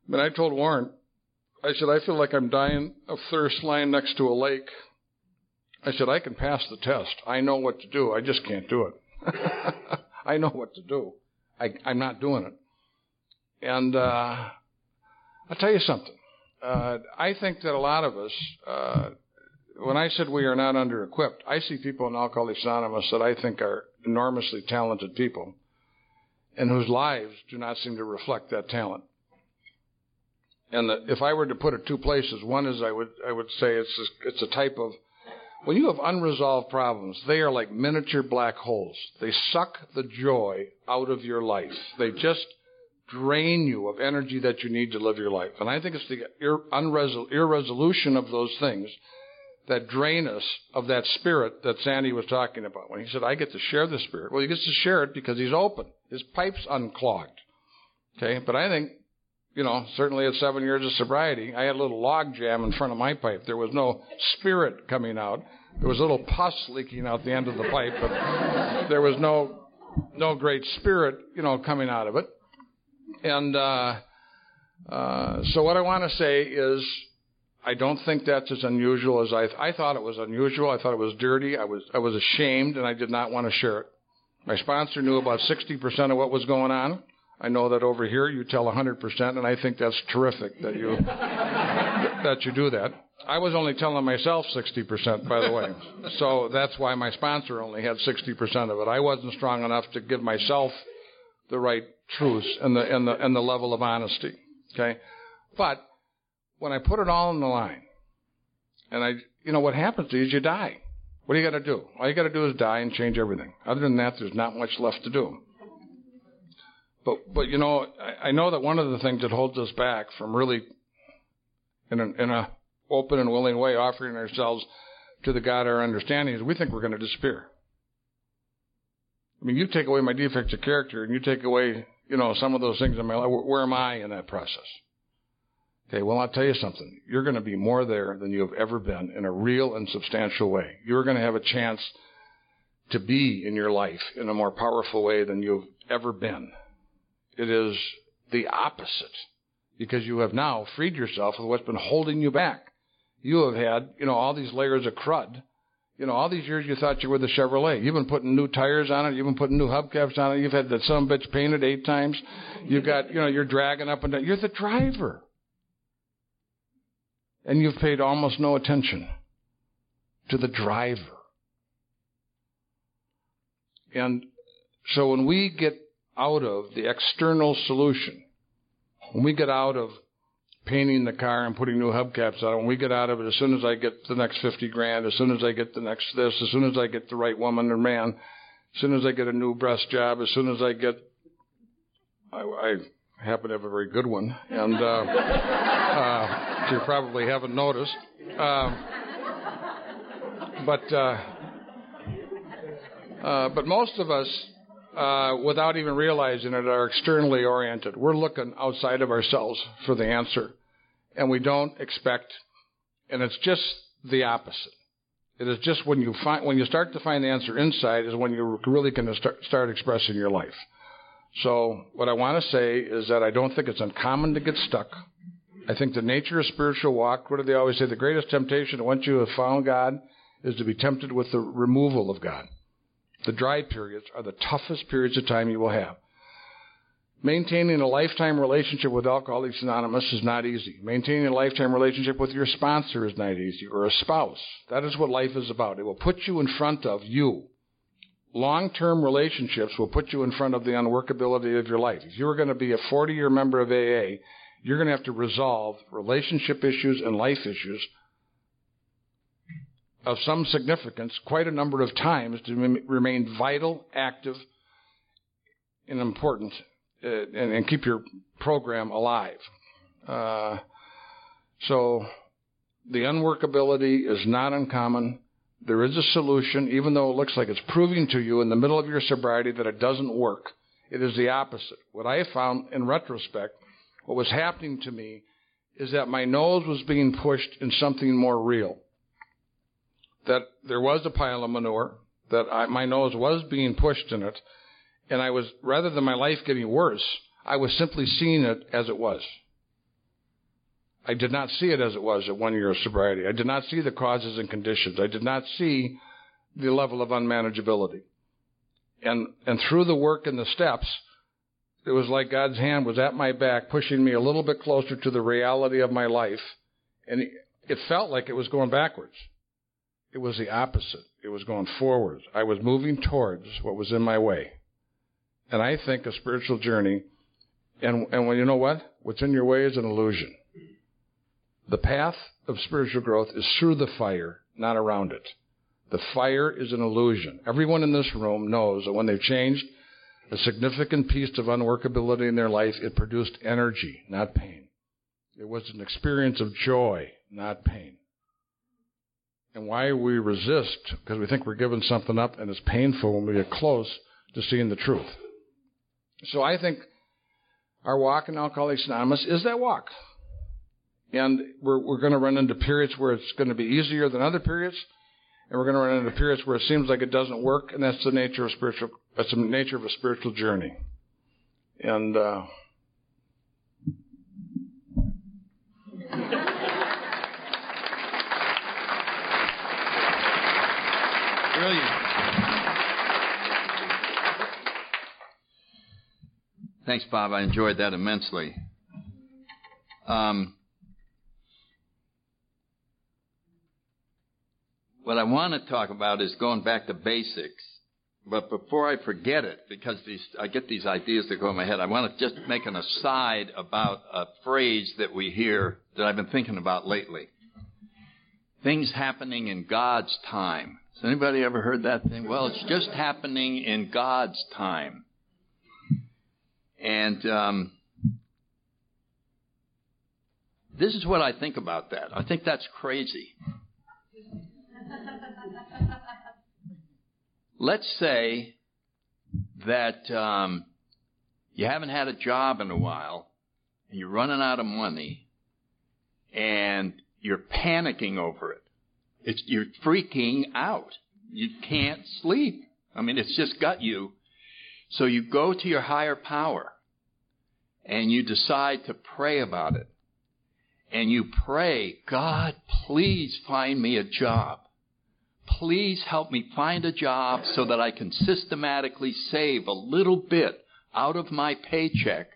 But I told Warren, I said I feel like I'm dying of thirst lying next to a lake. I said I can pass the test. I know what to do. I just can't do it. [LAUGHS] I know what to do. I, I'm not doing it. And uh, I'll tell you something. Uh, I think that a lot of us, uh, when I said we are not under equipped, I see people in Alcoholics Anonymous that I think are enormously talented people and whose lives do not seem to reflect that talent. And the, if I were to put it two places, one is I would I would say it's a, it's a type of when you have unresolved problems, they are like miniature black holes. They suck the joy out of your life. They just drain you of energy that you need to live your life. And I think it's the ir- irresolution of those things that drain us of that spirit that Sandy was talking about. When he said, I get to share the spirit. Well, he gets to share it because he's open. His pipe's unclogged. Okay? But I think, you know, certainly at seven years of sobriety, I had a little log jam in front of my pipe. There was no spirit coming out. There was a little pus leaking out the end of the pipe, but there was no, no great spirit, you know, coming out of it. And, uh, uh, so what I want to say is, I don't think that's as unusual as I, th- I thought it was unusual. I thought it was dirty. I was, I was ashamed and I did not want to share it. My sponsor knew about 60% of what was going on. I know that over here you tell 100%, and I think that's terrific that you [LAUGHS] that you do that. I was only telling myself 60%, by the way. So that's why my sponsor only had 60% of it. I wasn't strong enough to give myself the right truths and the and the and the level of honesty. Okay, but when I put it all on the line, and I, you know, what happens to you is you die. What do you got to do? All you got to do is die and change everything. Other than that, there's not much left to do. But but you know, I, I know that one of the things that holds us back from really, in a, in a open and willing way, offering ourselves to the God of our understanding is we think we're going to disappear. I mean, you take away my defects of character and you take away, you know, some of those things in my life. Where am I in that process? Okay, well, I'll tell you something. You're going to be more there than you have ever been in a real and substantial way. You're going to have a chance to be in your life in a more powerful way than you've ever been. It is the opposite because you have now freed yourself of what's been holding you back. You have had, you know, all these layers of crud you know, all these years you thought you were the Chevrolet. You've been putting new tires on it. You've been putting new hubcaps on it. You've had that some bitch painted eight times. You've got, you know, you're dragging up and down. You're the driver. And you've paid almost no attention to the driver. And so when we get out of the external solution, when we get out of painting the car and putting new hubcaps on it. When we get out of it, as soon as I get the next 50 grand, as soon as I get the next this, as soon as I get the right woman or man, as soon as I get a new breast job, as soon as I get, I, I happen to have a very good one, and uh, [LAUGHS] uh, you probably haven't noticed. Uh, but uh, uh, but most of us, uh, without even realizing it, are externally oriented. We're looking outside of ourselves for the answer, and we don't expect. And it's just the opposite. It is just when you find when you start to find the answer inside is when you're really going to start start expressing your life. So what I want to say is that I don't think it's uncommon to get stuck. I think the nature of spiritual walk. What do they always say? The greatest temptation once you have found God is to be tempted with the removal of God. The dry periods are the toughest periods of time you will have. Maintaining a lifetime relationship with Alcoholics Anonymous is not easy. Maintaining a lifetime relationship with your sponsor is not easy, or a spouse. That is what life is about. It will put you in front of you. Long term relationships will put you in front of the unworkability of your life. If you're going to be a 40 year member of AA, you're going to have to resolve relationship issues and life issues of some significance quite a number of times to remain vital, active, and important, uh, and, and, keep your program alive. Uh, so the unworkability is not uncommon. There is a solution, even though it looks like it's proving to you in the middle of your sobriety that it doesn't work. It is the opposite. What I have found in retrospect, what was happening to me is that my nose was being pushed in something more real that there was a pile of manure, that I, my nose was being pushed in it, and I was, rather than my life getting worse, I was simply seeing it as it was. I did not see it as it was at one year of sobriety. I did not see the causes and conditions. I did not see the level of unmanageability. And, and through the work and the steps, it was like God's hand was at my back, pushing me a little bit closer to the reality of my life. And it felt like it was going backwards. It was the opposite. It was going forward. I was moving towards what was in my way. And I think a spiritual journey, and, and when you know what? What's in your way is an illusion. The path of spiritual growth is through the fire, not around it. The fire is an illusion. Everyone in this room knows that when they've changed a significant piece of unworkability in their life, it produced energy, not pain. It was an experience of joy, not pain and why we resist because we think we're giving something up and it's painful when we get close to seeing the truth. So I think our walk in Alcoholics Anonymous is that walk. And we're, we're going to run into periods where it's going to be easier than other periods. And we're going to run into periods where it seems like it doesn't work. And that's the nature of spiritual, that's the nature of a spiritual journey. And, uh, Brilliant. Thanks, Bob. I enjoyed that immensely. Um, what I want to talk about is going back to basics. But before I forget it, because these, I get these ideas that go in my head, I want to just make an aside about a phrase that we hear that I've been thinking about lately. Things happening in God's time. Has anybody ever heard that thing? Well, it's just happening in God's time. And um, this is what I think about that. I think that's crazy. Let's say that um, you haven't had a job in a while, and you're running out of money, and you're panicking over it. It's, you're freaking out. You can't sleep. I mean, it's just got you. So you go to your higher power and you decide to pray about it. And you pray, God, please find me a job. Please help me find a job so that I can systematically save a little bit out of my paycheck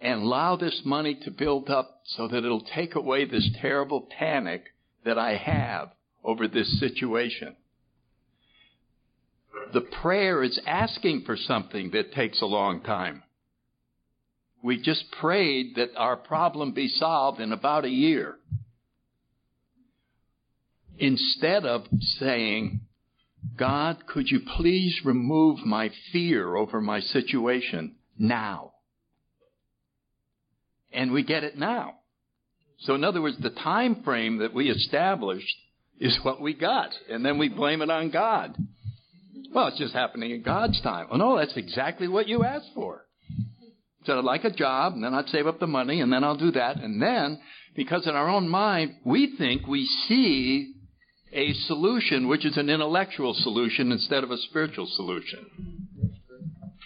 and allow this money to build up so that it'll take away this terrible panic that I have over this situation. The prayer is asking for something that takes a long time. We just prayed that our problem be solved in about a year. Instead of saying, God, could you please remove my fear over my situation now? And we get it now. So in other words, the time frame that we established is what we got, and then we blame it on God. Well, it's just happening in God's time. Oh no, that's exactly what you asked for. So I'd like a job, and then I'd save up the money, and then I'll do that, and then, because in our own mind, we think we see a solution which is an intellectual solution instead of a spiritual solution.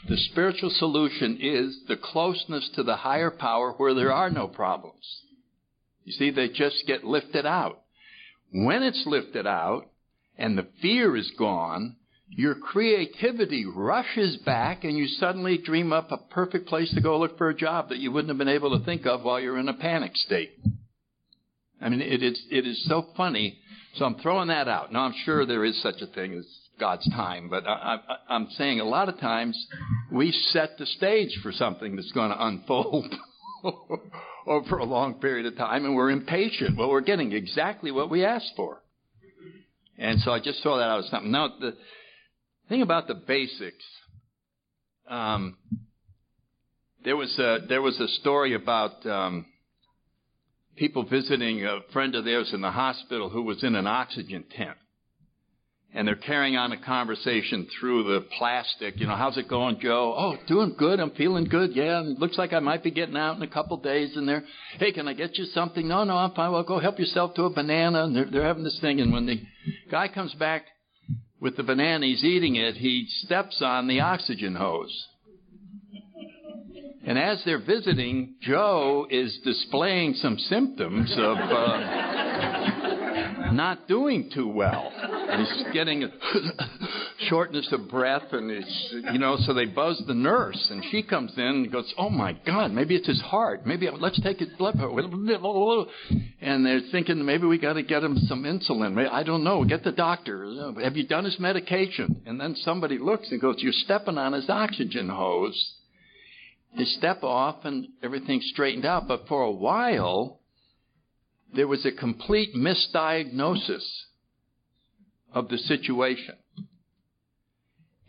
The spiritual solution is the closeness to the higher power where there are no problems. You see, they just get lifted out. When it's lifted out and the fear is gone, your creativity rushes back and you suddenly dream up a perfect place to go look for a job that you wouldn't have been able to think of while you're in a panic state. I mean, it is, it is so funny. So I'm throwing that out. Now, I'm sure there is such a thing as God's time, but I, I'm saying a lot of times we set the stage for something that's going to unfold [LAUGHS] over a long period of time, and we're impatient. Well, we're getting exactly what we asked for. And so I just throw that out as something. Now, the thing about the basics, um, there was a, there was a story about um, people visiting a friend of theirs in the hospital who was in an oxygen tent and they're carrying on a conversation through the plastic. You know, how's it going, Joe? Oh, doing good. I'm feeling good. Yeah, looks like I might be getting out in a couple days. And they're, hey, can I get you something? No, no, I'm fine. Well, go help yourself to a banana. And they're, they're having this thing. And when the guy comes back with the banana, he's eating it. He steps on the oxygen hose. And as they're visiting, Joe is displaying some symptoms of. Uh, not doing too well. He's getting a [LAUGHS] shortness of breath, and it's, you know, so they buzz the nurse, and she comes in and goes, Oh my God, maybe it's his heart. Maybe let's take his blood. pressure." And they're thinking maybe we got to get him some insulin. I don't know. Get the doctor. Have you done his medication? And then somebody looks and goes, You're stepping on his oxygen hose. They step off, and everything straightened out. But for a while, there was a complete misdiagnosis of the situation.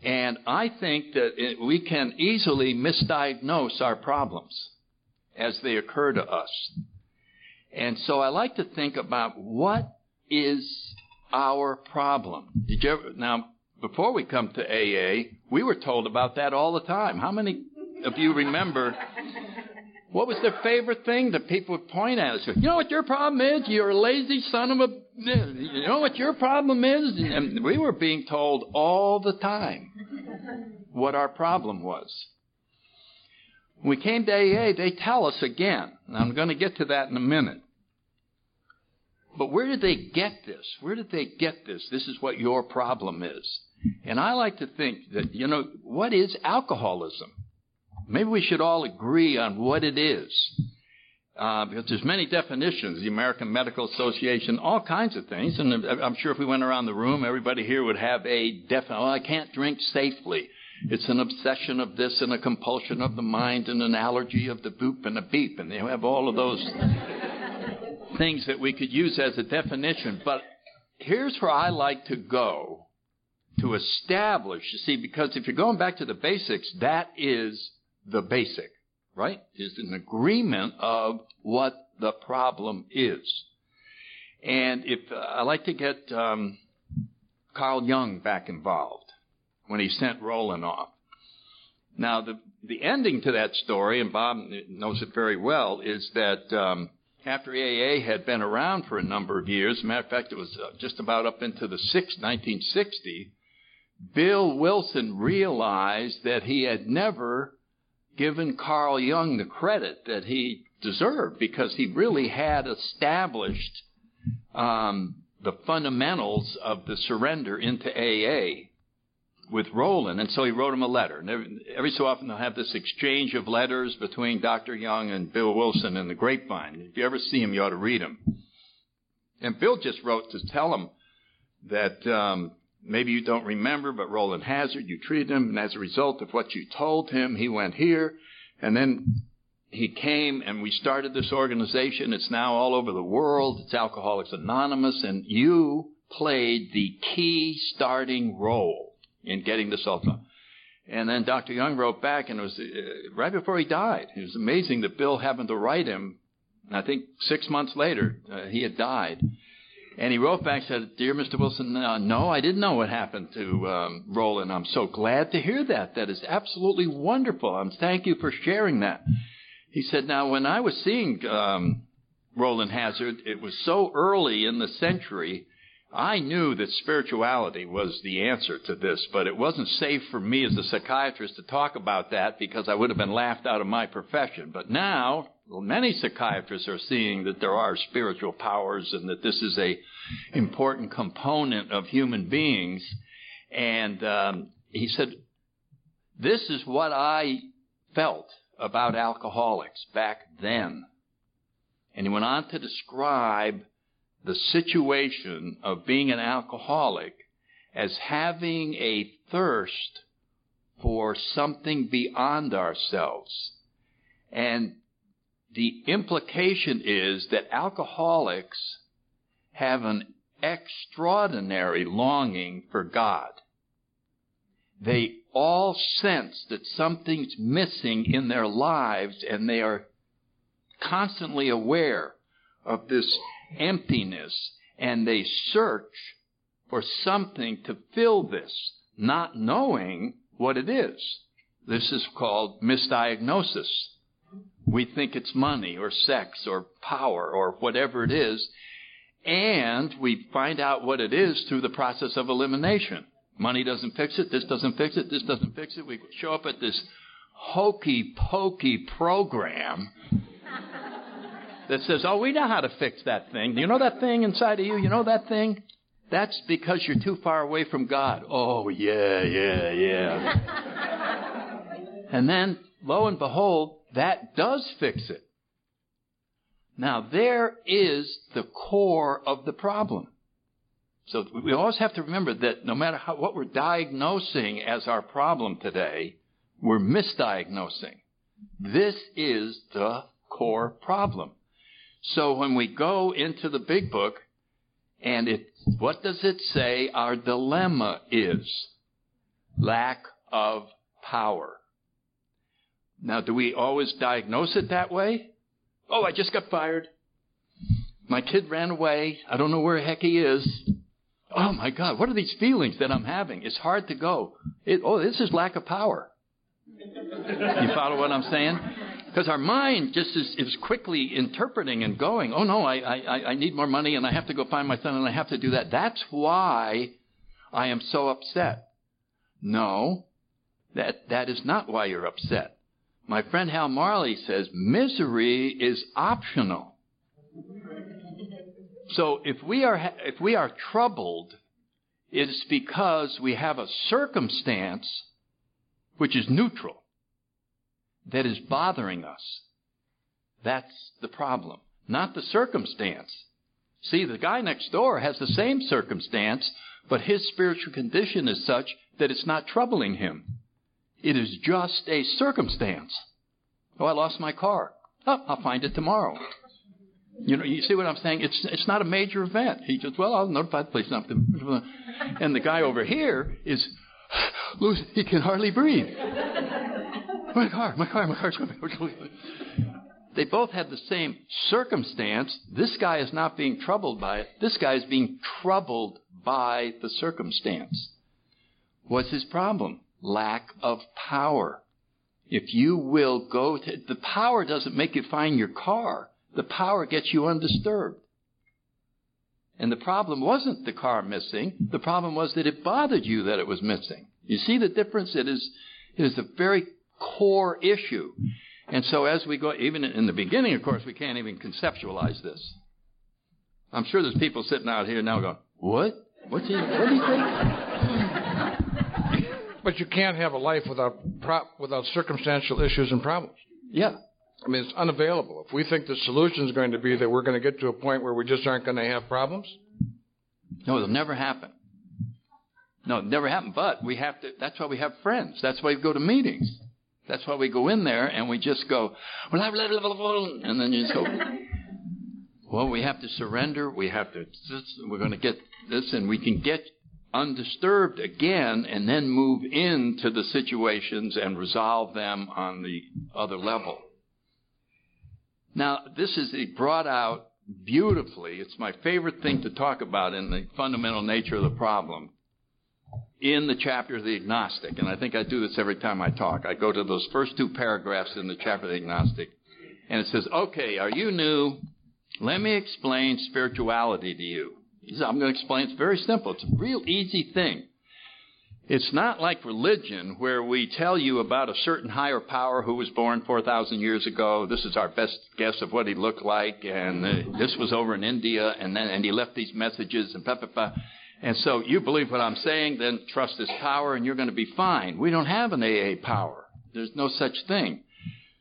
And I think that it, we can easily misdiagnose our problems as they occur to us. And so I like to think about what is our problem. Did you ever, now, before we come to AA, we were told about that all the time. How many of you remember what was their favorite thing that people would point at us? You know what your problem is? You're a lazy son of a. You know what your problem is? And we were being told all the time what our problem was. When we came to AA, they tell us again. And I'm going to get to that in a minute. But where did they get this? Where did they get this? This is what your problem is. And I like to think that, you know, what is alcoholism? Maybe we should all agree on what it is. Uh, because there's many definitions, the American Medical Association, all kinds of things, and I'm sure if we went around the room, everybody here would have a definition. Oh, I can't drink safely. It's an obsession of this and a compulsion of the mind and an allergy of the boop and a beep, and they have all of those things that we could use as a definition. But here's where I like to go to establish, you see, because if you're going back to the basics, that is the basic, right? Is an agreement of what the problem is. And if uh, I like to get um, Carl Jung back involved when he sent Rowland off. Now, the the ending to that story, and Bob knows it very well, is that um, after AA had been around for a number of years, matter of fact, it was uh, just about up into the six, 1960, Bill Wilson realized that he had never given Carl Jung the credit that he deserved because he really had established um, the fundamentals of the surrender into AA with Rowland, and so he wrote him a letter. And every, every, so often they'll have this exchange of letters between Dr. Jung and Bill Wilson in the grapevine. If you ever see him, you ought to read them. And Bill just wrote to tell him that um, Maybe you don't remember, but Rowland Hazard, you treated him, and as a result of what you told him, he went here. And then he came and we started this organization. It's now all over the world. It's Alcoholics Anonymous, and you played the key starting role in getting this all done. And then Dr. Jung wrote back, and it was uh, right before he died. It was amazing that Bill happened to write him. I think six months later, uh, he had died. And he wrote back and said, Dear Mr. Wilson, uh, no, I didn't know what happened to um, Rowland. I'm so glad to hear that. That is absolutely wonderful. Um, thank you for sharing that. He said, Now, when I was seeing um, Rowland Hazard, it was so early in the century I knew that spirituality was the answer to this, but it wasn't safe for me as a psychiatrist to talk about that because I would have been laughed out of my profession. But now, many psychiatrists are seeing that there are spiritual powers and that this is a important component of human beings. And um, he said, "This is what I felt about alcoholics back then." And he went on to describe the situation of being an alcoholic as having a thirst for something beyond ourselves. And the implication is that alcoholics have an extraordinary longing for God. They all sense that something's missing in their lives and they are constantly aware of this emptiness and they search for something to fill this, not knowing what it is. This is called misdiagnosis. We think it's money or sex or power or whatever it is, and we find out what it is through the process of elimination. Money doesn't fix it, this doesn't fix it, this doesn't fix it. We show up at this hokey pokey program that says, Oh, we know how to fix that thing. Do you know that thing inside of you? You know that thing? That's because you're too far away from God. Oh, yeah, yeah, yeah. and then, lo and behold, that does fix it. Now, there is the core of the problem. So we always have to remember that no matter how, what we're diagnosing as our problem today, we're misdiagnosing. This is the core problem. So when we go into the big book, and it, what does it say our dilemma is? Lack of power. Now, do we always diagnose it that way? Oh, I just got fired. My kid ran away. I don't know where heck he is. Oh my God, what are these feelings that I'm having? It's hard to go. It, oh, this is lack of power. You follow what I'm saying? Because our mind just is, is quickly interpreting and going, oh no, I, I, I need more money and I have to go find my son and I have to do that. That's why I am so upset. No, that, that is not why you're upset. My friend Hal Marley says misery is optional. So if we are, if we are troubled, it's because we have a circumstance which is neutral that is bothering us. That's the problem, not the circumstance. See, the guy next door has the same circumstance, but his spiritual condition is such that it's not troubling him. It is just a circumstance. Oh, I lost my car. Oh, I'll find it tomorrow. You know, you see what I'm saying? It's it's not a major event. He just, well, I'll notify the police. [LAUGHS] And the guy over here is, [SIGHS] he can hardly breathe. My car, my car, my car's coming. They both had the same circumstance. This guy is not being troubled by it. This guy is being troubled by the circumstance. What's his problem? Lack of power. If you will go to, the power doesn't make you find your car. The power gets you undisturbed. And the problem wasn't the car missing. The problem was that it bothered you that it was missing. You see the difference? It is, it is a very core issue. And so as we go, even in the beginning, of course, we can't even conceptualize this. I'm sure there's people sitting out here now going, what? What's he, what do you think? [LAUGHS] But you can't have a life without prop, without circumstantial issues and problems. Yeah. I mean, it's unavailable. If we think the solution is going to be that we're going to get to a point where we just aren't going to have problems, no, it'll never happen. No, it never happen. But we have to. That's why we have friends. That's why we go to meetings. That's why we go in there and we just go, blah, blah, blah, blah, and then you just go, [LAUGHS] well, we have to surrender. We have to, we're going to get this, and we can get undisturbed again and then move into the situations and resolve them on the other level. Now, this is brought out beautifully. It's my favorite thing to talk about in the fundamental nature of the problem in the chapter of the agnostic. And I think I do this every time I talk. I go to those first two paragraphs in the chapter of the agnostic, and it says, Okay, are you new? Let me explain spirituality to you. I'm going to explain. It's very simple. It's a real easy thing. It's not like religion where we tell you about a certain higher power who was born 4,000 years ago. This is our best guess of what he looked like, and uh, this was over in India, and then and he left these messages and blah blah blah. And so you believe what I'm saying, then trust this power, and you're going to be fine. We don't have an AA power. There's no such thing.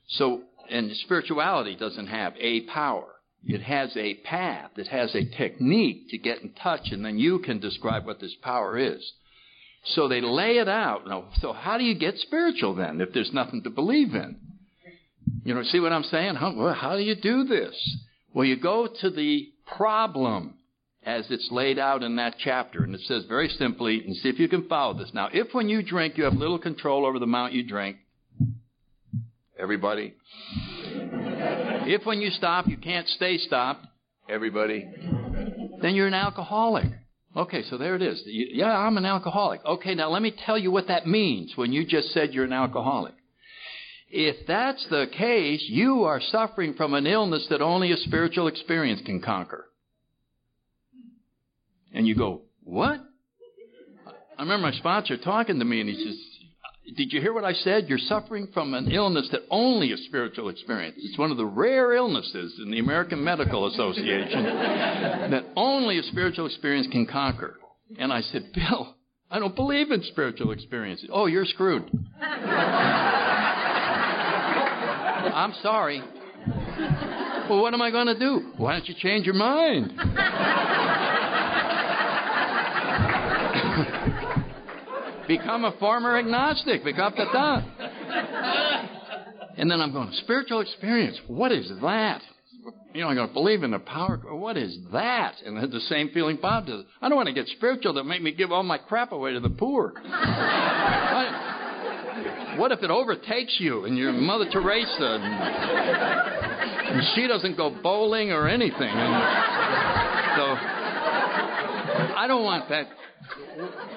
So, and spirituality doesn't have a power. It has a path. It has a technique to get in touch, and then you can describe what this power is. So they lay it out. Now, so how do you get spiritual then if there's nothing to believe in? You know, see what I'm saying? How, how do you do this? Well, you go to the problem as it's laid out in that chapter, and it says very simply, and see if you can follow this. Now, if when you drink you have little control over the amount you drink, everybody. If when you stop you can't stay stopped, everybody, then you're an alcoholic. Okay, so there it is. Yeah, I'm an alcoholic. Okay, now let me tell you what that means when you just said you're an alcoholic. If that's the case, you are suffering from an illness that only a spiritual experience can conquer. And you go, What? I remember my sponsor talking to me, and he says, did you hear what I said? You're suffering from an illness that only a spiritual experience. It's one of the rare illnesses in the American Medical Association [LAUGHS] that only a spiritual experience can conquer. And I said, Bill, I don't believe in spiritual experiences. Oh, you're screwed. [LAUGHS] I'm sorry. Well, what am I going to do? Why don't you change your mind? Become a former agnostic. Become the And then I'm going, spiritual experience. What is that? You know, I'm going to believe in the power. What is that? And I had the same feeling Bob does. I don't want to get spiritual that make me give all my crap away to the poor. what if it overtakes you and you're Mother Teresa and, and she doesn't go bowling or anything? And so I don't want that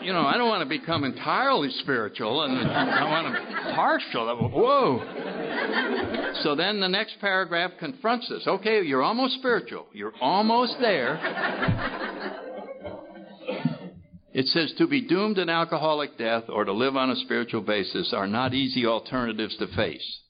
you know, I don't want to become entirely spiritual, and I want to partial. Whoa. So then the next paragraph confronts us. Okay, you're almost spiritual. You're almost there. It says to be doomed an alcoholic death or to live on a spiritual basis are not easy alternatives to face.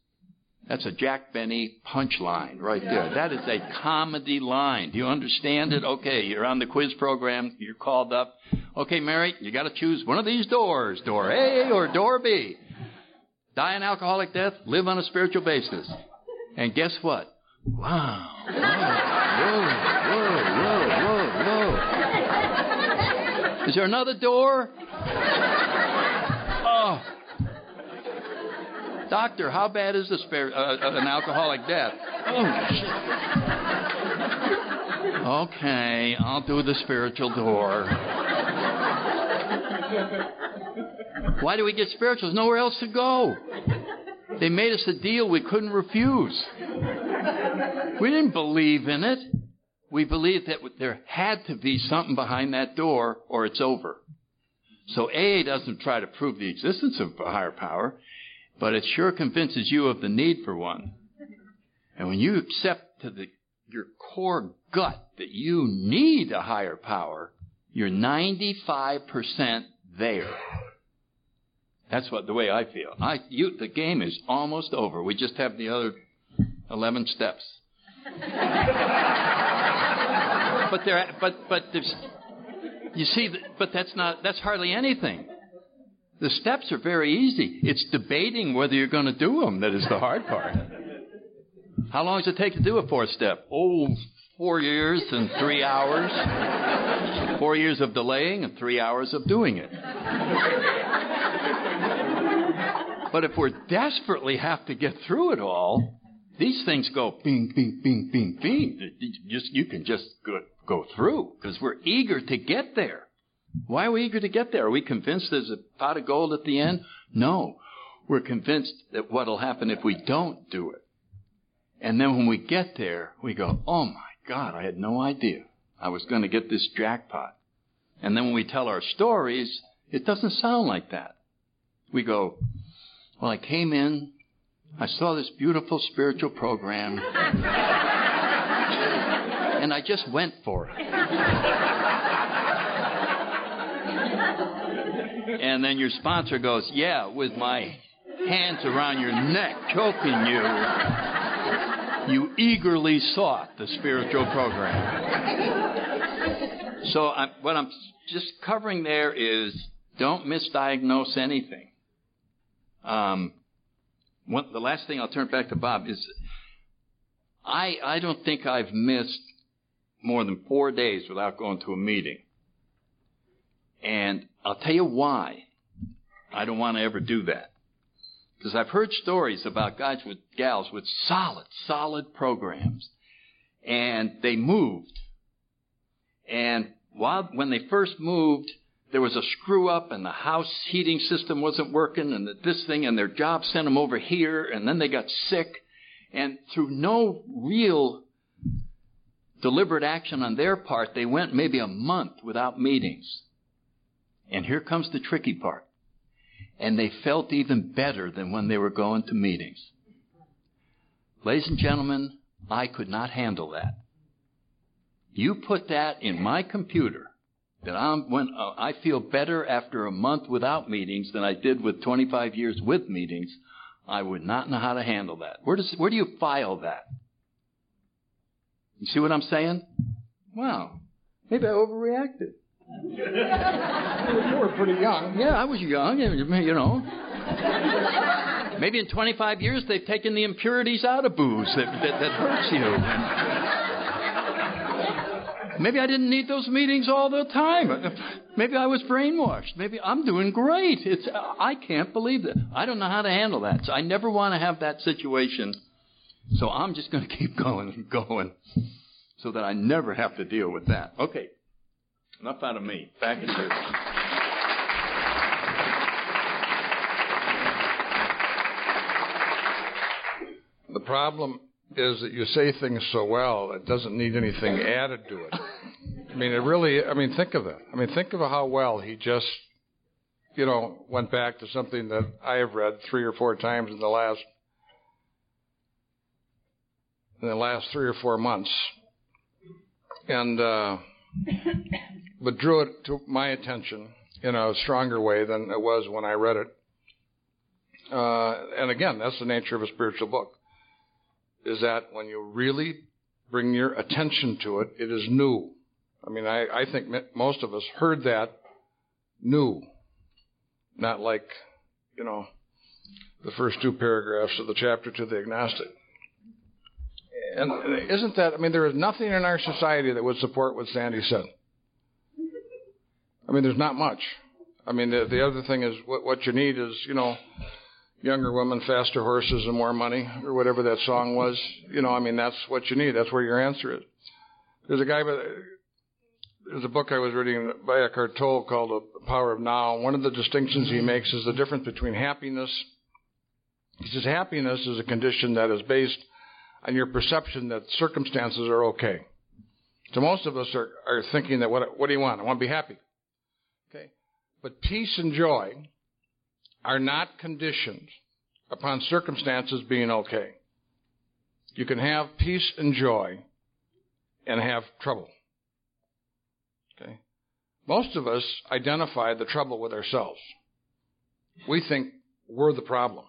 That's a Jack Benny punchline right there. That is a comedy line. Do you understand it? Okay, you're on the quiz program. You're called up. Okay, Mary, you got to choose one of these doors, door A or door B. Die an alcoholic death, live on a spiritual basis. And guess what? Wow. Whoa, whoa, whoa, whoa, whoa. Is there another door? Oh. Doctor, how bad is this uh, uh, an alcoholic death? Oh, okay, I'll do the spiritual door. Why do we get spiritual? There's nowhere else to go. They made us a deal we couldn't refuse. We didn't believe in it. We believed that there had to be something behind that door or it's over. So AA doesn't try to prove the existence of a higher power but it sure convinces you of the need for one. And when you accept to the, your core gut that you need a higher power, you're 95% there. That's what the way I feel. I, you, the game is almost over. We just have the other 11 steps. but there, but but there's, you see, but that's not that's hardly anything. The steps are very easy. It's debating whether you're going to do them that is the hard part. How long does it take to do a fourth step? Oh, four years and three hours. Four years of delaying and three hours of doing it. But if we desperately have to get through it all, these things go bing, bing, bing, bing, bing. Just you can just go through because we're eager to get there. Why are we eager to get there? Are we convinced there's a pot of gold at the end? No. We're convinced that what'll happen if we don't do it. And then when we get there, we go, oh my God, I had no idea I was going to get this jackpot. And then when we tell our stories, it doesn't sound like that. We go, well, I came in, I saw this beautiful spiritual program, [LAUGHS] and I just went for it. [LAUGHS] and then your sponsor goes, yeah, with my hands around your neck, choking you, you eagerly sought the spiritual program. So I'm, what I'm just covering there is don't misdiagnose anything. Um, one, the last thing I'll turn back to Bob is I, I don't think I've missed more than four days without going to a meeting. And I'll tell you why I don't want to ever do that. Because I've heard stories about guys with gals with solid, solid programs. And they moved. And while, when they first moved, there was a screw up and the house heating system wasn't working and this thing and their job sent them over here and then they got sick and through no real deliberate action on their part they went maybe a month without meetings and here comes the tricky part and they felt even better than when they were going to meetings ladies and gentlemen i could not handle that you put that in my computer that I'm, when uh, I feel better after a month without meetings than I did with 25 years with meetings, I would not know how to handle that. Where does where do you file that? You see what I'm saying? Wow, maybe I overreacted. You were pretty young. Yeah, I was young, you know. Maybe in 25 years they've taken the impurities out of booze that, that, that hurts you. Maybe I didn't need those meetings all the time. Maybe I was brainwashed. Maybe I'm doing great. It's I can't believe that. I don't know how to handle that. So I never want to have that situation. So I'm just going to keep [LAUGHS] going and going so that I never have to deal with that. Okay. Enough out of me. Back here. The problem is that you say things so well, it doesn't need anything added to it. I mean, it really, I mean, think of it. I mean, think of how well he just, you know, went back to something that I have read three or four times in the last, in the last three or four months. And, uh, but drew it to my attention in a stronger way than it was when I read it. Uh, and again, that's the nature of a spiritual book is that when you really bring your attention to it, it is new. I mean, I, I think most of us heard that new, not like, you know, the first two paragraphs of the chapter to the agnostic. And isn't that, I mean, there is nothing in our society that would support what Sandy said. I mean, there's not much. I mean, the, the other thing is what, what you need is, you know, younger women, faster horses, and more money, or whatever that song was. You know, I mean, that's what you need. That's where your answer is. There's a guy, by, there's a book I was reading by Eckhart Tolle called The Power of Now. One of the distinctions he makes is the difference between happiness. He says happiness is a condition that is based on your perception that circumstances are okay. So most of us are, are thinking that what, what do you want? I want to be happy. But peace and joy are not conditioned upon circumstances being okay. You can have peace and joy and have trouble. Okay? Most of us identify the trouble with ourselves. We think we're the problem.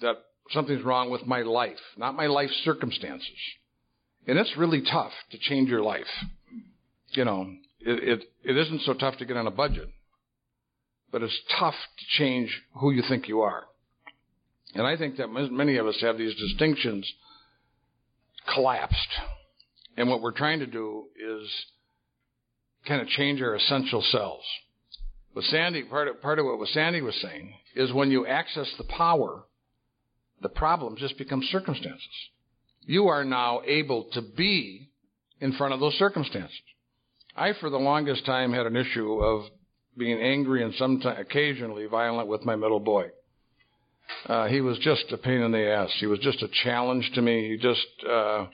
That something's wrong with my life, not my life circumstances. And it's really tough to change your life. You know, it, it, it isn't so tough to get on a budget but it's tough to change who you think you are. And I think that many of us have these distinctions collapsed. And what we're trying to do is kind of change our essential selves. What Sandy, part of, part of what Sandy was saying is when you access the power, the problem just becomes circumstances. You are now able to be in front of those circumstances. I, for the longest time, had an issue of being angry and sometimes occasionally violent with my middle boy. Uh, he was just a pain in the ass. He was just a challenge to me. He just, uh,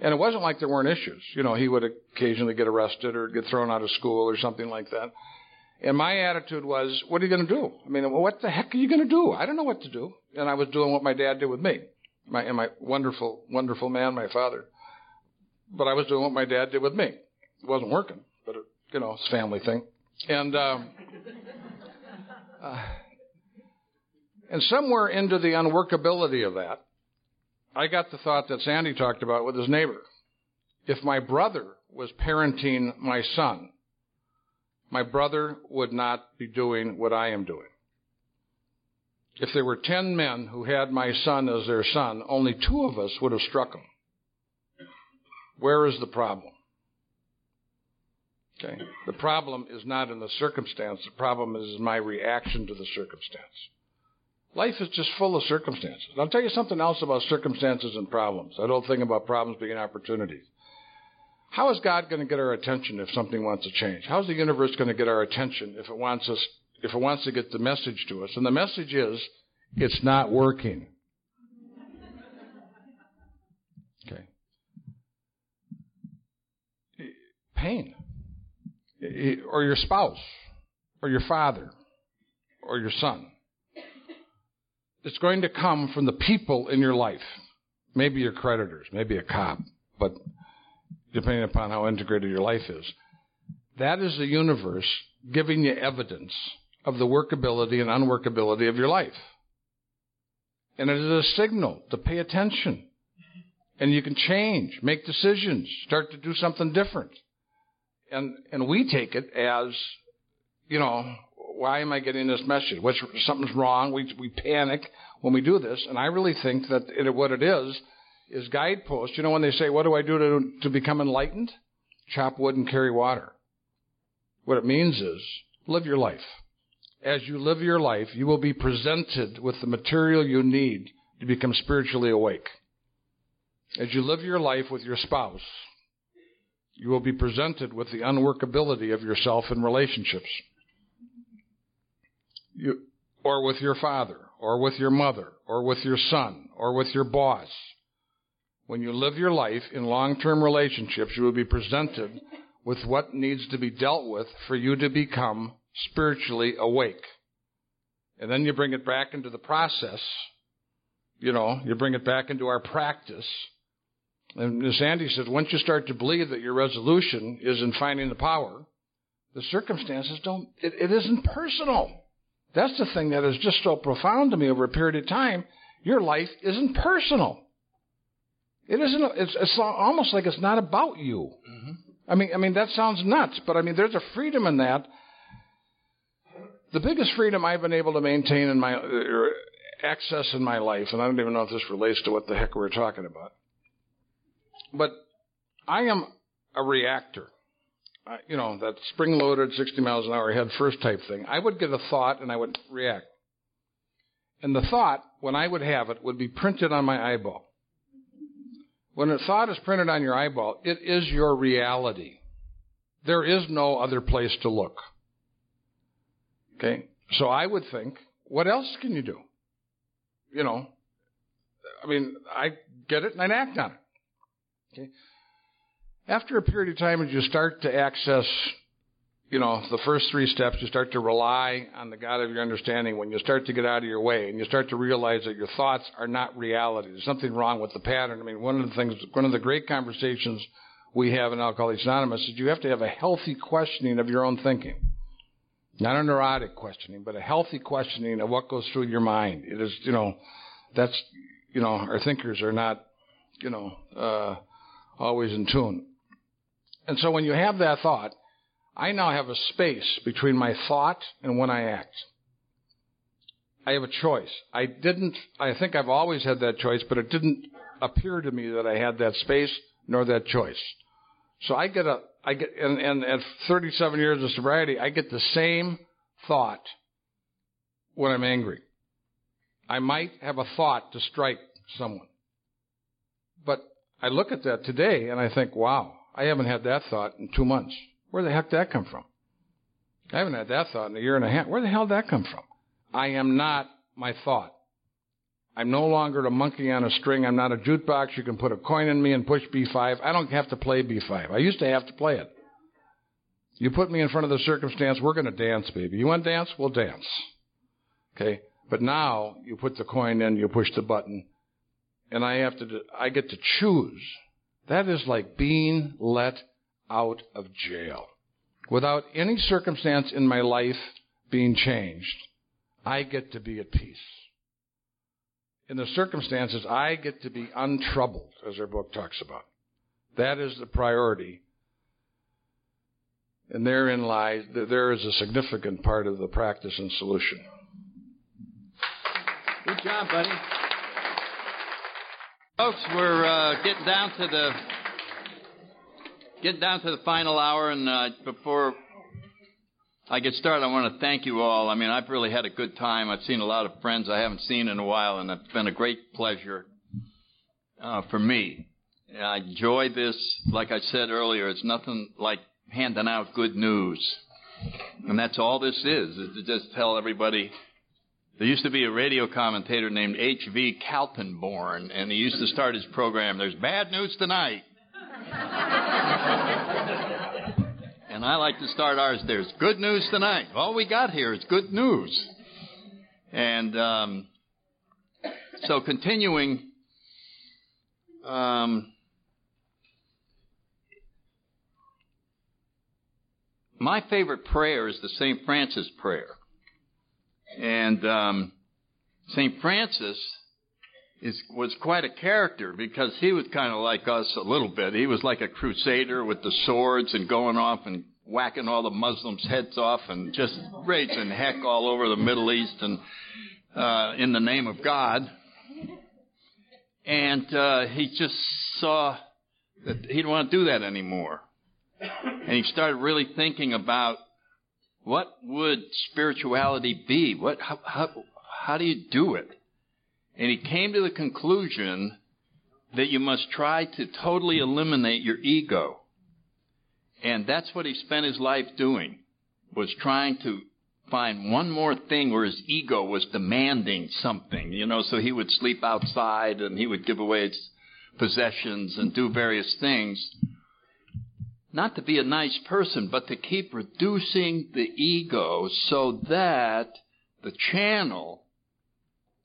and it wasn't like there weren't issues. You know, he would occasionally get arrested or get thrown out of school or something like that. And my attitude was, what are you going to do? I mean, what the heck are you going to do? I don't know what to do. And I was doing what my dad did with me. My, and my wonderful, wonderful man, my father. But I was doing what my dad did with me. It wasn't working, you know, it's family thing. And, um, uh, and somewhere into the unworkability of that, I got the thought that Sandy talked about with his neighbor. If my brother was parenting my son, my brother would not be doing what I am doing. If there were 10 men who had my son as their son, only two of us would have struck him. Where is the problem? Okay. The problem is not in the circumstance. The problem is my reaction to the circumstance. Life is just full of circumstances. I'll tell you something else about circumstances and problems. I don't think about problems being opportunities. How is God going to get our attention if something wants to change? How is the universe going to get our attention if it wants us if it wants to get the message to us? And the message is it's not working. Okay. Pain. Or your spouse, or your father, or your son. It's going to come from the people in your life. Maybe your creditors, maybe a cop, but depending upon how integrated your life is. That is the universe giving you evidence of the workability and unworkability of your life. And it is a signal to pay attention. And you can change, make decisions, start to do something different. And, and we take it as, you know, why am I getting this message? What's, something's wrong. We, we panic when we do this. And I really think that it, what it is, is guideposts. You know, when they say, what do I do to, to become enlightened? Chop wood and carry water. What it means is, live your life. As you live your life, you will be presented with the material you need to become spiritually awake. As you live your life with your spouse, you will be presented with the unworkability of yourself in relationships. You, or with your father, or with your mother, or with your son, or with your boss, when you live your life in long term relationships, you will be presented with what needs to be dealt with for you to become spiritually awake. And then you bring it back into the process. You know, you bring it back into our practice. And as Andy says, once you start to believe that your resolution is in finding the power, the circumstances don't, it, it isn't personal. That's the thing that is just so profound to me over a period of time. Your life isn't personal. It isn't. It's, it's almost like it's not about you. Mm-hmm. I mean, I mean that sounds nuts, but I mean there's a freedom in that. The biggest freedom I've been able to maintain in my uh, access in my life, and I don't even know if this relates to what the heck we're talking about, but I am a reactor. I, you know, that spring loaded 60 miles an hour head first type thing. I would get a thought and I would react. And the thought, when I would have it, would be printed on my eyeball. When a thought is printed on your eyeball, it is your reality. There is no other place to look. Okay? So I would think, what else can you do? You know, I mean, I get it and I act on it. Okay? After a period of time, as you start to access you know, the first three steps, you start to rely on the God of your understanding when you start to get out of your way and you start to realize that your thoughts are not reality. There's something wrong with the pattern. I mean, one of the things, one of the great conversations we have in Alcoholics Anonymous is you have to have a healthy questioning of your own thinking. Not a neurotic questioning, but a healthy questioning of what goes through your mind. It is, you know, that's, you know, our thinkers are not, you know, uh, always in tune. And so when you have that thought, I now have a space between my thought and when I act. I have a choice. I didn't, I think I've always had that choice, but it didn't appear to me that I had that space nor that choice. So I get a, I get, and, and at 37 years of sobriety, I get the same thought when I'm angry. I might have a thought to strike someone. I look at that today and I think, wow, I haven't had that thought in two months. Where the heck did that come from? I haven't had that thought in a year and a half. Where the hell did that come from? I am not my thought. I'm no longer a monkey on a string. I'm not a jukebox. You can put a coin in me and push B5. I don't have to play B5. I used to have to play it. You put me in front of the circumstance, we're going to dance, baby. You want to dance? We'll dance. Okay? But now you put the coin in, you push the button, and I have to, I get to choose. That is like being let out of jail. Without any circumstance in my life being changed, I get to be at peace. In the circumstances, I get to be untroubled, as our book talks about. That is the priority. And therein lies, there is a significant part of the practice and solution. Good job, buddy. Folks, we're uh, getting down to the getting down to the final hour, and uh, before I get started, I want to thank you all. I mean, I've really had a good time. I've seen a lot of friends I haven't seen in a while, and it's been a great pleasure uh, for me. And I enjoy this. Like I said earlier, it's nothing like handing out good news, and that's all this is. Is to just tell everybody. There used to be a radio commentator named H.V. Kaltenborn, and he used to start his program. There's bad news tonight. [LAUGHS] And I like to start ours. There's good news tonight. All we got here is good news. And um, so, continuing, um, my favorite prayer is the St. Francis prayer. And um, St. Francis is, was quite a character because he was kind of like us a little bit. He was like a crusader with the swords and going off and whacking all the Muslims' heads off and just raising heck all over the Middle East and uh, in the name of God. And uh, he just saw that he didn't want to do that anymore. And he started really thinking about what would spirituality be? What how, how, how do you do it? And he came to the conclusion that you must try to totally eliminate your ego. And that's what he spent his life doing, was trying to find one more thing where his ego was demanding something, you know, so he would sleep outside and he would give away his possessions and do various things. Not to be a nice person, but to keep reducing the ego so that the channel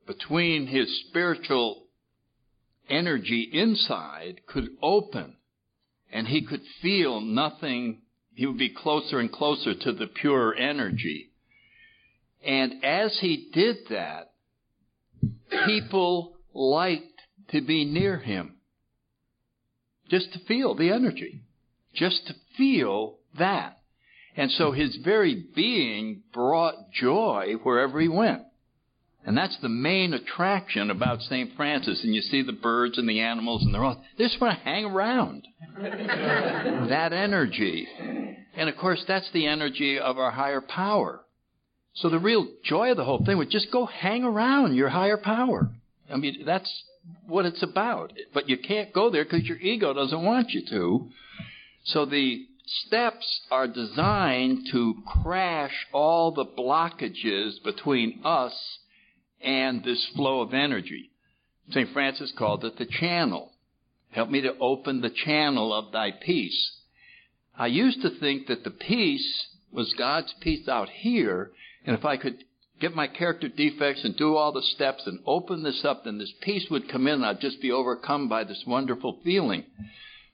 between his spiritual energy inside could open and he could feel nothing. He would be closer and closer to the pure energy. And as he did that, people liked to be near him. Just to feel the energy. Just to feel that. And so hmm. his very being brought joy wherever he went. And that's the main attraction about St. Francis. And you see the birds and the animals, and they're all, they just want to hang around. [LAUGHS] that energy. And of course, that's the energy of our higher power. So the real joy of the whole thing would just go hang around your higher power. I mean, that's what it's about. But you can't go there because your ego doesn't want you to. So the steps are designed to crash all the blockages between us and this flow of energy. St. Francis called it the channel. Help me to open the channel of thy peace. I used to think that the peace was God's peace out here, and if I could get my character defects and do all the steps and open this up, then this peace would come in and I'd just be overcome by this wonderful feeling.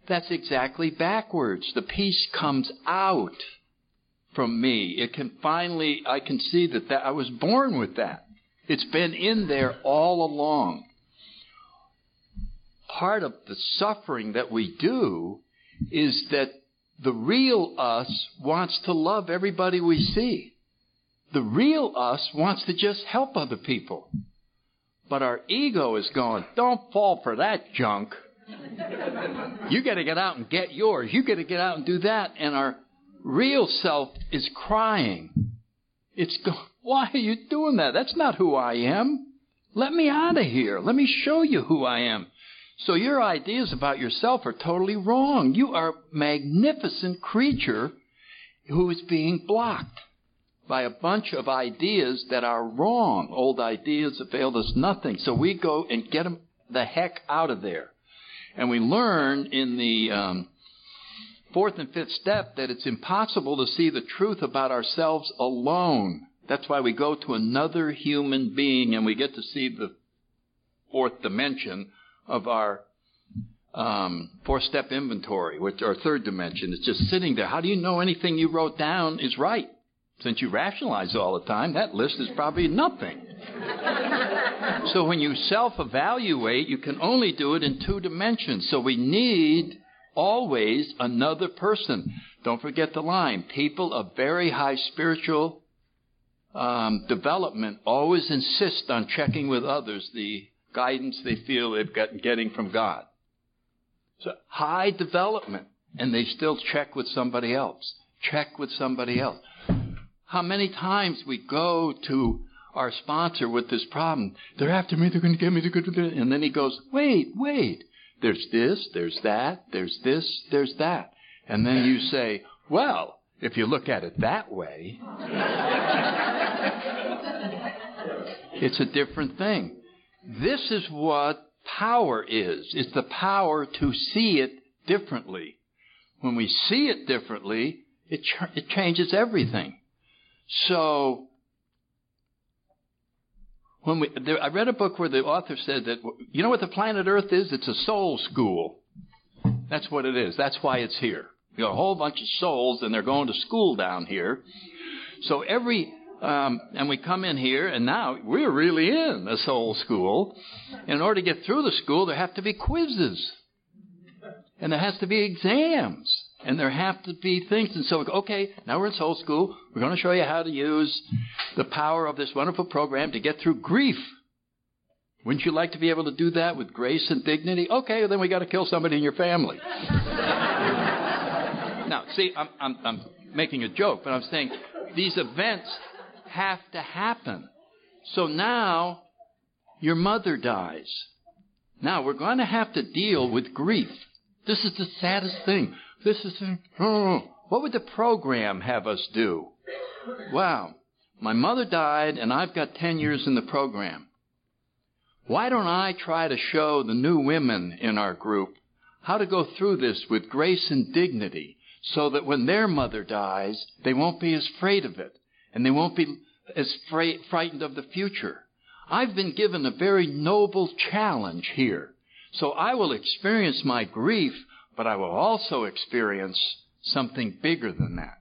That's exactly backwards. The peace comes out from me. It can finally, I can see that, that I was born with that. It's been in there all along. Part of the suffering that we do is that the real us wants to love everybody we see. The real us wants to just help other people. But our ego is going, don't fall for that junk. [LAUGHS] you got to get out and get yours. You got to get out and do that. And our real self is crying It's go, [LAUGHS] why are you doing that? That's not who I am. Let me out of here. Let me show you who I am. So your ideas about yourself are totally wrong. You are a magnificent creature who is being blocked by a bunch of ideas that are wrong. Old ideas availed us nothing. So we go and get them the heck out of there. And we learn in the um, fourth and fifth step that it's impossible to see the truth about ourselves alone. That's why we go to another human being and we get to see the fourth dimension of our um, four step inventory, which our third dimension It's just sitting there. How do you know anything you wrote down is right? Since you rationalize all the time, that list is probably nothing. [LAUGHS] so when you self evaluate, you can only do it in two dimensions. So we need always another person. Don't forget the line. People of very high spiritual um, development always insist on checking with others the guidance they feel they've got getting from God. So high development, and they still check with somebody else. Check with somebody else. How many times we go to our sponsor with this problem? They're after me. They're going to get me. They're going to, and then he goes, "Wait, wait. There's this. There's that. There's this. There's that." And then you [LAUGHS] say, "Well, if you look at it that way, [LAUGHS] it's a different thing." This is what power is. It's the power to see it differently. When we see it differently, it, ch- it changes everything. So, when we, there, I read a book where the author said that, you know what the planet Earth is? It's a soul school. That's what it is. That's why it's here. You got a whole bunch of souls, and they're going to school down here. So every um, and we come in here, and now we're really in a soul school. In order to get through the school, there have to be quizzes, and there has to be exams, and there have to be things. And so, okay, now we're in soul school. We're going to show you how to use the power of this wonderful program to get through grief. Wouldn't you like to be able to do that with grace and dignity? Okay, then we got to kill somebody in your family. [LAUGHS] now, see, I'm, I'm, I'm making a joke, but I'm saying these events have to happen. So now your mother dies. Now we're going to have to deal with grief. This is the saddest thing. This is oh, what would the program have us do? Wow, my mother died and I've got 10 years in the program. Why don't I try to show the new women in our group how to go through this with grace and dignity so that when their mother dies, they won't be as afraid of it and they won't be as frightened of the future. I've been given a very noble challenge here. So I will experience my grief, but I will also experience something bigger than that.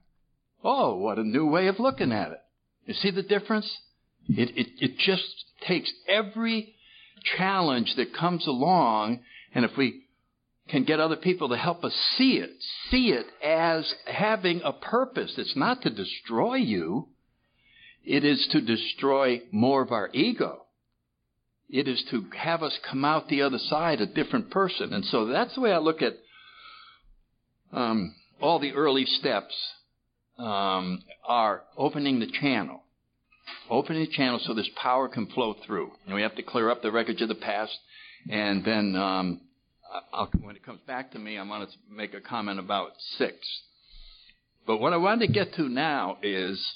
Oh, what a new way of looking at it. You see the difference? It, it, it just takes every challenge that comes along, and if we can get other people to help us see it, see it as having a purpose. It's not to destroy you. It is to destroy more of our ego. It is to have us come out the other side a different person. And so that's the way I look at um, all the early steps um, are opening the channel. Opening the channel so this power can flow through. And we have to clear up the wreckage of the past. And then um, when it comes back to me, I want to make a comment about six. But what I wanted to get to now is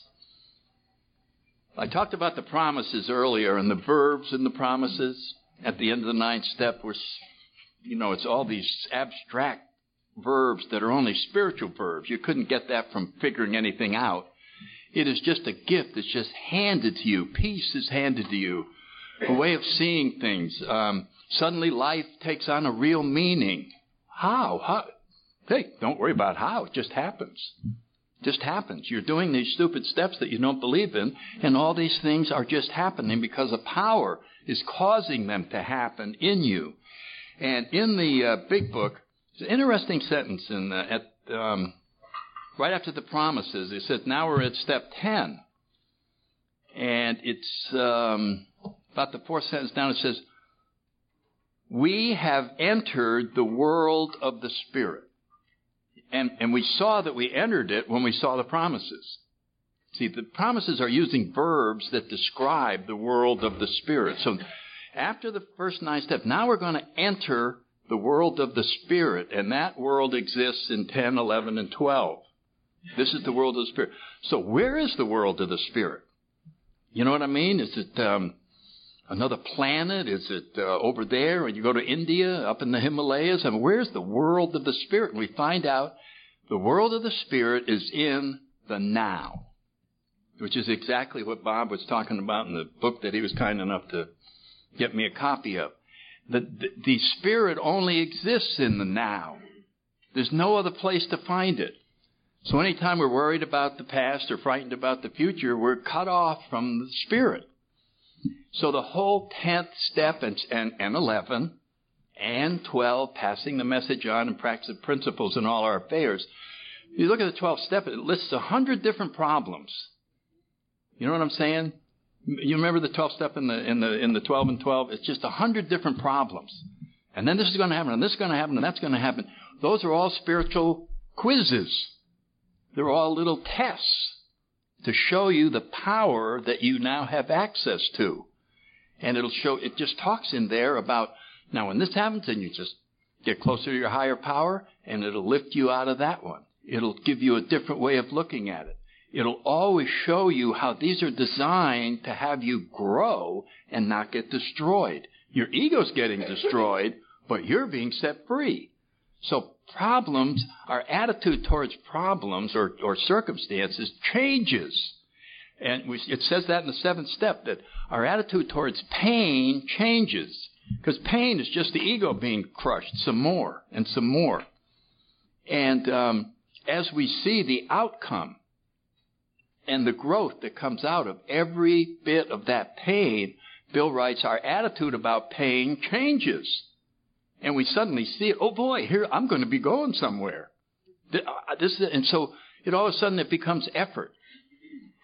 I talked about the promises earlier and the verbs in the promises at the end of the ninth step were, you know, it's all these abstract verbs that are only spiritual verbs. You couldn't get that from figuring anything out. It is just a gift that's just handed to you. Peace is handed to you. A way of seeing things. Um, suddenly life takes on a real meaning. How? How? Hey, don't worry about how. It just happens just happens. You're doing these stupid steps that you don't believe in, and all these things are just happening because a power is causing them to happen in you. And in the uh, big book, it's an interesting sentence in at, um, right after the promises. It says, now we're at step 10. And it's um, about the fourth sentence down. It says, we have entered the world of the Spirit. And, and we saw that we entered it when we saw the promises. See, the promises are using verbs that describe the world of the Spirit. So after the first nine steps, now we're going to enter the world of the Spirit, and that world exists in 10, 11, and 12. This is the world of the Spirit. So where is the world of the Spirit? You know what I mean? Is it um, another planet? Is it uh, over there? And you go to India, up in the Himalayas? I mean, where's the world of the Spirit? And we find out the world of the Spirit is in the now, which is exactly what Bob was talking about in the book that he was kind enough to get me a copy of. The, the, Spirit only exists in the now. There's no other place to find it. So anytime we're worried about the past or frightened about the future, we're cut off from the Spirit. So the whole 10th step and, and, and 11 and 12, passing the message on and practice principles in all our affairs. If you look at the 12th step, it lists a hundred different problems. You know what I'm saying? You remember the 12th step in the, in the, in the 12 and 12? It's just a hundred different problems. And then this is going to happen, and this is going to happen, and that's going to happen. Those are all spiritual quizzes. They're all little tests to show you the power that you now have access to. And it'll show, it just talks in there about, now when this happens, then you just get closer to your higher power, and it'll lift you out of that one. It'll give you a different way of looking at it. It'll always show you how these are designed to have you grow and not get destroyed. Your ego's getting [LAUGHS] destroyed, but you're being set free. So problems, our attitude towards problems or, or circumstances changes. And we, it says that in the seventh step that our attitude towards pain changes. Because pain is just the ego being crushed some more and some more. And um, as we see the outcome and the growth that comes out of every bit of that pain, Bill writes, our attitude about pain changes and we suddenly see it. Oh boy, here I'm going to be going somewhere. Uh, this and so it all of a sudden it becomes effort.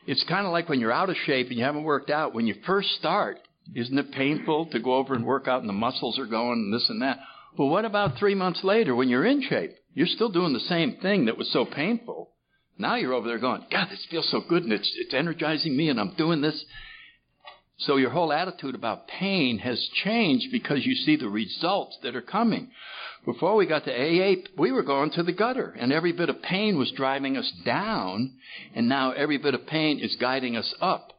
It's kind of like when you're out of shape and you haven't worked out. When you first start, isn't it painful to go over and work out and the muscles are going and this and that? Well, what about three months later when you're in shape? You're still doing the same thing that was so painful. Now you're over there going, God, this feels so good and it's, it's energizing me and I'm doing this. So your whole attitude about pain has changed because you see the results that are coming. Before we got to AA, we were going to the gutter, and every bit of pain was driving us down, and now every bit of pain is guiding us up.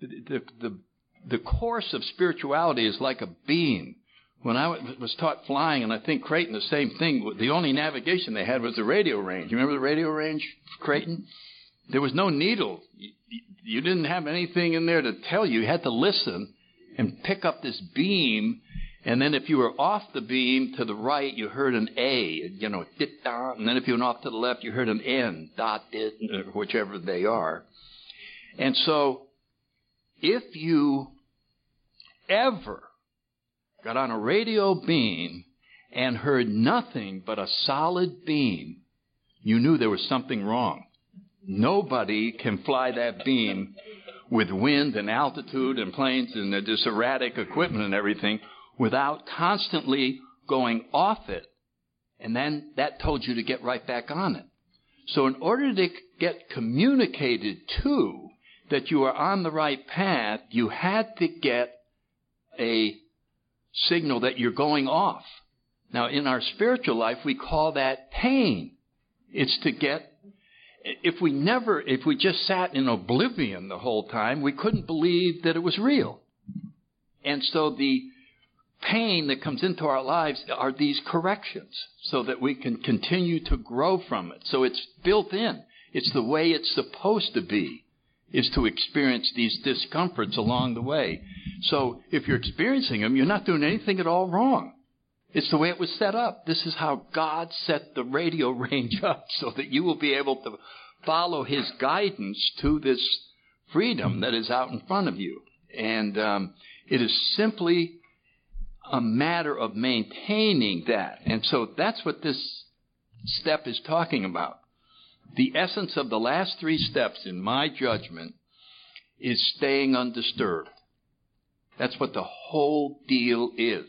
The, the, the, the course of spirituality is like a beam. When I was taught flying, and I think Creighton, the same thing, the only navigation they had was the radio range. You remember the radio range, Creighton? There was no needle. You didn't have anything in there to tell you. You had to listen and pick up this beam. And then if you were off the beam to the right, you heard an A, you know, dit dot. And then if you went off to the left, you heard an N, dot, dit, uh, whichever they are. And so if you ever got on a radio beam and heard nothing but a solid beam, you knew there was something wrong. Nobody can fly that beam with wind and altitude and planes and this erratic equipment and everything without constantly going off it. And then that told you to get right back on it. So in order to get communicated to that you are on the right path, you had to get a signal that you're going off. Now in our spiritual life, we call that pain. It's to get if we never, if we just sat in oblivion the whole time, we couldn't believe that it was real. And so the pain that comes into our lives are these corrections so that we can continue to grow from it. So it's built in. It's the way it's supposed to be, is to experience these discomforts along the way. So if you're experiencing them, you're not doing anything at all wrong. It's the way it was set up. This is how God set the radio [LAUGHS] range up so that you will be able to follow His guidance to this freedom that is out in front of you. And um, it is simply a matter of maintaining that. And so that's what this step is talking about. The essence of the last three steps, in my judgment, is staying undisturbed. That's what the whole deal is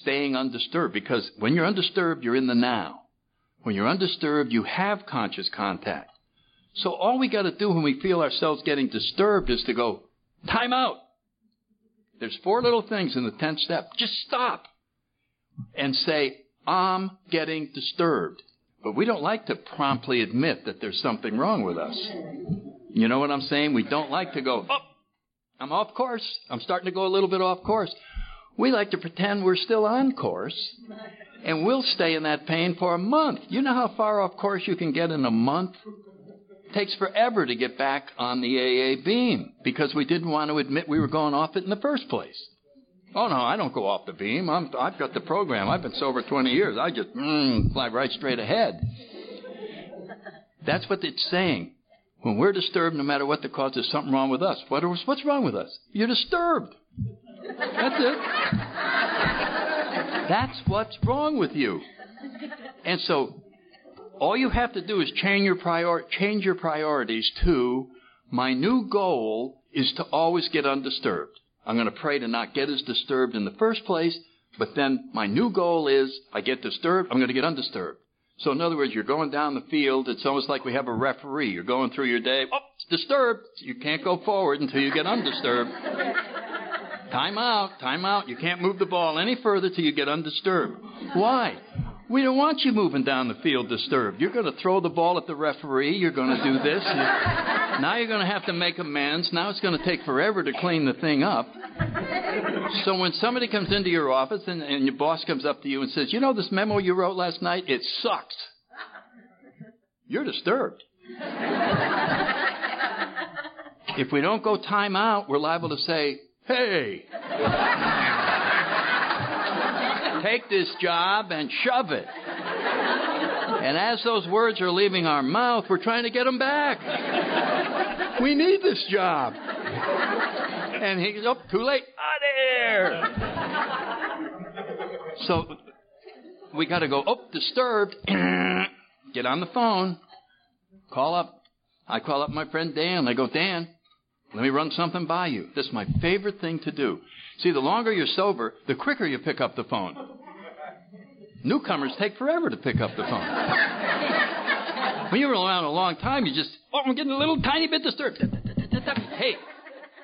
staying undisturbed because when you're undisturbed, you're in the now. When you're undisturbed, you have conscious contact. So all we got to do when we feel ourselves getting disturbed is to go, time out. There's four little things in the 10th step. Just stop and say, I'm getting disturbed. But we don't like to promptly admit that there's something wrong with us. You know what I'm saying? We don't like to go, oh, I'm off course. I'm starting to go a little bit off course. We like to pretend we're still on course, and we'll stay in that pain for a month. You know how far off course you can get in a month? It takes forever to get back on the AA beam because we didn't want to admit we were going off it in the first place. Oh no, I don't go off the beam. I'm, I've got the program. I've been sober 20 years. I just mm, fly right straight ahead. That's what it's saying. When we're disturbed, no matter what the cause, there's something wrong with us. What what's wrong with us? You're disturbed. That's it. That's what's wrong with you. And so, all you have to do is change your prior, change your priorities to my new goal is to always get undisturbed. I'm going to pray to not get as disturbed in the first place, but then my new goal is I get disturbed, I'm going to get undisturbed. So in other words, you're going down the field. It's almost like we have a referee. You're going through your day. Oh, it's disturbed. You can't go forward until you get undisturbed. [LAUGHS] time out. Time out. You can't move the ball any further till you get undisturbed. Why? We don't want you moving down the field disturbed. You're going to throw the ball at the referee. You're going to do this. now you're going to have to make amends. Now it's going to take forever to clean the thing up. So when somebody comes into your office and, and your boss comes up to you and says, You know this memo you wrote last night? It sucks. You're disturbed. if we don't go time out, we're liable to say, Hey, take this job and shove it. And as those words are leaving our mouth, we're trying to get them back. We need this job. And he goes, oh, too late. Out of here. So we got to go, oh, disturbed. [CLEARS THROAT] get on the phone. Call up. I call up my friend Dan. I go, Dan, let me run something by you. This is my favorite thing to do. See, the longer you're sober, the quicker you pick up the phone. Newcomers take forever to pick up the phone. when you're around a long time, you just, oh, I'm getting a little tiny bit disturbed. Hey,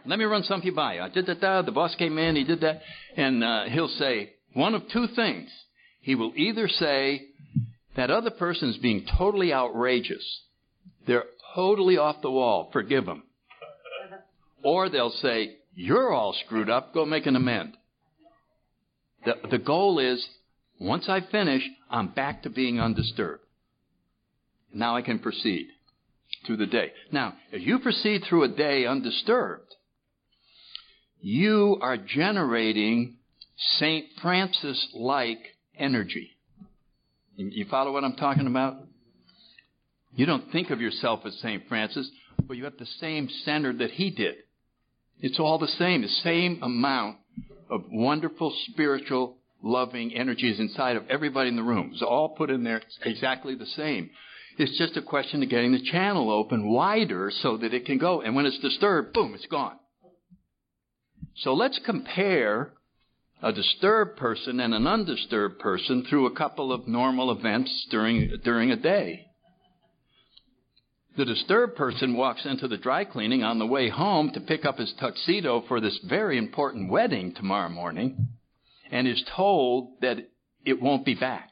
let me run something by you. I Did that. The boss came in, he did that. And uh, he'll say one of two things. He will either say, that other person is being totally outrageous. They're totally off the wall. Forgive them. Or they'll say, You're all screwed up. Go make an amend. The, the goal is once I finish, I'm back to being undisturbed. Now I can proceed through the day. Now, if you proceed through a day undisturbed, you are generating St. Francis like energy. You follow what I'm talking about? You don't think of yourself as St. Francis, but you have the same center that he did. It's all the same, the same amount of wonderful spiritual loving energy is inside of everybody in the room. It's all put in there exactly the same. It's just a question of getting the channel open wider so that it can go. And when it's disturbed, boom, it's gone. So let's compare a disturbed person and an undisturbed person through a couple of normal events during, during a day. The disturbed person walks into the dry cleaning on the way home to pick up his tuxedo for this very important wedding tomorrow morning and is told that it won't be back.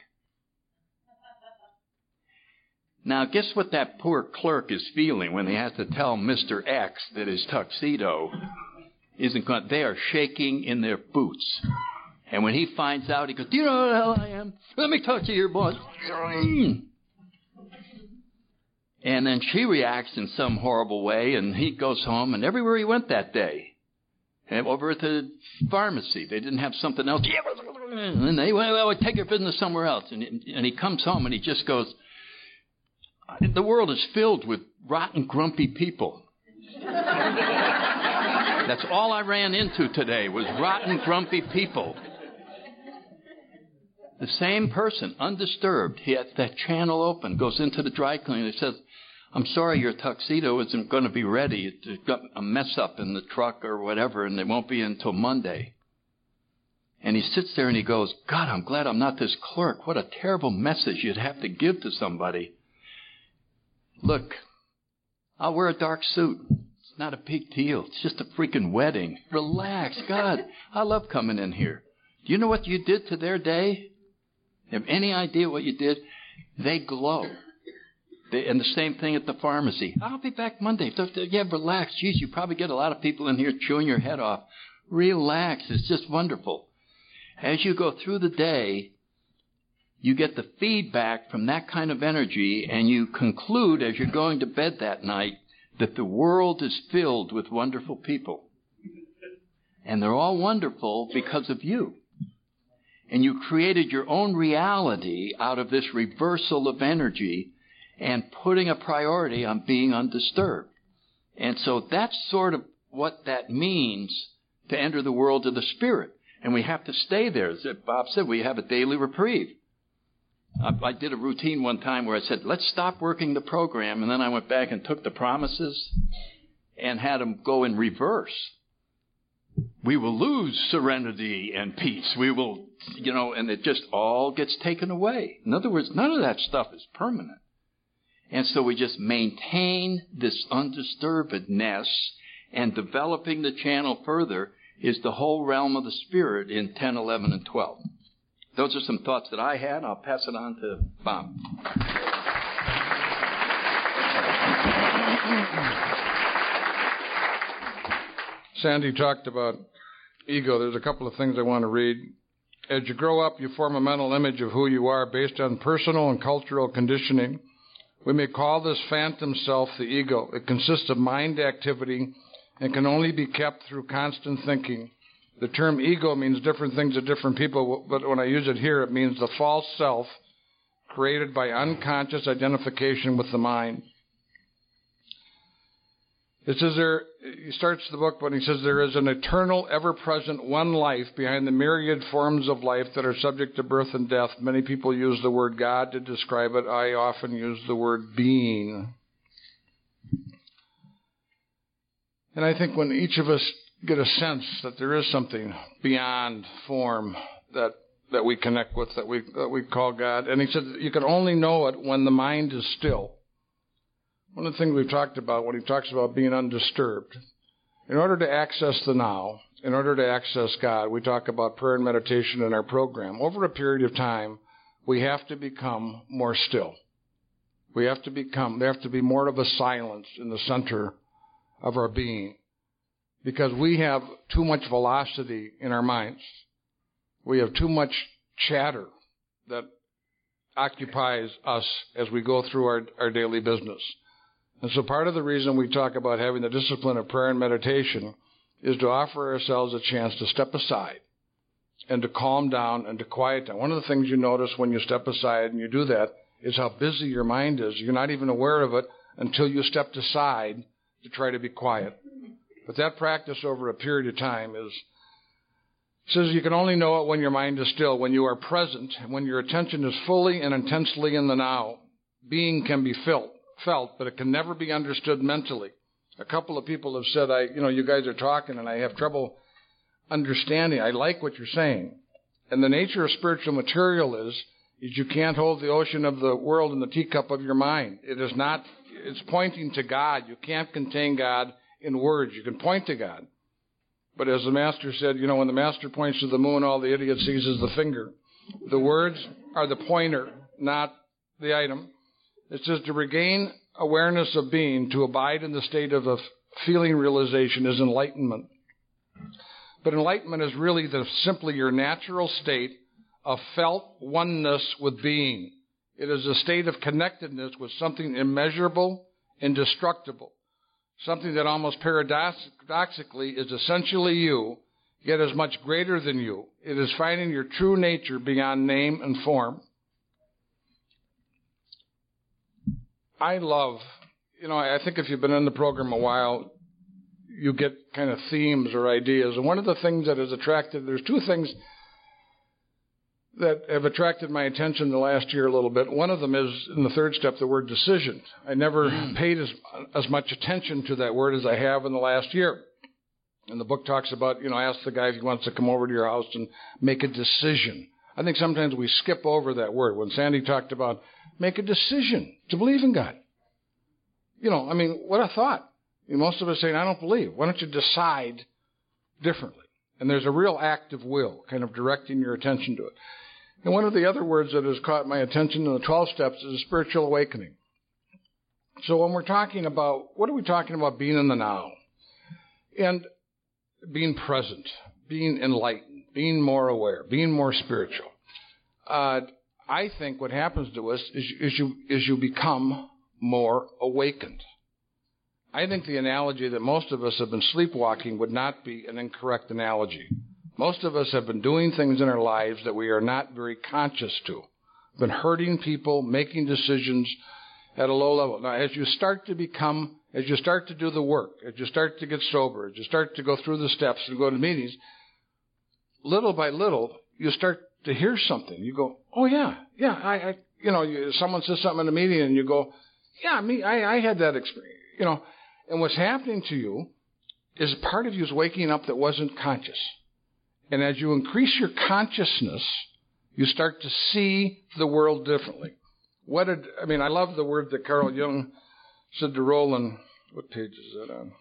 Now, guess what that poor clerk is feeling when he has to tell Mr. X that his tuxedo isn't going? They are shaking in their boots. And when he finds out, he goes, Do you know who the hell I am? Let me talk to your boss. And then she reacts in some horrible way, and he goes home, and everywhere he went that day, and over at the pharmacy, they didn't have something else. And they went, well, take your business somewhere else. And, and he comes home, and he just goes, the world is filled with rotten, grumpy people. That's all I ran into today was rotten, grumpy people. The same person, undisturbed, he has that channel open, goes into the dry cleaner, says, I'm sorry your tuxedo isn't going to be ready. It's got a mess up in the truck or whatever, and it won't be until Monday. And he sits there and he goes, God, I'm glad I'm not this clerk. What a terrible message you'd have to give to somebody. Look, I'll wear a dark suit. It's not a big deal. It's just a freaking wedding. Relax. God, I love coming in here. Do you know what you did to their day? Have any idea what you did? They glow. They, and the same thing at the pharmacy. I'll be back Monday. Yeah, relax. Geez, you probably get a lot of people in here chewing your head off. Relax. It's just wonderful. As you go through the day, you get the feedback from that kind of energy, and you conclude as you're going to bed that night that the world is filled with wonderful people. And they're all wonderful because of you. And you created your own reality out of this reversal of energy and putting a priority on being undisturbed. And so that's sort of what that means to enter the world of the spirit. And we have to stay there. As Bob said, we have a daily reprieve. I, I did a routine one time where I said, let's stop working the program. And then I went back and took the promises and had them go in reverse. We will lose serenity and peace. We will, you know, and it just all gets taken away. In other words, none of that stuff is permanent. And so we just maintain this undisturbedness and developing the channel further is the whole realm of the spirit in 10, 11, and 12. Those are some thoughts that I had. I'll pass it on to Bob. Sandy talked about ego. There's a couple of things I want to read. As you grow up, you form a mental image of who you are based on personal and cultural conditioning. We may call this phantom self the ego. It consists of mind activity and can only be kept through constant thinking. The term ego means different things to different people, but when I use it here, it means the false self created by unconscious identification with the mind. It says there, he starts the book when he says there is an eternal, ever present one life behind the myriad forms of life that are subject to birth and death. Many people use the word God to describe it. I often use the word being. And I think when each of us get a sense that there is something beyond form that that we connect with, that we that we call God, and he said you can only know it when the mind is still. One of the things we've talked about when he talks about being undisturbed, in order to access the now, in order to access God, we talk about prayer and meditation in our program. Over a period of time, we have to become more still. We have to become, there have to be more of a silence in the center of our being because we have too much velocity in our minds. We have too much chatter that occupies us as we go through our, our daily business. And so part of the reason we talk about having the discipline of prayer and meditation is to offer ourselves a chance to step aside and to calm down and to quiet down. One of the things you notice when you step aside and you do that is how busy your mind is. You're not even aware of it until you stepped aside to try to be quiet. But that practice over a period of time is says you can only know it when your mind is still, when you are present, when your attention is fully and intensely in the now. Being can be felt, felt, but it can never be understood mentally. A couple of people have said, I, you know, you guys are talking and I have trouble understanding. I like what you're saying. And the nature of spiritual material is, is you can't hold the ocean of the world in the teacup of your mind. It is not, it's pointing to God. You can't contain God in words. You can point to God. But as the master said, you know, when the master points to the moon, all the idiot sees is the finger. The words are the pointer, not the item. It says to regain awareness of being, to abide in the state of a feeling realization is enlightenment. But enlightenment is really the, simply your natural state of felt oneness with being. It is a state of connectedness with something immeasurable, indestructible something that almost paradoxically is essentially you, yet is much greater than you. It is finding your true nature beyond name and form. I love, you know, I think if you've been in the program a while, you get kind of themes or ideas. And one of the things that has attracted, there's two things that have attracted my attention the last year a little bit. One of them is in the third step, the word decision. I never mm. paid as, as much attention to that word as I have in the last year. And the book talks about, you know, ask the guy if he wants to come over to your house and make a decision. I think sometimes we skip over that word. When Sandy talked about make a decision to believe in God. You know, I mean, what a thought. Most of us saying, I don't believe. Why don't you decide differently? And there's a real act of will, kind of directing your attention to it. And one of the other words that has caught my attention in the 12 steps is a spiritual awakening. So when we're talking about, what are we talking about being in the now? And being present, being enlightened, being more aware, being more spiritual. Uh, I think what happens to us is, is, you, is you become more awakened. I think the analogy that most of us have been sleepwalking would not be an incorrect analogy. Most of us have been doing things in our lives that we are not very conscious to. Been hurting people, making decisions at a low level. Now, as you start to become, as you start to do the work, as you start to get sober, as you start to go through the steps and go to meetings, little by little, you start to hear something. You go, oh yeah, yeah, I, I you know, you, someone says something in a meeting and you go, yeah, me, I, I had that experience, you know, and what's happening to you is part of you is waking up that wasn't conscious. And as you increase your consciousness, you start to see the world differently. What did, I mean, I love the word that Carl Jung said to Rowland. What page is that on?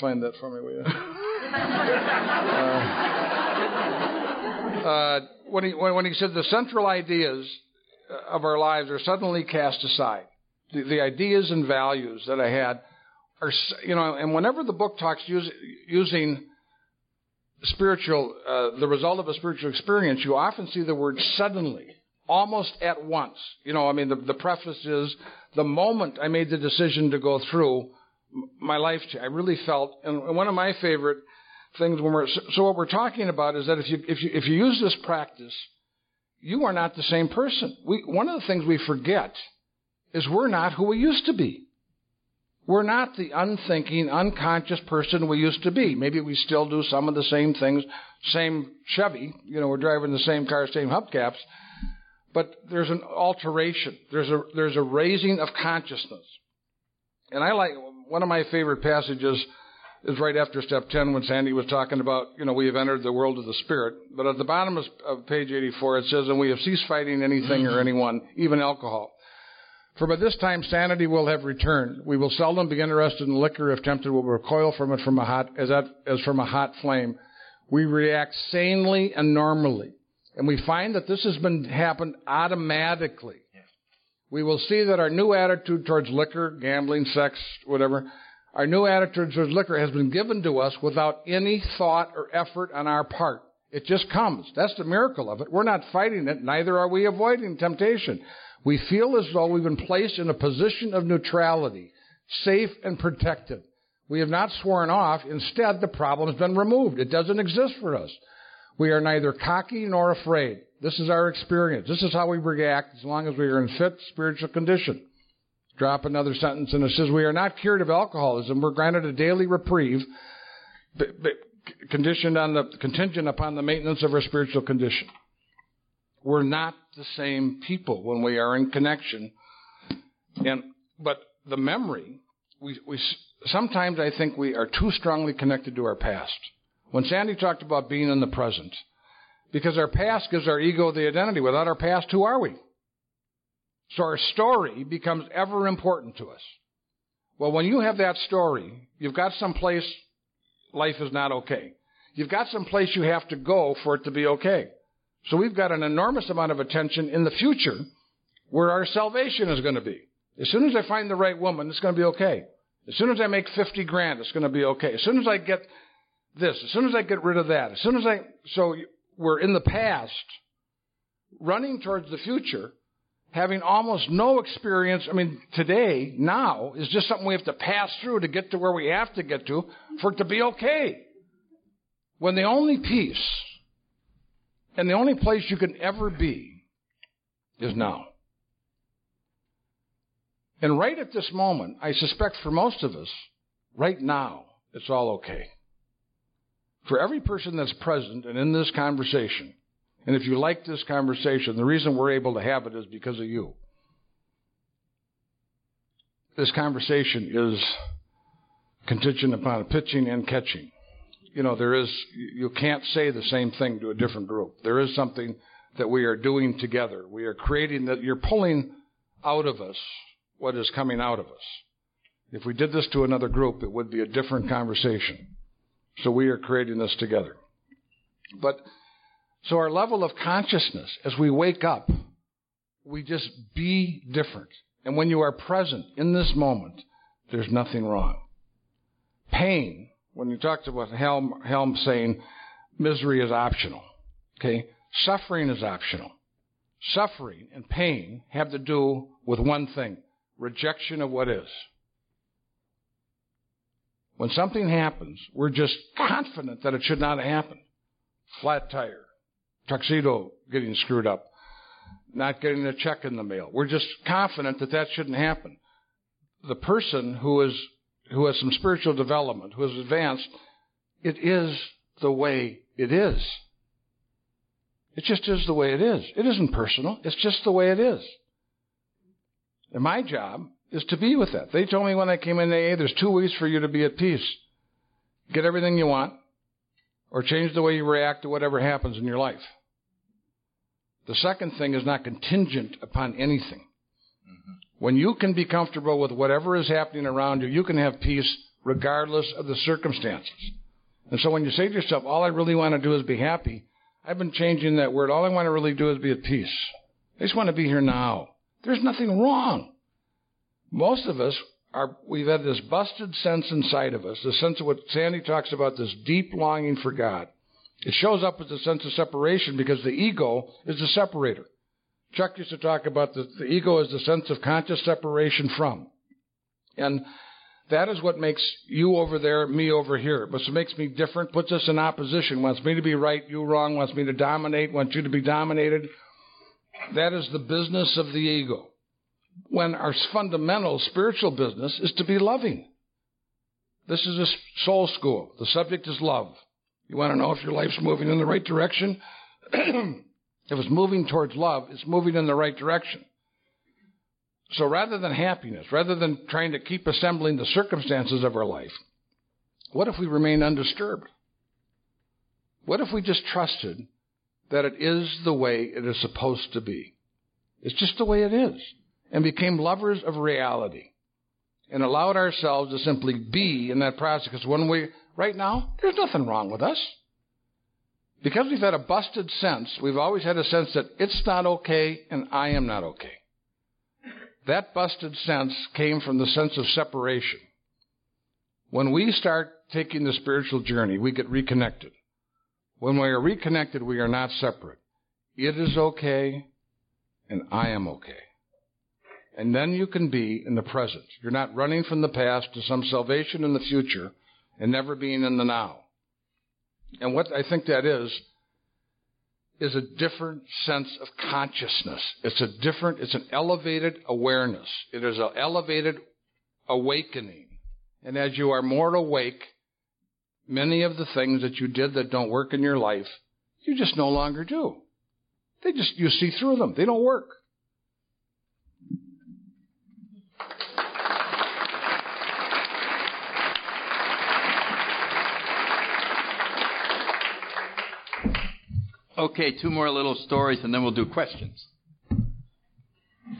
Find that for me, will you? [LAUGHS] uh, uh, when, he, when, he said the central ideas of our lives are suddenly cast aside the, the ideas and values that I had are, you know, and whenever the book talks use, using spiritual, uh, the result of a spiritual experience, you often see the word suddenly, almost at once. You know, I mean, the, the preface is the moment I made the decision to go through my life, I really felt, and one of my favorite things when we're, so what we're talking about is that if you, if you, if you use this practice, you are not the same person. We, one of the things we forget is we're not who we used to be. We're not the unthinking, unconscious person we used to be. Maybe we still do some of the same things, same Chevy, you know, we're driving the same car, same hubcaps, but there's an alteration. There's a, there's a raising of consciousness. And I like, one of my favorite passages is right after step 10 when Sandy was talking about, you know, we have entered the world of the spirit. But at the bottom of, of page 84, it says, and we have ceased fighting anything or mm-hmm. anyone, even alcohol. For by this time sanity will have returned. We will seldom be interested in liquor if tempted. We'll recoil from it from a hot, as, that, as from a hot flame. We react sanely and normally. And we find that this has been happened automatically. We will see that our new attitude towards liquor, gambling, sex, whatever, our new attitude towards liquor has been given to us without any thought or effort on our part. It just comes. That's the miracle of it. We're not fighting it, neither are we avoiding temptation. We feel as though we've been placed in a position of neutrality, safe and protected. We have not sworn off. Instead, the problem has been removed. It doesn't exist for us. We are neither cocky nor afraid. This is our experience. This is how we react as long as we are in fit spiritual condition. Drop another sentence and it says, We are not cured of alcoholism. We're granted a daily reprieve, but, but conditioned on the, contingent upon the maintenance of our spiritual condition. We're not the same people when we are in connection. And, but the memory, we, we, sometimes I think we are too strongly connected to our past. When Sandy talked about being in the present, because our past gives our ego the identity. Without our past, who are we? So our story becomes ever important to us. Well, when you have that story, you've got some place life is not okay. You've got some place you have to go for it to be okay. So we've got an enormous amount of attention in the future where our salvation is going to be. As soon as I find the right woman, it's going to be okay. As soon as I make 50 grand, it's going to be okay. As soon as I get this, as soon as I get rid of that, as soon as I, so we're in the past, running towards the future, having almost no experience. I mean, today, now, is just something we have to pass through to get to where we have to get to for it to be okay. When the only peace and the only place you can ever be is now. And right at this moment, I suspect for most of us, right now, it's all okay. For every person that's present and in this conversation, and if you like this conversation, the reason we're able to have it is because of you. This conversation is contingent upon pitching and catching you know, there is, you can't say the same thing to a different group. There is something that we are doing together. We are creating that you're pulling out of us what is coming out of us. If we did this to another group, it would be a different conversation. So we are creating this together. But, so our level of consciousness, as we wake up, we just be different. And when you are present in this moment, there's nothing wrong. Pain, when you talked about Helm, Helm saying misery is optional, okay? Suffering is optional. Suffering and pain have to do with one thing rejection of what is. When something happens, we're just confident that it should not happen. Flat tire, tuxedo getting screwed up, not getting a check in the mail. We're just confident that that shouldn't happen. The person who is who has some spiritual development, who has advanced, it is the way it is. It just is the way it is. It isn't personal. It's just the way it is. And my job is to be with that. They told me when I came in AA, there's two ways for you to be at peace. Get everything you want, or change the way you react to whatever happens in your life. The second thing is not contingent upon anything. Mm-hmm. When you can be comfortable with whatever is happening around you, you can have peace regardless of the circumstances. And so when you say to yourself, all I really want to do is be happy, I've been changing that word. All I want to really do is be at peace. I just want to be here now. There's nothing wrong. Most of us are, we've had this busted sense inside of us, the sense of what Sandy talks about, this deep longing for God. It shows up as a sense of separation because the ego is the separator. Chuck used to talk about the, the ego as the sense of conscious separation from. And that is what makes you over there, me over here. But it makes me different, puts us in opposition, wants me to be right, you wrong, wants me to dominate, wants you to be dominated. That is the business of the ego. When our fundamental spiritual business is to be loving. This is a soul school. The subject is love. You want to know if your life's moving in the right direction? [CLEARS THROAT] if it's moving towards love, it's moving in the right direction. So rather than happiness, rather than trying to keep assembling the circumstances of our life, what if we remain undisturbed? What if we just trusted that it is the way it is supposed to be? It's just the way it is. And became lovers of reality. And allowed ourselves to simply be in that process. Because when we, right now, there's nothing wrong with us. Because we've had a busted sense, we've always had a sense that it's not okay and I am not okay. That busted sense came from the sense of separation. When we start taking the spiritual journey, we get reconnected. When we are reconnected, we are not separate. It is okay, and I am okay. And then you can be in the present. You're not running from the past to some salvation in the future and never being in the now. And what I think that is, is a different sense of consciousness. It's a different, it's an elevated awareness. It is an elevated awakening. And as you are more awake, many of the things that you did that don't work in your life, you just no longer do. They just, you see through them. They don't work. Okay, two more little stories and then we'll do questions.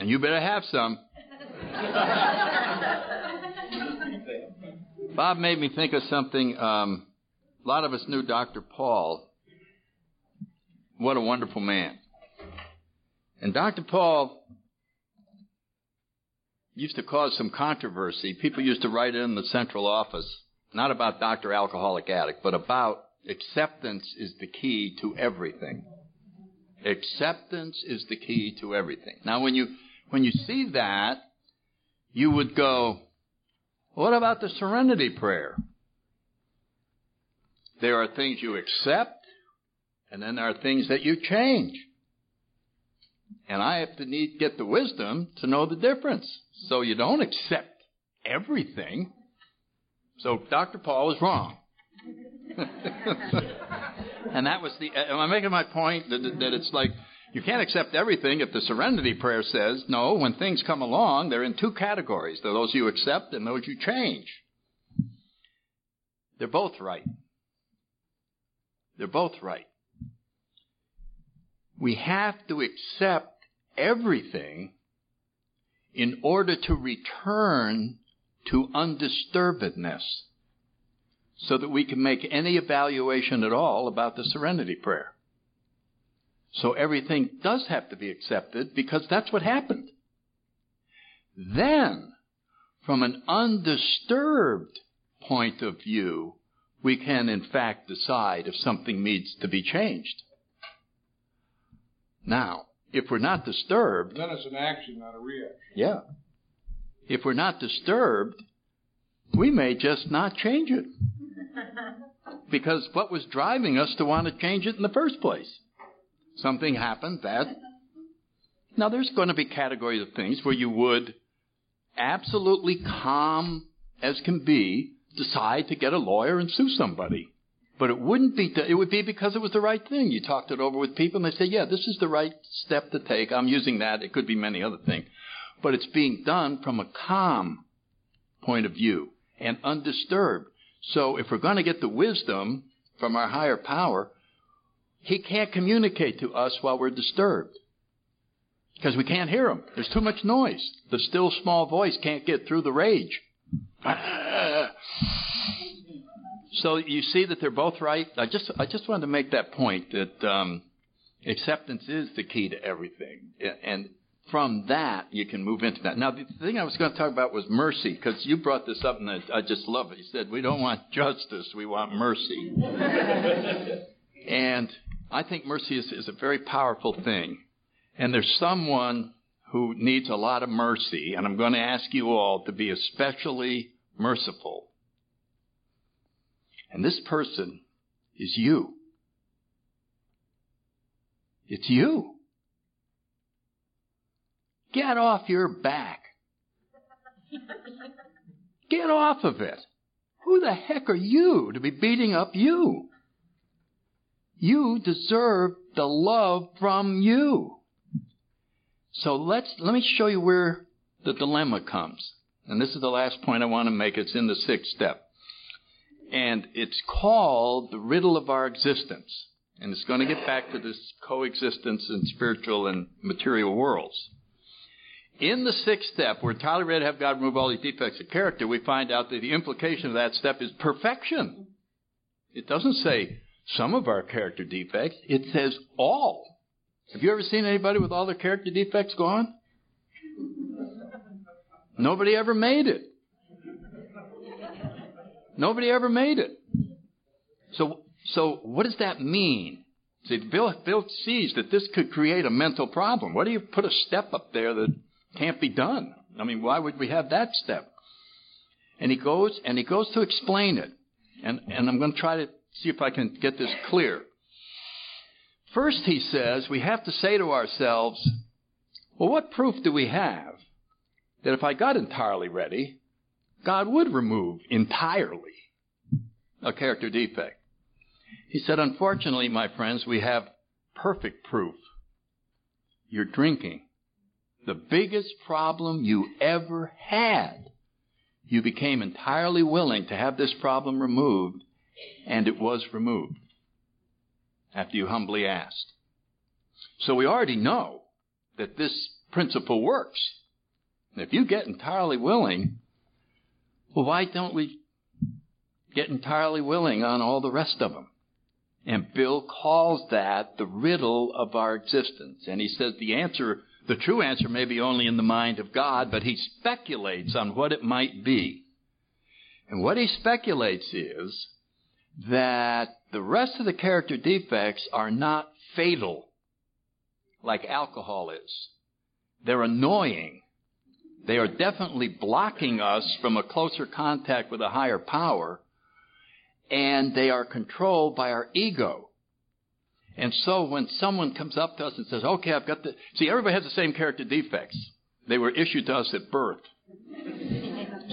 And you better have some. [LAUGHS] Bob made me think of something. Um, a lot of us knew Dr. Paul. What a wonderful man. And Dr. Paul used to cause some controversy. People used to write in the central office, not about Dr. Alcoholic Addict, but about Acceptance is the key to everything. Acceptance is the key to everything. Now, when you, when you see that, you would go, what about the serenity prayer? There are things you accept, and then there are things that you change. And I have to need, get the wisdom to know the difference. So you don't accept everything. So Dr. Paul is wrong. [LAUGHS] and that was the. Am I making my point that, that it's like you can't accept everything if the serenity prayer says no. When things come along, they're in two categories: they're those you accept and those you change. They're both right. They're both right. We have to accept everything in order to return to undisturbedness so that we can make any evaluation at all about the serenity prayer. So everything does have to be accepted because that's what happened. Then, from an undisturbed point of view, we can in fact decide if something needs to be changed. Now, if we're not disturbed. Then it's an action, not a reaction. Yeah. If we're not disturbed, we may just not change it. Because what was driving us to want to change it in the first place? Something happened that. Now, there's going to be categories of things where you would absolutely calm as can be decide to get a lawyer and sue somebody. But it wouldn't be, it would be because it was the right thing. You talked it over with people and they say, yeah, this is the right step to take. I'm using that. It could be many other things. But it's being done from a calm point of view and undisturbed. So if we're going to get the wisdom from our higher power, he can't communicate to us while we're disturbed. Because we can't hear him. There's too much noise. The still small voice can't get through the rage. So you see that they're both right. I just I just wanted to make that point that um, acceptance is the key to everything, and from that you can move into that. Now the thing I was going to talk about was mercy because you brought this up and I, just love it. You said we don't want justice, we want mercy, [LAUGHS] and I think mercy is, is a very powerful thing. And there's someone who needs a lot of mercy, and I'm going to ask you all to be especially merciful and this person is you. It's you. Get off your back. Get off of it. Who the heck are you to be beating up you? You deserve the love from you. So let's, let me show you where the dilemma comes. And this is the last point I want to make. It's in the sixth step. And it's called the riddle of our existence. And it's going to get back to this coexistence in spiritual and material worlds. In the sixth step, where Tyler ready to have God remove all these defects of character, we find out that the implication of that step is perfection. It doesn't say some of our character defects, it says all. Have you ever seen anybody with all their character defects gone? Nobody ever made it. Nobody ever made it. So, so what does that mean? See, Bill, Bill sees that this could create a mental problem. What do you put a step up there that can't be done? I mean, why would we have that step? And he goes and he goes to explain it. And, and I'm going to try to see if I can get this clear. First, he says, we have to say to ourselves, well, what proof do we have that if I got entirely ready, God would remove entirely a character defect. He said, Unfortunately, my friends, we have perfect proof. You're drinking. The biggest problem you ever had. You became entirely willing to have this problem removed, and it was removed after you humbly asked. So we already know that this principle works. if you get entirely willing, well, why don't we get entirely willing on all the rest of them? And Bill calls that the riddle of our existence. And he says the answer, the true answer may be only in the mind of God, but he speculates on what it might be. And what he speculates is that the rest of the character defects are not fatal like alcohol is. They're annoying. They are definitely blocking us from a closer contact with a higher power, and they are controlled by our ego. And so when someone comes up to us and says, okay, I've got the, see, everybody has the same character defects. They were issued to us at birth.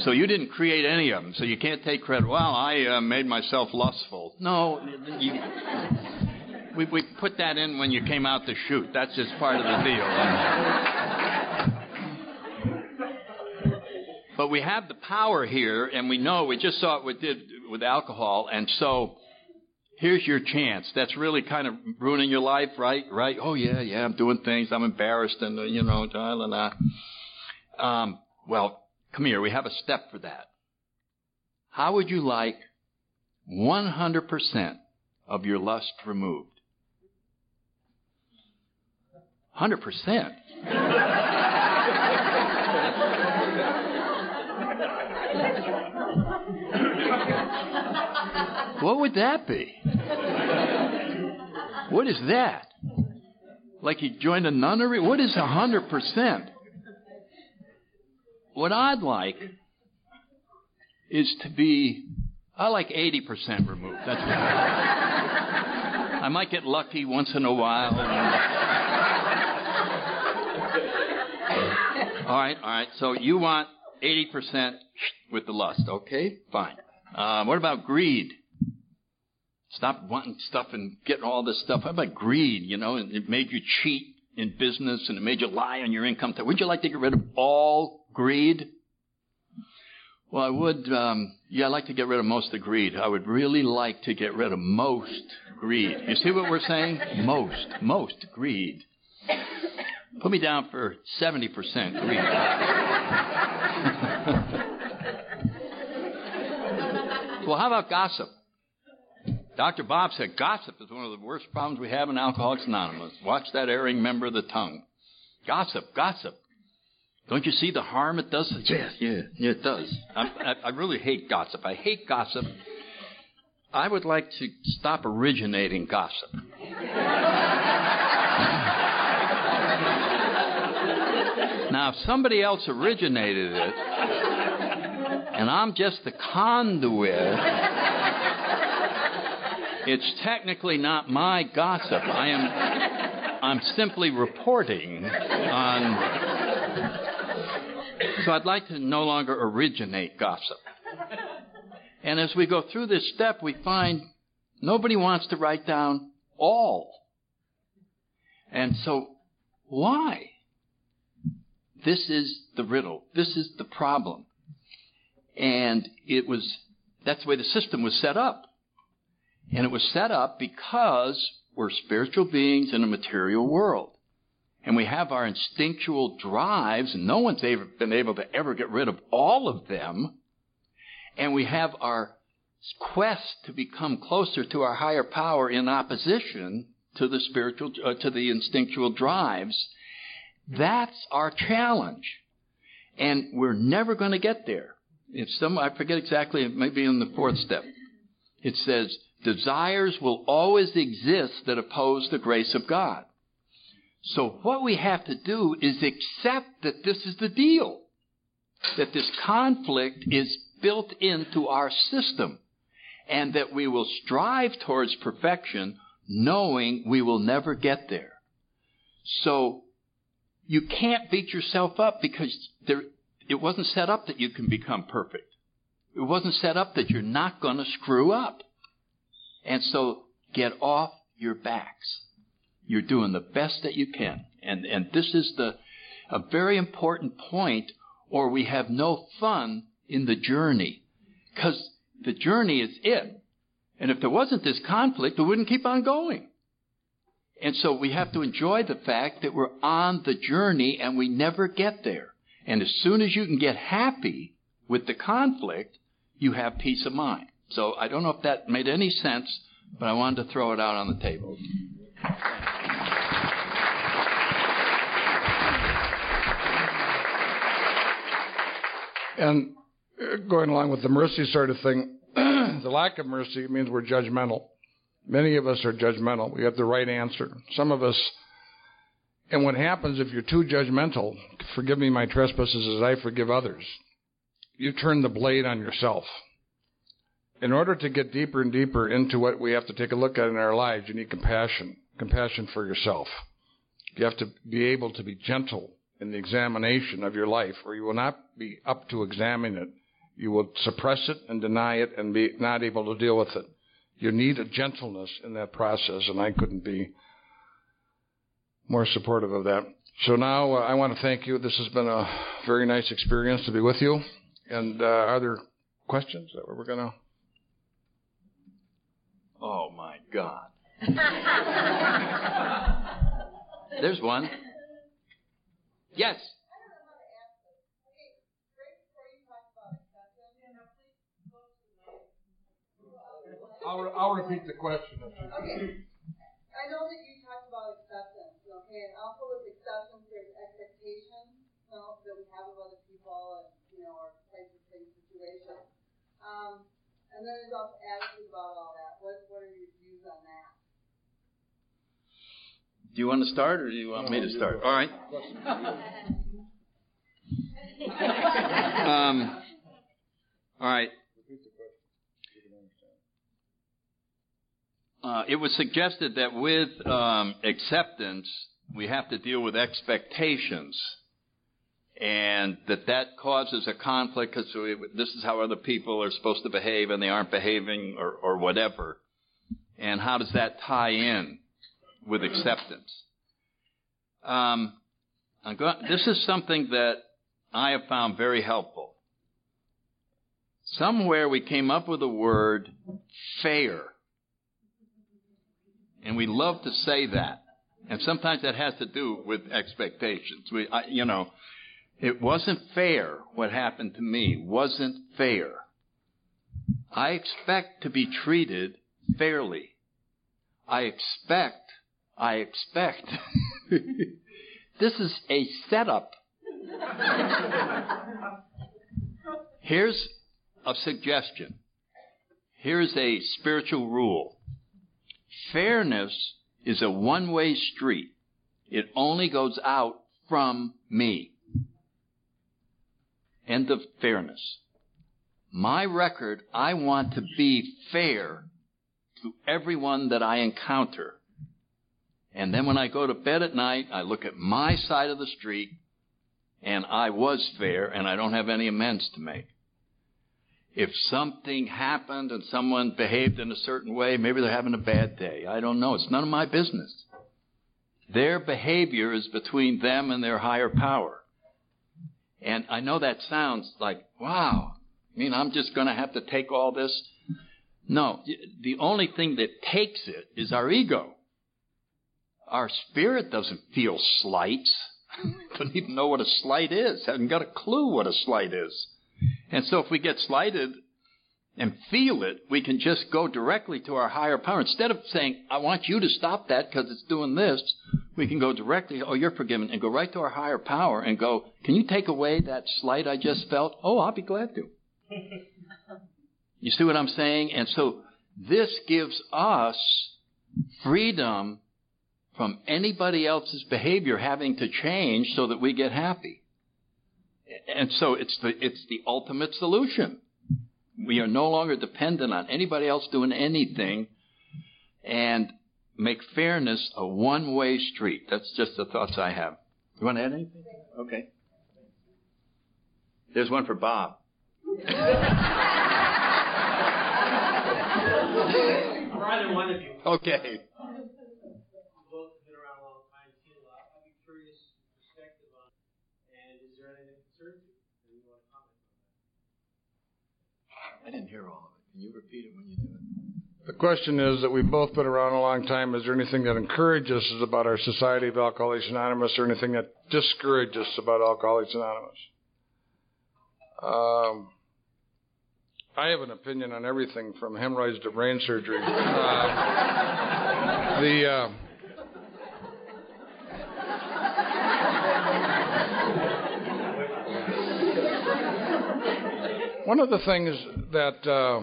So you didn't create any of them, so you can't take credit. Well, I uh, made myself lustful. No, you, we, we put that in when you came out to shoot. That's just part of the deal. But we have the power here, and we know we just saw what we did with alcohol, and so here's your chance. That's really kind of ruining your life, right? Right? Oh yeah, yeah, I'm doing things. I'm embarrassed, and uh, you know, da, da, da. Um, well, come here. We have a step for that. How would you like 100% of your lust removed? 100%. [LAUGHS] what would that be? What is that? Like you joined a nunnery? What is 100%? What I'd like is to be, I like 80% removed. That's what I, I might get lucky once in a while. all right, all right. So you want 80% with the lust. Okay, fine. Uh, what about greed? Stop wanting stuff and getting all this stuff. How about greed? You know, it made you cheat in business and it made you lie on your income tax. Would you like to get rid of all greed? Well, I would. Um, yeah, I'd like to get rid of most of greed. I would really like to get rid of most greed. You see what we're saying? Most, most greed. Put me down for 70% greed. [LAUGHS] well, how about gossip? Dr. Bob said gossip is one of the worst problems we have in Alcoholics Anonymous. Watch that erring member of the tongue. Gossip, gossip. Don't you see the harm it does? Yeah, yeah, yeah it does. I, I really hate gossip. I hate gossip. I would like to stop originating gossip. now, if somebody else originated it, and I'm just the conduit, it's technically not my gossip. I am I'm simply reporting on so I'd like to no longer originate gossip. And as we go through this step, we find nobody wants to write down all. And so, why? This is the riddle. This is the problem. And it was, that's the way the system was set up. And it was set up because we're spiritual beings in a material world and we have our instinctual drives, and no one's ever been able to ever get rid of all of them. And we have our quest to become closer to our higher power in opposition to the spiritual, uh, to the instinctual drives. That's our challenge. And we're never going to get there. If some, I forget exactly, maybe in the fourth step. It says, desires will always exist that oppose the grace of God. So what we have to do is accept that this is the deal. That this conflict is built into our system. And that we will strive towards perfection knowing we will never get there. So you can't beat yourself up because there, it wasn't set up that you can become perfect. It wasn't set up that you're not going to screw up. And so get off your backs. You're doing the best that you can. And, and this is the, a very important point or we have no fun in the journey. Cause the journey is it. And if there wasn't this conflict, it wouldn't keep on going. And so we have to enjoy the fact that we're on the journey and we never get there. And as soon as you can get happy with the conflict, you have peace of mind. So I don't know if that made any sense, but I wanted to throw it out on the table. And uh, going along with the mercy sort of thing, [CLEARS THROAT] the lack of mercy means we're judgmental. Many of us are judgmental. We have the right answer. Some of us, and what happens if you're too judgmental, forgive me my trespasses as I forgive others, you turn the blade on yourself. In order to get deeper and deeper into what we have to take a look at in our lives, you need compassion compassion for yourself. You have to be able to be gentle in the examination of your life, or you will not be up to examine it. You will suppress it and deny it and be not able to deal with it. You need a gentleness in that process, and I couldn't be more supportive of that. So now uh, I want to thank you. This has been a very nice experience to be with you. And uh, are there questions that we're going to? Oh my God. [LAUGHS] There's one. Yes. I'll, I'll repeat the question. Okay. I know that you talked about acceptance, okay, and also with acceptance, there's expectations you know, that we have of other people and, you know, our places, things, situations. Um, and then there's also attitude about all that. What, what are your views on that? Do you want to start or do you want me to start? All right. [LAUGHS] um, all right. Uh, it was suggested that with um, acceptance, we have to deal with expectations, and that that causes a conflict because this is how other people are supposed to behave, and they aren't behaving, or, or whatever. And how does that tie in with acceptance? Um, this is something that I have found very helpful. Somewhere we came up with a word fair. And we love to say that. And sometimes that has to do with expectations. We, I, you know, it wasn't fair what happened to me. Wasn't fair. I expect to be treated fairly. I expect, I expect. [LAUGHS] this is a setup. Here's a suggestion. Here's a spiritual rule. Fairness is a one way street. It only goes out from me. End of fairness. My record, I want to be fair to everyone that I encounter. And then when I go to bed at night, I look at my side of the street and I was fair and I don't have any amends to make. If something happened and someone behaved in a certain way, maybe they're having a bad day. I don't know. It's none of my business. Their behavior is between them and their higher power. And I know that sounds like, wow, I mean, I'm just going to have to take all this. No, the only thing that takes it is our ego. Our spirit doesn't feel slights. [LAUGHS] Don't even know what a slight is. Haven't got a clue what a slight is. And so if we get slighted and feel it, we can just go directly to our higher power. Instead of saying, I want you to stop that because it's doing this, we can go directly, oh, you're forgiven, and go right to our higher power and go, can you take away that slight I just felt? Oh, I'll be glad to. [LAUGHS] you see what I'm saying? And so this gives us freedom from anybody else's behavior having to change so that we get happy. And so it's the, it's the ultimate solution. We are no longer dependent on anybody else doing anything and make fairness a one way street. That's just the thoughts I have. You want to add anything? Okay. There's one for Bob. [LAUGHS] either one of you. Okay. I didn't hear all of it. Can you repeat it when you do it? The question is that we've both been around a long time. Is there anything that encourages us about our Society of Alcoholics Anonymous or anything that discourages us about Alcoholics Anonymous? Um, I have an opinion on everything from hemorrhoids to brain surgery. Uh, the uh, One of the things that, uh,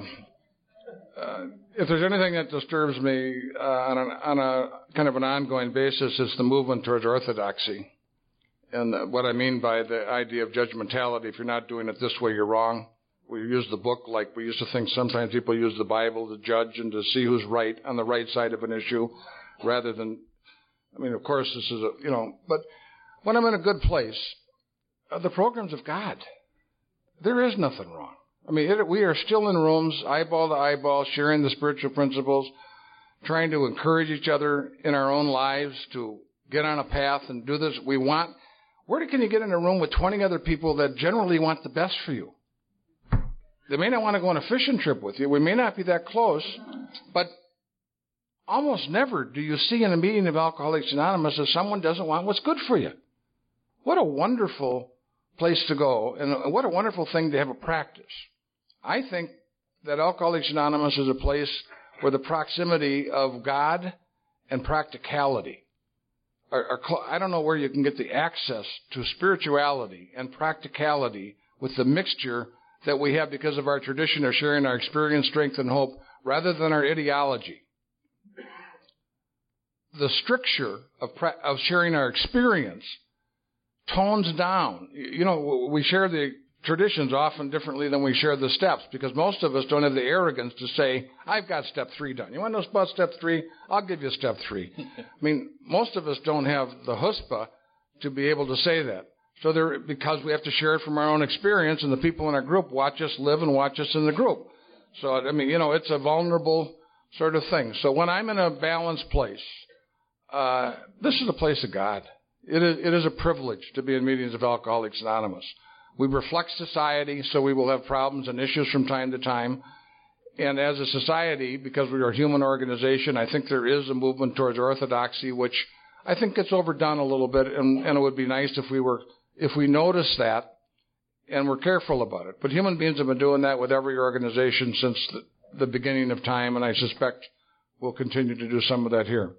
uh, if there's anything that disturbs me uh, on, an, on, a kind of an ongoing basis, is the movement towards orthodoxy. And what I mean by the idea of judgmentality, if you're not doing it this way, you're wrong. We use the book like we used to think sometimes people use the Bible to judge and to see who's right on the right side of an issue rather than, I mean, of course, this is a, you know, but when I'm in a good place, uh, the programs of God. There is nothing wrong. I mean, it, we are still in rooms, eyeball to eyeball, sharing the spiritual principles, trying to encourage each other in our own lives to get on a path and do this. We want, where can you get in a room with 20 other people that generally want the best for you? They may not want to go on a fishing trip with you. We may not be that close, but almost never do you see in a meeting of Alcoholics Anonymous that someone doesn't want what's good for you. What a wonderful place to go, and what a wonderful thing to have a practice. I think that Alcoholics Anonymous is a place where the proximity of God and practicality are, are cl- I don't know where you can get the access to spirituality and practicality with the mixture that we have because of our tradition of sharing our experience, strength, and hope rather than our ideology. The stricture of, of sharing our experience tones down. You know, we share the traditions often differently than we share the steps because most of us don't have the arrogance to say, I've got step three done. You want to know about step three? I'll give you step three. [LAUGHS] I mean, most of us don't have the chutzpah to be able to say that. So there, because we have to share it from our own experience and the people in our group watch us live and watch us in the group. So, I mean, you know, it's a vulnerable sort of thing. So when I'm in a balanced place, uh, this is a place of God. It is, it is a privilege to be in meetings of Alcoholics Anonymous. We reflect society, so we will have problems and issues from time to time. And as a society, because we are a human organization, I think there is a movement towards orthodoxy, which I think gets overdone a little bit. And, and it would be nice if we were, if we notice that and we're careful about it. But human beings have been doing that with every organization since the, the beginning of time, and I suspect we'll continue to do some of that here.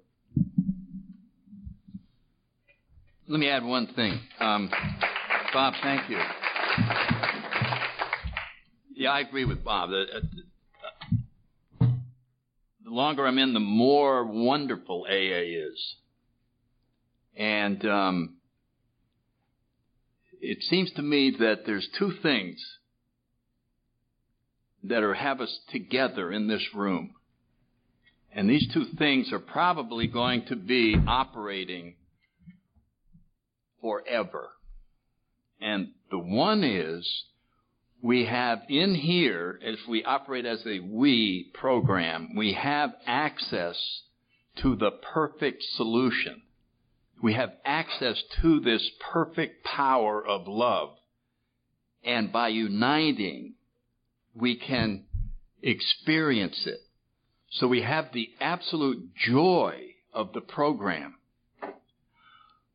Let me add one thing. Um, Bob, thank you. Yeah, I agree with Bob. The, uh, the longer I'm in, the more wonderful AA is. And um, it seems to me that there's two things that are have us together in this room. And these two things are probably going to be operating forever. And the one is we have in here, if we operate as a we program, we have access to the perfect solution. We have access to this perfect power of love. And by uniting, we can experience it. So we have the absolute joy of the program.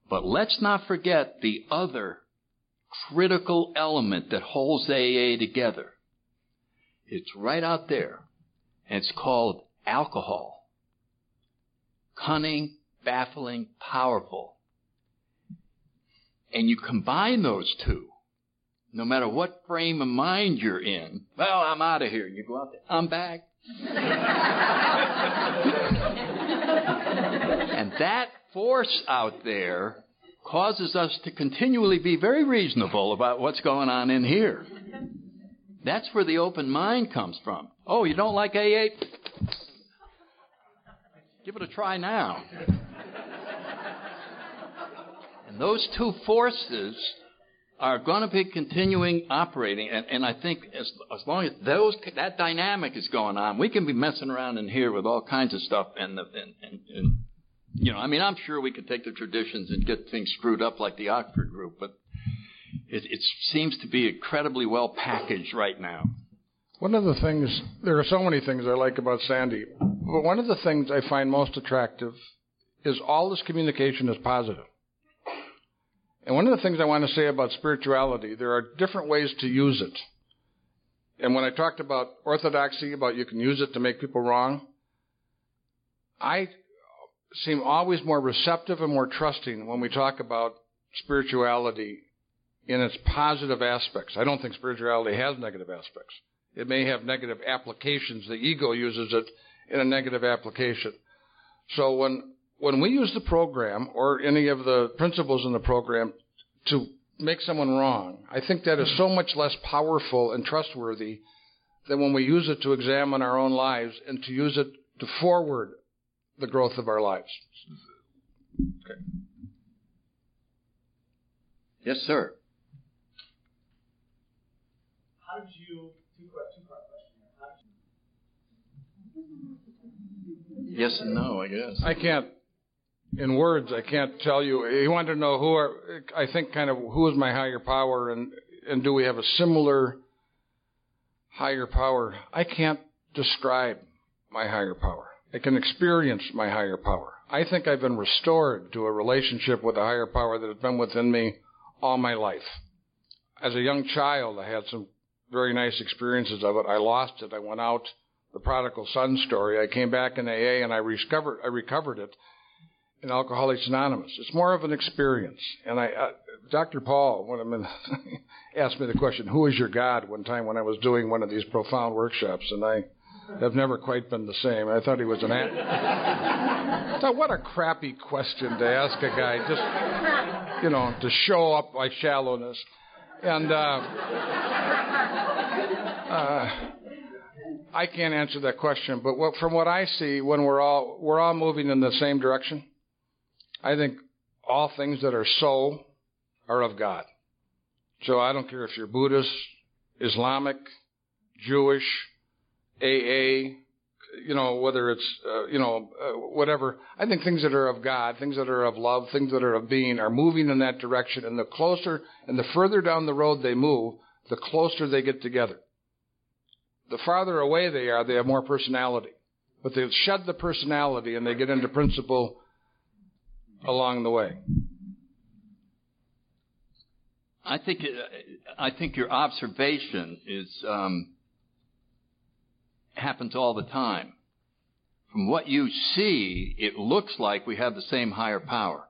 But let's not forget the other critical element that holds AA together. It's right out there, and it's called alcohol. Cunning, baffling, powerful. And you combine those two, no matter what frame of mind you're in. Well, I'm out of here. You go out there. I'm back. [LAUGHS] and that force out there causes us to continually be very reasonable about what's going on in here. That's where the open mind comes from. Oh, you don't like AA? Give it a try now. And those two forces are going to be continuing operating, and, and I think as, as long as those that dynamic is going on, we can be messing around in here with all kinds of stuff, and, the, and, and, and you know, I mean, I'm sure we could take the traditions and get things screwed up like the Oxford group, but it, it seems to be incredibly well packaged right now. One of the things, there are so many things I like about Sandy, but one of the things I find most attractive is all this communication is positive. And one of the things I want to say about spirituality, there are different ways to use it. And when I talked about orthodoxy, about you can use it to make people wrong, I seem always more receptive and more trusting when we talk about spirituality in its positive aspects. I don't think spirituality has negative aspects. It may have negative applications. The ego uses it in a negative application. So when when we use the program or any of the principles in the program to make someone wrong, I think that is so much less powerful and trustworthy than when we use it to examine our own lives and to use it to forward the growth of our lives. Okay. Yes, sir. How did you, two, two part question did you, Yes and no, I guess. I can't, in words, I can't tell you. He wanted to know who are, I think, kind of who is my higher power, and and do we have a similar higher power? I can't describe my higher power. I can experience my higher power. I think I've been restored to a relationship with a higher power that has been within me all my life. As a young child, I had some very nice experiences of it. I lost it. I went out. the prodigal son story. I came back in AA and I recovered, I recovered it in Alcoholics Anonymous. It's more of an experience. And I, uh, Dr. Paul, when I'm in, [LAUGHS] asked me the question, "Who is your God?" one time when I was doing one of these profound workshops, and I have never quite been the same. I thought he was an. I thought, what a crappy question to ask a guy, just you know, to show up by shallowness, and. Uh, uh, I can't answer that question, but what, from what I see, when we're all we're all moving in the same direction, I think all things that are so are of God. So I don't care if you're Buddhist, Islamic, Jewish, AA, you know, whether it's, uh, you know, uh, whatever. I think things that are of God, things that are of love, things that are of being are moving in that direction. And the closer and the further down the road they move, the closer they get together. The farther away they are, they have more personality. But they shed the personality and they get into principle along the way. I think I think your observation is um, happens all the time. From what you see, it looks like we have the same higher power.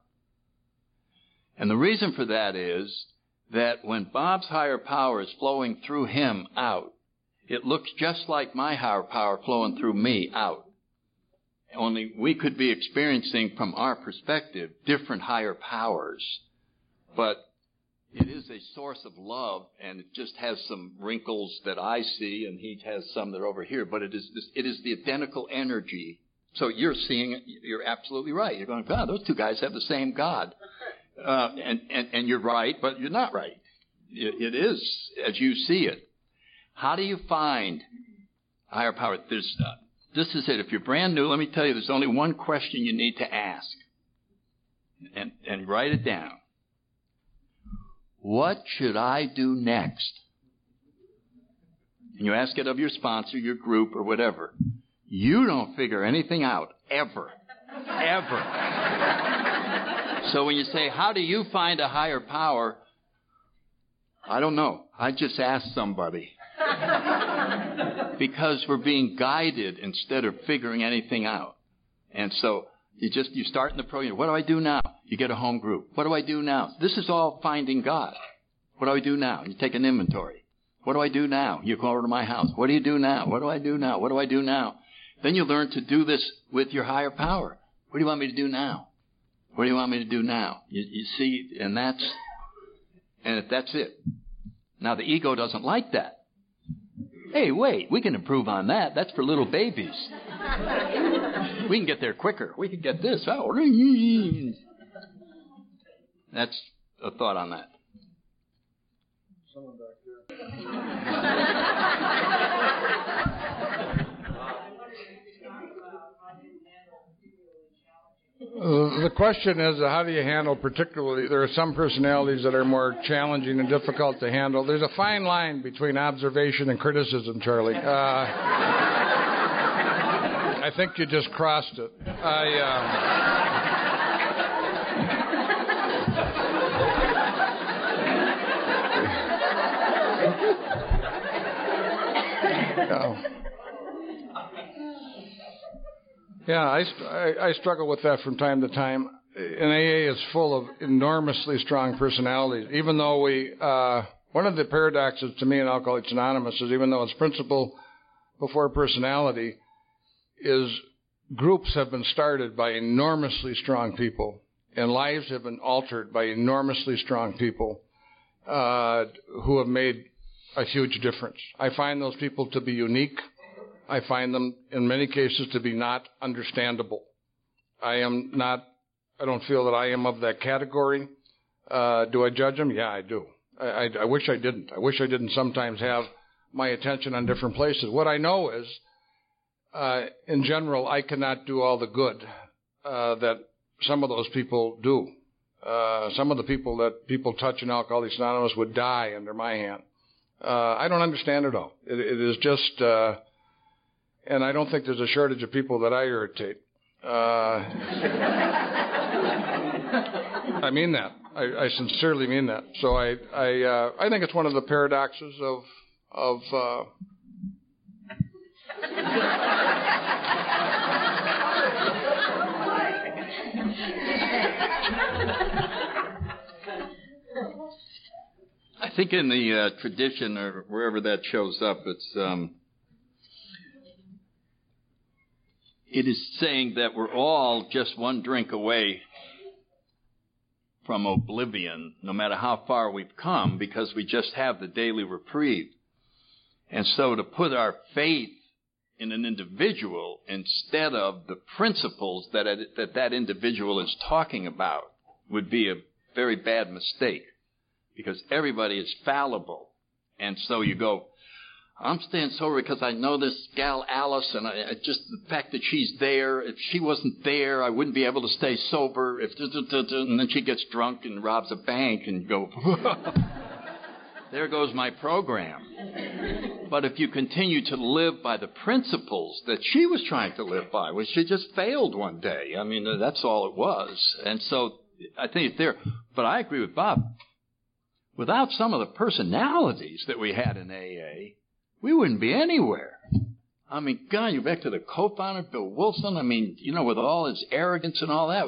And the reason for that is that when Bob's higher power is flowing through him out, it looks just like my higher power flowing through me out. Only we could be experiencing from our perspective different higher powers. But it is a source of love and it just has some wrinkles that I see and he has some that are over here. But it is this, it is the identical energy. So you're seeing you're absolutely right. You're going, God, those two guys have the same God. Uh, and, and, and you're right, but you're not right. it, it is as you see it. How do you find higher power? There's, uh, this is it. If you're brand new, let me tell you, there's only one question you need to ask. And, and write it down. What should I do next? And you ask it of your sponsor, your group, or whatever. You don't figure anything out, ever. Ever. so when you say, How do you find a higher power? I don't know. I just ask somebody because we're being guided instead of figuring anything out. And so you just you start in the program. What do I do now? You get a home group. What do I do now? This is all finding God. What do I do now? You take an inventory. What do I do now? You go over to my house. What do you do now? What do I do now? What do I do now? Then you learn to do this with your higher power. What do you want me to do now? What do you want me to do now? You, you see, and that's and that's it. Now the ego doesn't like that. Hey, wait, we can improve on that. That's for little babies. we can get there quicker. We can get this out. That's a thought on that. Someone back there. [LAUGHS] the question is, uh, how do you handle particularly? There are some personalities that are more challenging and difficult to handle. There's a fine line between observation and criticism, Charlie. Uh, [LAUGHS] I think you just crossed it. I. Um, [LAUGHS] Yeah, I, I, I struggle with that from time to time. And AA is full of enormously strong personalities. Even though we, uh, one of the paradoxes to me in Alcoholics Anonymous is even though it's principle before personality, is groups have been started by enormously strong people, and lives have been altered by enormously strong people uh, who have made a huge difference. I find those people to be unique. I find them in many cases to be not understandable. I am not, I don't feel that I am of that category. Uh, do I judge them? Yeah, I do. I, I, I wish I didn't. I wish I didn't sometimes have my attention on different places. What I know is, uh, in general, I cannot do all the good uh, that some of those people do. Uh, some of the people that people touch in Alcoholics Anonymous would die under my hand. Uh, I don't understand it all. it, it is just uh, and I don't think there's a shortage of people that I irritate. Uh, I mean that. I, I, sincerely mean that. So I I uh, I think it's one of the paradoxes of of. Uh, I think in the uh, tradition or wherever that shows up, it's um, it is saying that we're all just one drink away from oblivion, no matter how far we've come, because we just have the daily reprieve. And so to put our faith in an individual instead of the principles that that, that individual is talking about would be a very bad mistake because everybody is fallible. And so you go, I'm staying sober because I know this gal Alice, and I, just the fact that she's there. If she wasn't there, I wouldn't be able to stay sober. If and then she gets drunk and robs a bank, and go, [LAUGHS] there goes my program. But if you continue to live by the principles that she was trying to live by, which she just failed one day. I mean, uh, that's all it was. And so I think it's there. But I agree with Bob. Without some of the personalities that we had in AA, we wouldn't be anywhere. I mean, God, you're back to the co-founder, Bill Wilson. I mean, you know, with all his arrogance and all that.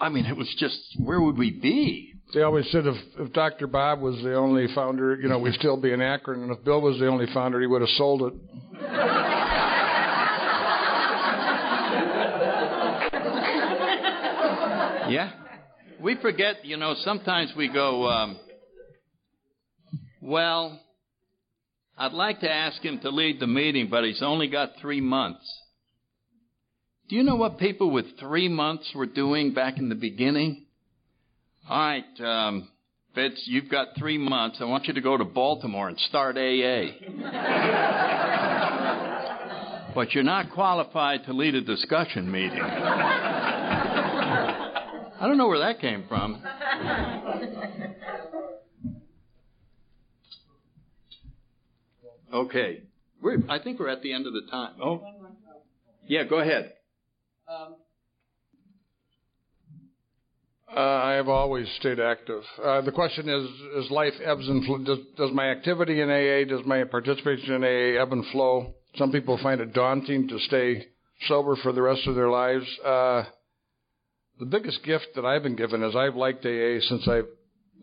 I mean, it was just, where would we be? They always said if, if Dr. Bob was the only founder, you know, we'd still be in Akron, and if Bill was the only founder, he would have sold it. [LAUGHS] yeah. We forget, you know, sometimes we go, um, well, I'd like to ask him to lead the meeting, but he's only got three months. Do you know what people with three months were doing back in the beginning? All right, um, Fitz, you've got three months. I want you to go to Baltimore and start AA. [LAUGHS] but you're not qualified to lead a discussion meeting. [LAUGHS] I don't know where that came from. [LAUGHS] Okay. We're, I think we're at the end of the time. Oh. Yeah, go ahead. Um, uh, I have always stayed active. Uh, the question is: Is life ebbs and flows? Does, does, my activity in AA, does my participation in AA ebb and flow? Some people find it daunting to stay sober for the rest of their lives. Uh, the biggest gift that I've been given is I've liked AA since I,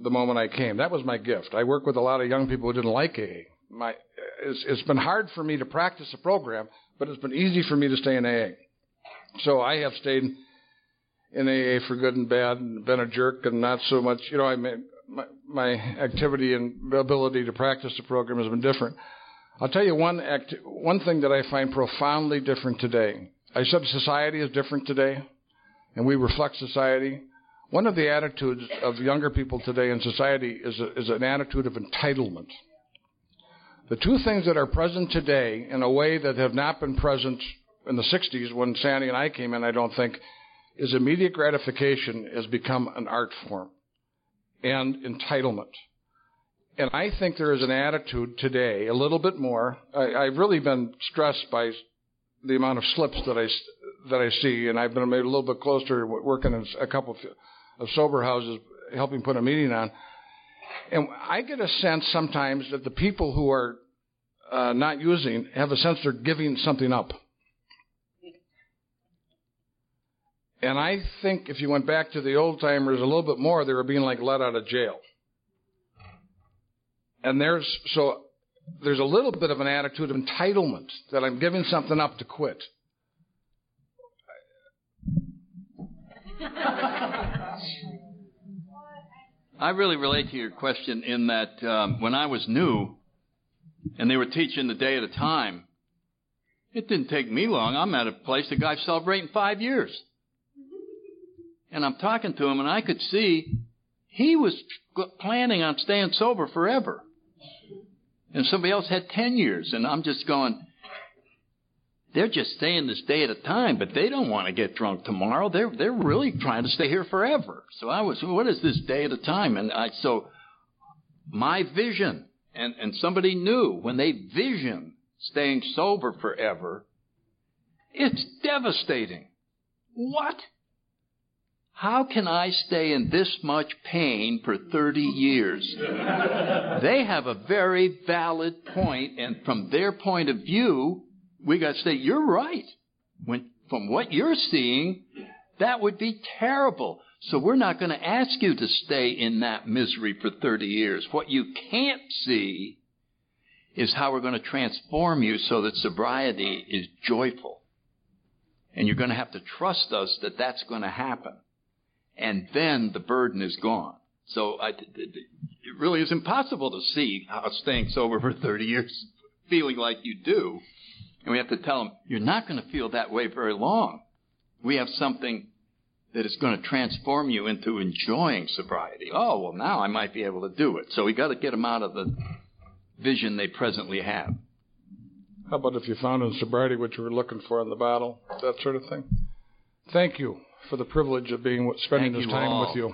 the moment I came. That was my gift. I work with a lot of young people who didn't like AA. My it's, it's been hard for me to practice a program, but it's been easy for me to stay in AA. So I have stayed in AA for good and bad, and been a jerk, and not so much. You know, I mean, my, my activity and ability to practice the program has been different. I'll tell you one act, one thing that I find profoundly different today. I said society is different today, and we reflect society. One of the attitudes of younger people today in society is, a, is an attitude of entitlement. The two things that are present today in a way that have not been present in the 60s when Sandy and I came in, I don't think, is immediate gratification has become an art form and entitlement. And I think there is an attitude today, a little bit more. I, have really been stressed by the amount of slips that I, that I see, and I've been made a little bit closer working in a couple of sober houses, helping put a meeting on. And I get a sense sometimes that the people who are uh, not using have a sense they're giving something up. And I think if you went back to the old timers a little bit more, they were being like let out of jail. And there's so there's a little bit of an attitude of entitlement that I'm giving something up to quit. I really relate to your question in that um, when I was new and they were teaching the day at a time, it didn't take me long. I'm at a place the guy's celebrating five years. And I'm talking to him, and I could see he was planning on staying sober forever. And somebody else had 10 years. And I'm just going, they're just staying this day at a time, but they don't want to get drunk tomorrow. They're they're really trying to stay here forever. So I was, what is this day at a time? And I so my vision, and and somebody knew when they vision staying sober forever, it's devastating. What? How can I stay in this much pain for 30 years? they have a very valid point, and from their point of view, we got to say, you're right. When, from what you're seeing, that would be terrible. So we're not going to ask you to stay in that misery for 30 years. What you can't see is how we're going to transform you so that sobriety is joyful. And you're going to have to trust us that that's going to happen. And then the burden is gone. So I, it really is impossible to see how staying sober for 30 years, feeling like you do. And we have to tell them, you're not going to feel that way very long. We have something that is going to transform you into enjoying sobriety. Oh, well, now I might be able to do it. So we got to get them out of the vision they presently have. How about if you found in sobriety what you were looking for in the bottle, that sort of thing? Thank you for the privilege of being spending Thank this time all. with you.